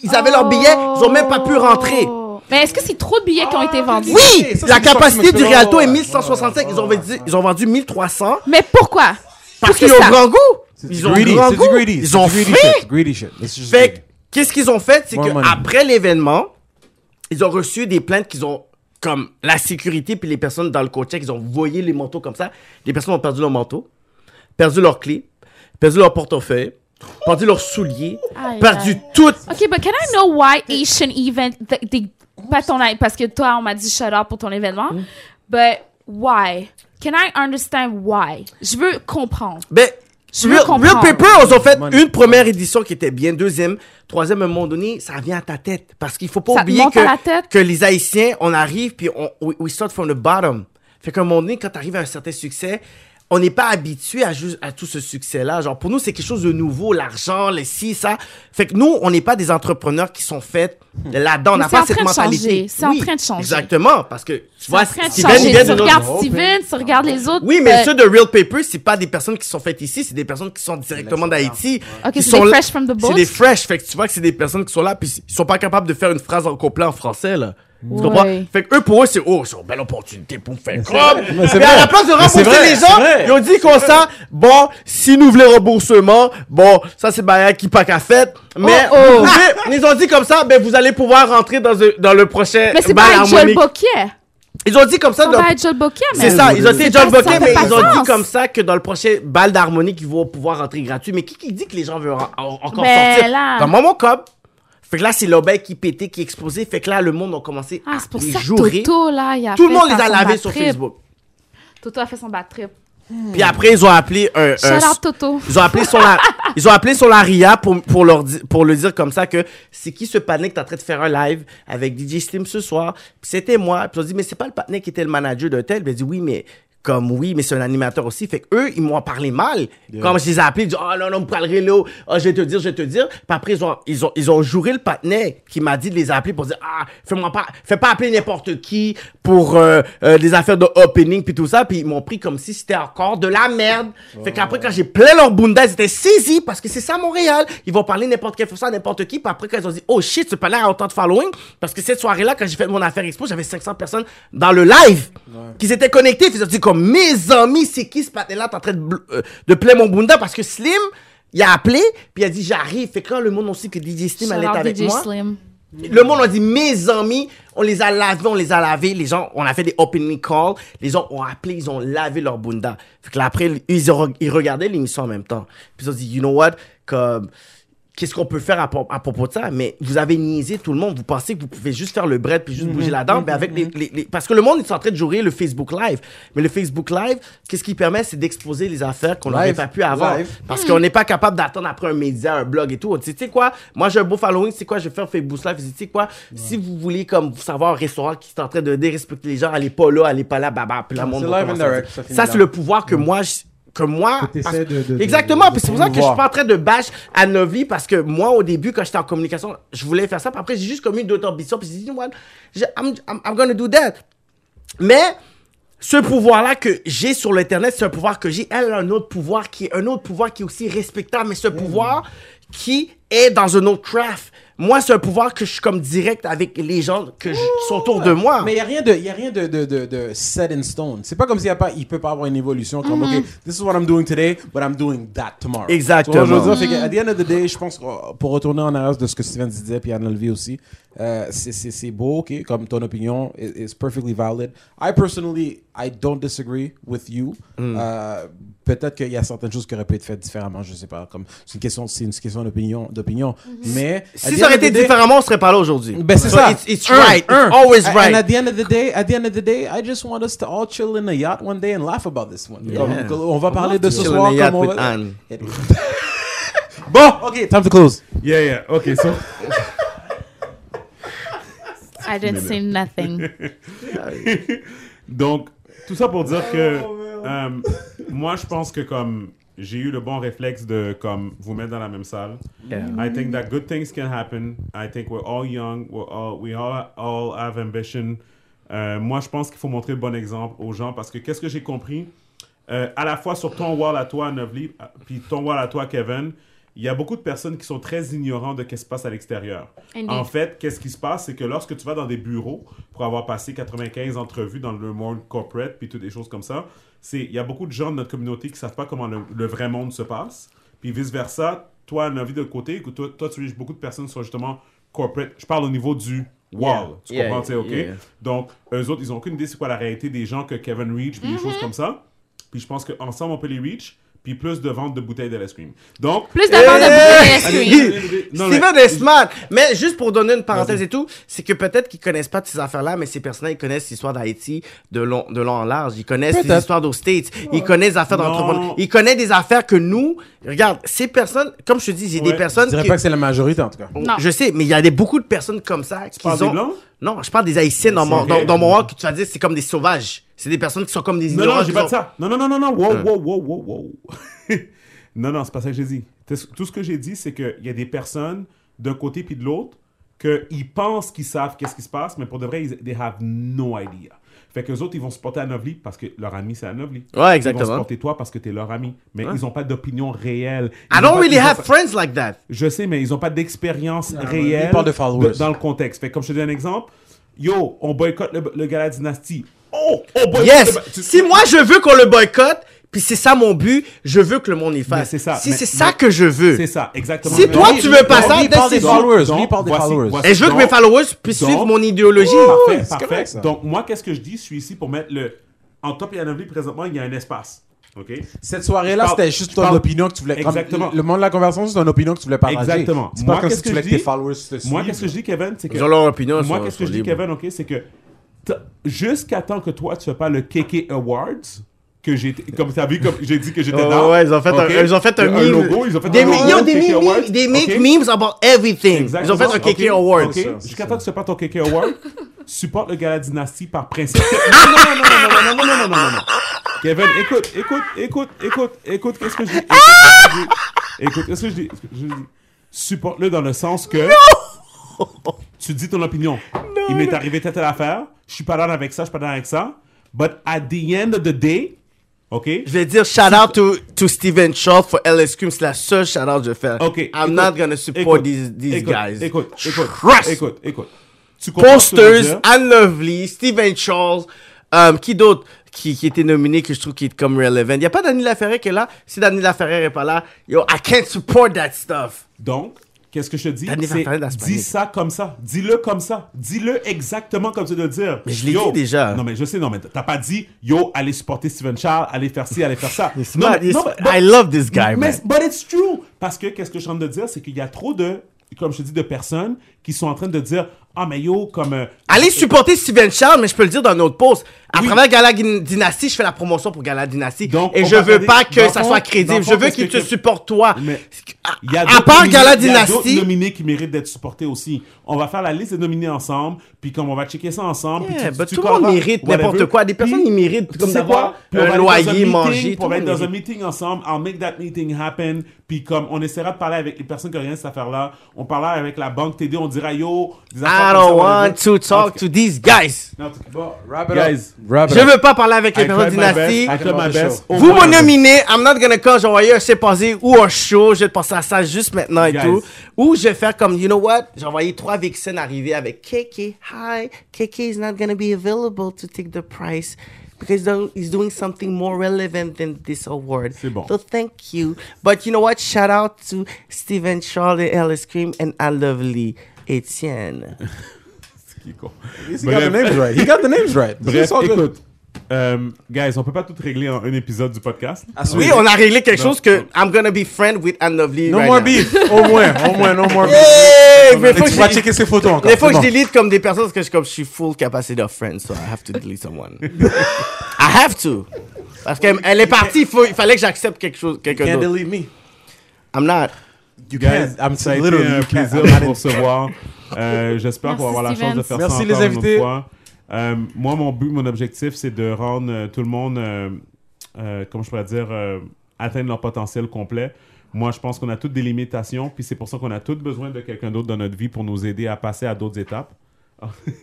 Ils avaient leurs billets, ils ont même pas pu rentrer. Oh. Mais est-ce que c'est trop de billets qui ont été vendus? Oui! ça, la capacité du Rialto est mal. 1165. Ils ont vendu, ils ont vendu 1300 Mais pourquoi? parce qu'ils ont grand goût. C'est Ils du ont greedy, grand c'est goût. du greedy. Ils c'est ont du greedy Greedy shit. Fait qu'est-ce qu'ils ont fait? C'est qu'après l'événement, ils ont reçu des plaintes qu'ils ont, comme la sécurité puis les personnes dans le coach ils ont voyé les manteaux comme ça. Les personnes ont perdu leur manteau, perdu leurs clés, perdu leur portefeuille, perdu leurs souliers, perdu tout. OK, but can I know why Asian event... pas ton... Parce que toi, on m'a dit shut up pour ton événement. Mm. But why? Can I understand why? Je veux comprendre. Ben, Real. Real Paper, ils ont fait Money. une première édition qui était bien, deuxième, troisième, à un moment donné, ça vient à ta tête. Parce qu'il faut pas Ça oublier que, à la tête? que les Haïtiens, on arrive puis on we, we start from the bottom. Fait qu'à un moment donné, quand tu arrives à un certain succès, on n'est pas habitué à, juste, à tout ce succès-là. Genre, pour nous, c'est quelque chose de nouveau, l'argent, les ci, ça. Fait que nous, on n'est pas des entrepreneurs qui sont faits là-dedans. On n'a c'est pas en cette train de mentalité. changer. C'est en train de changer. Exactement. Parce que, tu C'est vois, en train de Steven, changer. il vient Tu de notre- regardes Steven, tu regardes les autres. oui, mais euh, ceux de Real Paper, c'est pas des personnes qui sont faites ici, c'est des personnes qui sont directement d'Haïti. Ok, qui c'est sont des fresh from the boat? C'est des fresh, fait que tu vois que c'est des personnes qui sont là, puis ils sont pas capables de faire une phrase en complet en français, là. Tu Ouais. comprends? Fait que eux, pour eux, c'est, oh, c'est une belle opportunité pour me faire comme. Mais Mais à la place de Mais rembourser vrai, les gens, ils ont dit comme ça, bon, si nous voulons remboursement, bon, ça c'est Baya qui pas qu'à fait, mais Oh, oh. vous pouvez- ils ont dit comme ça, ben vous allez pouvoir rentrer dans, un- dans le prochain Mais c'est bal pas Joel. Ils ont dit comme ça, mais... c'est ça, ils ont dit John fait mais ils ont dit comme ça que dans le prochain bal d'harmonie, ils vont pouvoir rentrer gratuit. Mais qui, qui dit que les gens veulent en- en- encore Ben sortir? là. Dans mon cop. Fait que là, c'est l'obèle qui pétait, qui explosait. Fait que là, le monde a commencé Ah, à c'est pour les ça jouer. Toto, là, il a Tout le monde les a lavés sur trip. Facebook. Toto a fait son bad trip. Puis après, ils ont appelé un, un- Toto. ils ont appelé son [laughs] ils ont appelé son Laria pour pour leur pour le dire comme ça que c'est qui ce panique qui est en train de faire un live avec DJ Steam ce soir puis c'était moi puis ils ont dit mais c'est pas le panique qui était le manager de tel puis a dit oui mais comme oui mais c'est un animateur aussi. Fait que eux ils m'ont parlé mal. Comme je les ai appelés ils disent oh non non me parlerai là. Oh, je vais te dire je vais te dire. Puis après ils ont ils ont ils ont juré le patinet qui m'a dit de les appeler pour dire ah fais-moi pas fais pas appeler n'importe qui pour euh, euh, des affaires de opening puis tout ça. Puis ils m'ont pris comme si c'était encore de la merde. Fait qu'après quand j'ai plein leur bunda ils étaient saisis parce que c'est ça Montréal. Ils vont parler n'importe quelle fois n'importe qui. Puis après quand ils ont dit oh shit ce palais a autant de following. Parce que cette soirée là quand j'ai fait mon affaire expo j'avais 500 personnes dans le live qui s'étaient connectés puis ils ont dit comme mes amis c'est qui ce patin là t'es en train de, euh, de plaire mon bunda? Parce que Slim il a appelé puis il a dit j'arrive fait que quand le monde aussi que DJ Slim allait être avec DJ moi Slim. le monde a dit mes amis, on les a lavés, on les a lavés. Les gens, on a fait des opening calls. Les gens ont appelé, ils ont lavé leur bunda. Fait que là, après, ils, ont- ils regardaient l'émission en même temps. Puis ils ont dit, you know what, comme qu'est-ce qu'on peut faire à, pro- à propos de ça? Mais vous avez niaisé tout le monde. Vous pensez que vous pouvez juste faire le bread puis juste Mhm. bouger la dent, mais avec les, les- les- parce que le monde est en train de jouer le Facebook Live. Mais le Facebook Live, qu'est-ce qui permet, c'est d'exposer les affaires qu'on n'aurait pas pu avoir. Live. Parce qu'on n'est pas capable d'attendre après un média, un blog et tout. On dit, tu sais quoi, moi j'ai un beau following, c'est quoi, je vais faire Facebook Live. Tu sais quoi, si vous voulez comme savoir un restaurant qui est en train de dérespecter les gens, allez pas là, allez pas là, baba, puis le monde ça Ça, là. c'est le pouvoir que moi, je- que moi, parce- de- exactement, c'est pour ça que je suis pas en train de bash à Novli parce que moi, au début, quand j'étais en communication, je voulais faire ça, puis après, j'ai juste commis d'autres ambitions, puis j'ai dit, je- I'm, I'm, I'm gonna do that. Mais ce pouvoir-là que j'ai sur l'Internet, c'est un pouvoir que j'ai. Elle a un autre pouvoir qui est un autre pouvoir qui est aussi respectable, mais ce pouvoir qui est dans un autre craft. Moi, c'est un pouvoir que je suis comme direct avec les gens que je- qui sont autour de moi. Mais il n'y a rien, de, y a rien de, de, de, de set in stone. C'est pas comme s'il y a pas, il peut pas avoir une évolution comme, OK, this is what I'm doing today, but I'm doing that tomorrow. Exactement. Vois, je veux dire, fait que, at the end of the day, je pense que euh, pour retourner en arrière de ce que Steven disait, puis Anna Levy aussi, euh, c'est- beau, OK, comme ton opinion is, perfectly valid. I personally, I don't disagree with you. Euh, Peut-être qu'il y a certaines choses qui auraient pu être faites différemment, je sais pas. Comme c'est une question, c'est une question d'opinion, d'opinion. Mais at si the ça aurait end of été the day- différemment, on serait pas là aujourd'hui. ben c'est So ça. It's, it's right. un. It's always And right. at the end of the day, at the end of the day, I just want us to all chill in a yacht one day and laugh about this one. Yeah. comme- on va parler de ce soir comme on with va- Anne. [laughs] bon, ok, time to close. Yeah, yeah. OK, so... [laughs] I didn't say nothing. [laughs] Donc, tout ça pour dire que euh, moi, je pense que comme j'ai eu le bon réflexe de comme vous mettre dans la même salle. I think that good things can happen. I think we're all young. We're all, we all, all have ambition. Euh, moi, je pense qu'il faut montrer le bon exemple aux gens parce que qu'est-ce que j'ai compris? Euh, à la fois sur ton wall à toi, Novely, euh, puis ton wall à toi, Kevin, il y a beaucoup de personnes qui sont très ignorantes de ce qui se passe à l'extérieur. Indeed. En fait, qu'est-ce qui se passe, c'est que lorsque tu vas dans des bureaux, pour avoir passé 95 entrevues dans le monde corporate, puis toutes des choses comme ça, c'est il y a beaucoup de gens de notre communauté qui savent pas comment le, le vrai monde se passe. Puis vice-versa, toi, une envie de côté, que toi, toi, tu reaches beaucoup de personnes qui sont justement corporate. Je parle au niveau du wall. Tu Yeah, comprends, tu OK? yeah. Donc, eux autres, ils ont aucune idée c'est quoi la réalité des gens que Kevin reach, puis des Mm-hmm. choses comme ça. Puis je pense qu'ensemble, on peut les reach, puis plus de ventes de bouteilles de l'ice cream. Donc, Plus de ventes de bouteilles allez, d'ice cream. Steven est smart. Mais juste pour donner une parenthèse et tout, c'est que peut-être qu'ils connaissent pas de ces affaires-là, mais ces personnes-là, ils connaissent l'histoire d'Haïti de long, de long en large. Ils connaissent les Peut-être. histoires aux States. Ils connaissent des affaires d'entrepreneurs. Ils connaissent des affaires que nous, regarde, ces personnes, comme je te dis, j'ai Ouais. des personnes Je dirais qui... pas que c'est la majorité, en tout cas. Non. Je sais, mais il y a des, beaucoup de personnes comme ça qui parles des ont... Blancs? Non, je parle des Haïtiens dans mon, dans, dans mon rock, tu vas dire, c'est comme des sauvages. C'est des personnes qui sont comme des Non, ignorants. non, j'ai qui pas ça. Non, non, non, non, non. Wow, Hein. wow, wow, wow, wow. [laughs] non, non, c'est pas ça que j'ai dit. Tout tout ce que j'ai dit, c'est qu'il y a des personnes d'un côté puis de l'autre qu'ils pensent qu'ils savent qu'est-ce qui se passe, mais pour de vrai, ils they have no idea. Fait que les autres, ils vont supporter Anovli parce que leur ami, c'est Anovli. Ouais, Ils exactement. vont supporter toi parce que t'es leur ami. Mais ils n'ont pas d'opinion réelle. Ils I ont don't pas- really ils have pas- friends like that. Je sais, mais ils n'ont pas d'expérience réelle ils parlent de followers. dans le contexte. Fait que comme je te donne un exemple, yo, on boycotte le, le gala Dynasty. Oh, on boycotte Yes! le- tu- Si moi je veux qu'on le boycotte, puis c'est ça mon but, je veux que le monde y fasse. c'est ça. Si c'est ça mais- que je veux. C'est ça, exactement. Si Mais- toi, tu veux pas ça, parle des c'est- followers. Donc, Lui, il parle des voici- followers. voici- Et je veux que mes followers puissent donc- suivre mon idéologie. Parfait, c'est parfait. correct, ça. Donc, moi, qu'est-ce que je dis? Je suis ici pour mettre le. En top et en avenir, présentement, il y a un espace. OK? Cette soirée-là, c'était juste ton parle- opinion que tu voulais. comme- Exactement. le monde de la conversation, c'est ton opinion que tu voulais partager. Exactement. C'est Moi, pas comme qu'est-ce si que tu voulais je que tes dis? followers te Moi, qu'est-ce que je dis, Kevin? C'est que. Ils ont leur opinion. Moi, qu'est-ce que je dis. Kevin, OK? C'est que. Jusqu'à temps que toi, tu fais pas le KK Awards, que j'ai été- comme tu as vu comme j'ai dit que j'étais dans ouais, ils ont fait un- OK? ils ont fait un meme. logo ils ont fait Des un logo millions, des KK Awards, des make OK? memes about everything. Exactement. Ils ont fait un KK Ok, Award. Jusqu'à temps que tu pas ton KK Award, supporte le Gala Dynasty par principe. non, non, non, non, non, non, non, non, non, non, non, non. Kevin, écoute, écoute, écoute, écoute, écoute, qu'est-ce que je dis? Écoute, qu'est-ce que je dis? Dis, Supporte-le dans le sens que tu dis ton opinion. Il m'est arrivé telle affaire, je suis pas là avec ça, je suis pas là avec ça. But at the end of the day, OK? Je vais dire shout out to, to Steven Shaw for LS Cream. C'est la seule shout out que je vais faire. OK. I'm écoute, not gonna support écoute, these, these écoute, guys. Écoute, écoute, Trust. écoute, écoute. Tu Posters? Anne Lovely, Steven Charles, euh, qui d'autre qui, qui était nominé que je trouve qui est comme relevant? Il n'y a pas Dani Laferrère qui est là? Si Dani Laferrère est pas là, yo, I can't support that stuff. Donc, qu'est-ce que je te dis? Dis ça comme ça. Dis-le comme ça. Dis-le exactement comme tu dois le dire. Mais je l'ai dit déjà. Non, mais je sais, non, mais t'as pas dit, yo, allez supporter Steven Charles, allez faire ci, allez faire ça. [laughs] Non, I love this guy, mais, man. but it's true. Parce que, qu'est-ce que je suis en train de dire, c'est qu'il y a trop de, comme je te dis, de personnes qui sont en train de dire, ah, mais yo, comme. euh, Allez supporter Steven Charles, mais je peux le dire dans notre post. À Oui. travers Gala Dynasty, je fais la promotion pour Gala Dynasty. Donc, et je veux regarder- pas que ça fond- soit crédible. le Je veux qu'il que- te supporte toi. Mais À, Il y a à part Gala Il y a Dynasty. nominés qui méritent d'être supportés aussi. On va faire la liste des nominés ensemble, puis comme on va checker ça ensemble. puis tu- tu tout le monde mérite n'importe quoi. Des personnes, Puis, ils méritent comme d'avoir un loyer, manger. On va être dans un meeting ensemble. I'll make that meeting happen. Puis comme on essaiera de parler avec les personnes qui ont rien de cette affaire-là. On parlera avec la banque TD. On dira yo. des affaires I don't want to talk to these guys. cas- en tout cas, Bon, wrap it Guys, up. Wrap it Je up. veux pas parler avec les I personnes tried my best. Dynasty. I tried my best. Au Vous moins, me nominez, I'm not gonna come, j'envoyer un passé ou un show, je vais te passer à ça juste maintenant et Guys. tout. Ou je vais faire comme, you know what, j'ai envoyé trois vixens arriver avec KK, hi, KK is not gonna be available to take the price because though he's doing something more relevant than this award. C'est bon. So thank you. But you know what, shout out to Steven Charles et Alice Cream and I lovely Etienne. [laughs] Qui est con? He got the names right. He got the names right. Bref, écoute. euh, guys, on peut pas tout régler en un épisode du podcast. I swear. Oui, on a réglé quelque Non. chose que I'm gonna be friend with Anne Lovely No right more now. beef. Au moins, au moins, no more [laughs] beef. Hey, mais faut que tu vas je- checker ses photos encore. Des fois que je bon. delete comme des personnes parce que je, comme, je suis full capacity of friends, so I have to delete someone. [laughs] I have to. Parce qu'elle elle est partie, il, fallait que j'accepte quelque chose, You quelqu'un can't d'autre. delete me. I'm not. You Guys, can't. I'm ça a été literally un plaisir de vous recevoir. Euh, J'espère qu'on va avoir la chance de faire Merci, ça les encore une invités. autre fois. Euh, moi, mon but, mon objectif, c'est de rendre euh, tout le monde, euh, euh, comment je pourrais dire, euh, atteindre leur potentiel complet. Moi, je pense qu'on a toutes des limitations, puis c'est pour ça qu'on a tous besoin de quelqu'un d'autre dans notre vie pour nous aider à passer à d'autres étapes.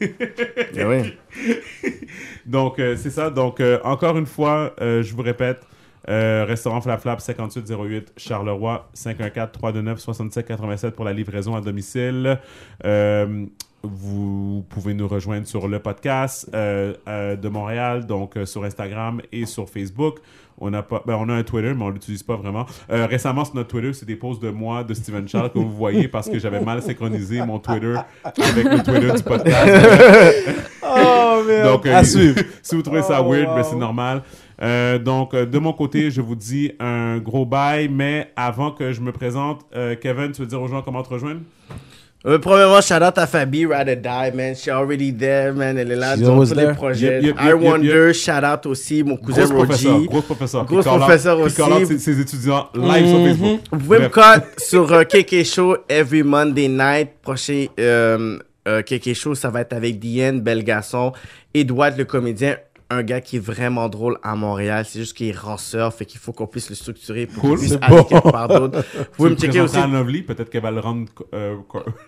Eh oui. [laughs] Donc, euh, c'est ça. Donc, euh, encore une fois, euh, je vous répète, Euh, restaurant Flap Flap, 5808 Charleroi, 514-329-6787 pour la livraison à domicile. Euh, vous pouvez nous rejoindre sur le podcast euh, euh, de Montréal, donc euh, sur Instagram et sur Facebook. On a pas, ben, on a un Twitter, mais on l'utilise pas vraiment. Récemment, sur notre Twitter, c'est des posts de moi, de Steven Charles que vous voyez parce que j'avais mal synchronisé mon Twitter avec le Twitter du podcast. [laughs] Oh, merde. Donc, à suivre. [laughs] si vous trouvez ça Oh, weird, wow. ben, c'est normal. Euh, donc, euh, de mon côté, je vous dis un gros bye, mais avant que je me présente, euh, Kevin, tu veux dire aux gens comment te rejoindre? Euh, premièrement, shout out à Fabi, Ride or Die, man. She's already there, man. Elle est là dans tous les projets. Yep, yep, I yep, yep, Wonder, shout out aussi, mon cousin professeur, Rogie. grosse professeur. Out- professeur aussi. ses, ses étudiants live sur Facebook. Vous pouvez me Bref. cut sur euh, KK Show every Monday night. Prochain euh, euh, KK Show, ça va être avec Diane Belgasson, Edouard le comédien, un gars qui est vraiment drôle à Montréal. C'est juste qu'il est ranceur, fait qu'il faut qu'on puisse le structurer pour Cool. qu'il puisse C'est aller bon. quelque part d'autre. [laughs] Vous Tu pouvez me checker aussi. à Lovely, peut-être qu'elle va le rendre... euh, [laughs]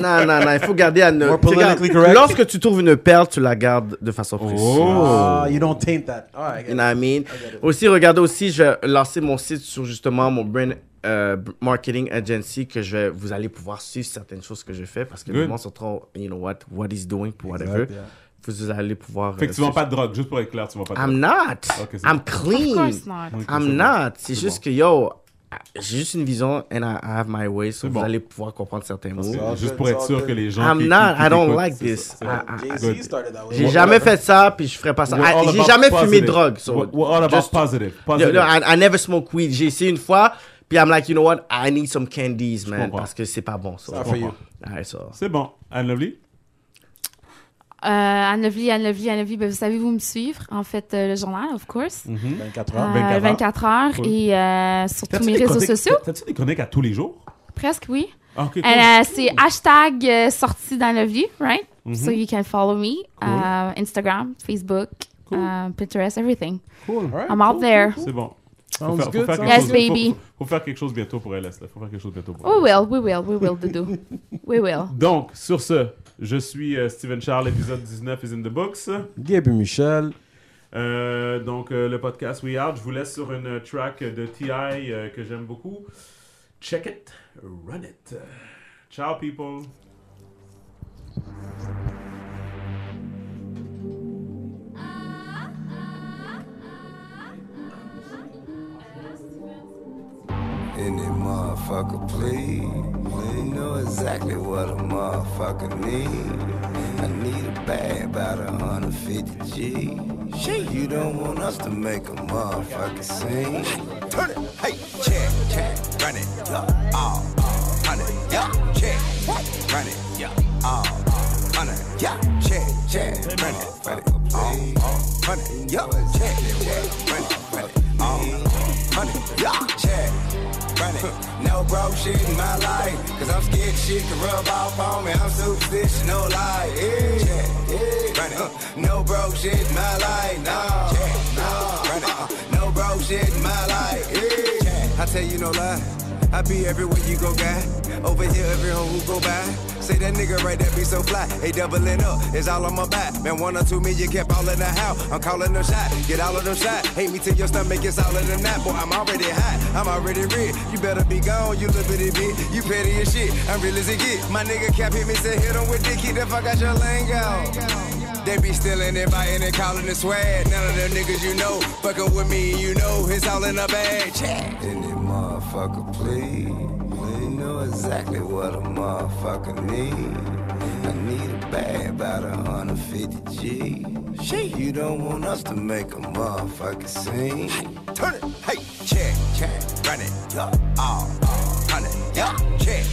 Non, non, non, il faut garder à correct. Lorsque tu trouves une perle, tu la gardes de façon précieuse. Oh. Ah, you don't taint that. Right, I You it. know what I mean? Aussi, regardez aussi, je vais lancer mon site sur justement mon brand euh, marketing agency que je vais, vous allez pouvoir suivre certaines choses que je fais parce que Good. le monde se trop, you know what, what he's doing, whatever. Exact, yeah. Vous allez pouvoir. Fait que euh, tu vends pas de drogue, juste pour être clair, tu vends pas de I'm drogue. not. Ok, c'est I'm bon. Of clean. course not. I'm not. C'est juste bon. que yo, j'ai juste une vision and I, have my way, so vous bon. allez pouvoir comprendre certains mots. Juste pour it's être sûr que les gens I'm qui, not, qui- qui I don't like this. ça. J'ai jamais fait ça, puis je ferai pas ça. Ah, J'ai jamais fumé de drogue. So We're- all about just- positive. Positive. no, I, I never smoke weed. J'ai essayé une fois, puis I'm like, you know what? I need some candies, man, parce que c'est pas bon. Not. Alright, so. C'est bon. Anne Lovely? Euh, Anne Lovely, Anne Lovely, Anne Lovely, ben, vous savez vous me suivre. En fait, euh, le journal, of course. 24 Euh, heures. 24 heures. 24 heures. Cool. Et euh, sur tous mes réseaux sociaux. T'as-tu des chroniques à tous les jours? Presque, oui. Ah, ok, cool. And, uh, c'est hashtag euh, sortie dans Lovely, right? Mhm. So you can follow me. Instagram, Facebook, Pinterest, everything. Cool. All right. I'm out there. C'est bon. Faut Sounds faire, faut quelque Yes, chose, baby. Faut, faut- faut faire quelque chose bientôt pour LS. Là. Faut faire quelque chose bientôt pour We will, we will, we will, Doudou. [laughs] We will. Donc, sur ce, je suis euh, Steven Charles, épisode 19 is in the books. Gabe Michel. Euh, donc, euh, le podcast We Out, je vous laisse sur une track de T.I. euh, que j'aime beaucoup. Check it, run it. Ciao, people. Any motherfucker, please. You know exactly what a motherfucker need. I need a bag about a 150 G. Shit, you don't want us to make a motherfucker sing. Turn it, hey, check, check, run it, yeah, all, hundred, yeah, check, run it, yeah, all, hundred, yeah, check, check, run it, run it, all, hundred, yeah, check, check, run it, run it, all, hundred, yeah, check. Run it. No broke shit in my life. Cause I'm scared shit can rub off on me. I'm superstitious, no lie. Yeah, yeah. It. Uh, no broke shit in my life. No, no. Run it. Uh, no broke shit in my life. Yeah. I tell you no lie. I be everywhere you go, guy. Over here, every home who go by. Say that nigga right there be so fly. Hey, doubling up, it's all on my back. Man, one or two million kept all in the house. I'm calling them shot, get all of them shot. Hate me till your stomach is all in the nap. Boy, I'm already hot, I'm already red. You better be gone, you little bitty bitch. You petty as shit, I'm real as it get. My nigga cap hit me, say hit him with dick, keep the fuck out your lingo. They be stealing and biting and calling it swag. None of them niggas you know, fucking with me, you know it's all in the bag. Check. Any motherfucker, please. Exactly what a motherfucker need. I need a bag about a 150 G. Shit, you don't want us to make a motherfucker sing. Turn it, hey, check, check, run it, yeah, all, hundred, yeah, check,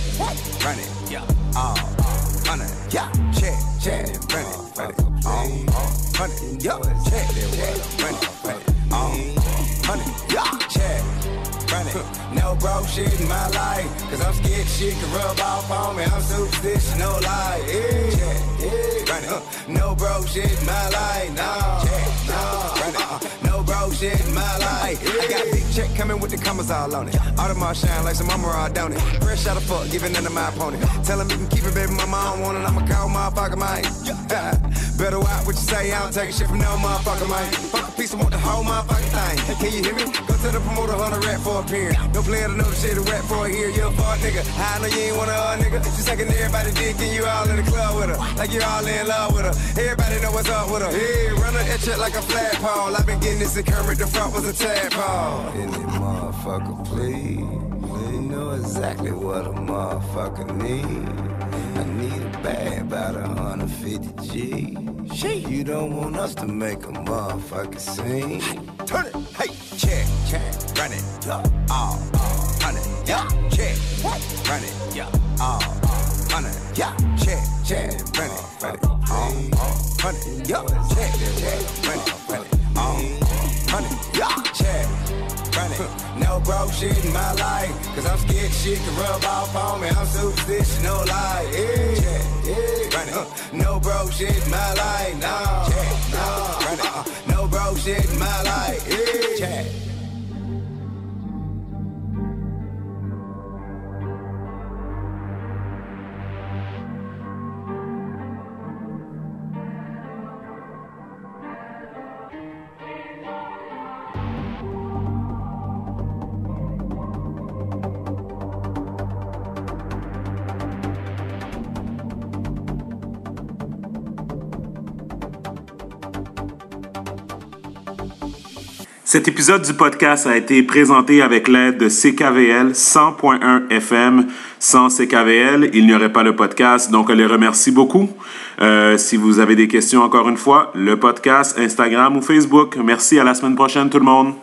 run it, yeah, all, hundred, uh, yeah, check, check, run it, uh, uh, run it, all, hundred, yeah, check, check, run it, run it, all, hundred, yeah, check. Run it. No broke shit in my life. Cause I'm scared shit can rub off on me. I'm superstitious, no lie. Yeah, yeah. Run it. Uh, no broke shit in my life. No, no. Run it. Uh, no broke shit shit in my life. I got big check coming with the commas all on it. Audemars shine like some armor, don't it? Fresh out of fuck, giving none to my opponent. Tell him he can keep it, baby, my mom want it. I'ma call motherfucker mine. [laughs] Better watch what you say, I don't take a shit from no motherfucker mine. Fuck a piece, I want the whole motherfucking thing. Can you hear me? Go to the promoter, 100 rap for a appearance. No player to know the shit to rap for a year. You a fuck nigga. I know you ain't want a uh, nigga. You sucking everybody dick and you all in the club with her. Like you all in love with her. Everybody know what's up with her. Hey, run her that shit like a flagpole. I've been getting this in Kermit, the front was a tadpole. Any motherfucker, please. They know exactly what a motherfucker need. I need a bag about 150 G. She, you don't want us to make a motherfucker sing. Hey, turn it, hey, check, check, run it, yeah, all, run it, yeah, check, run it, yeah, all, run it, yeah, check, check, run it, run it, all, run it, yeah, check, check, run it, run it, all, run it, yeah, check running. No broke shit in my life. Cause I'm scared shit can rub off on me. I'm superstitious, no lie. Yeah, yeah, running. Uh, no broke shit in my life. Uh, no, no, running. No broke shit in my life. Yeah. Cet épisode du podcast a été présenté avec l'aide de CKVL 100.1 FM. Sans CKVL, il n'y aurait pas le podcast, donc on les remercie beaucoup. Euh, si vous avez des questions, encore une fois, le podcast, Instagram ou Facebook. Merci, à la semaine prochaine tout le monde.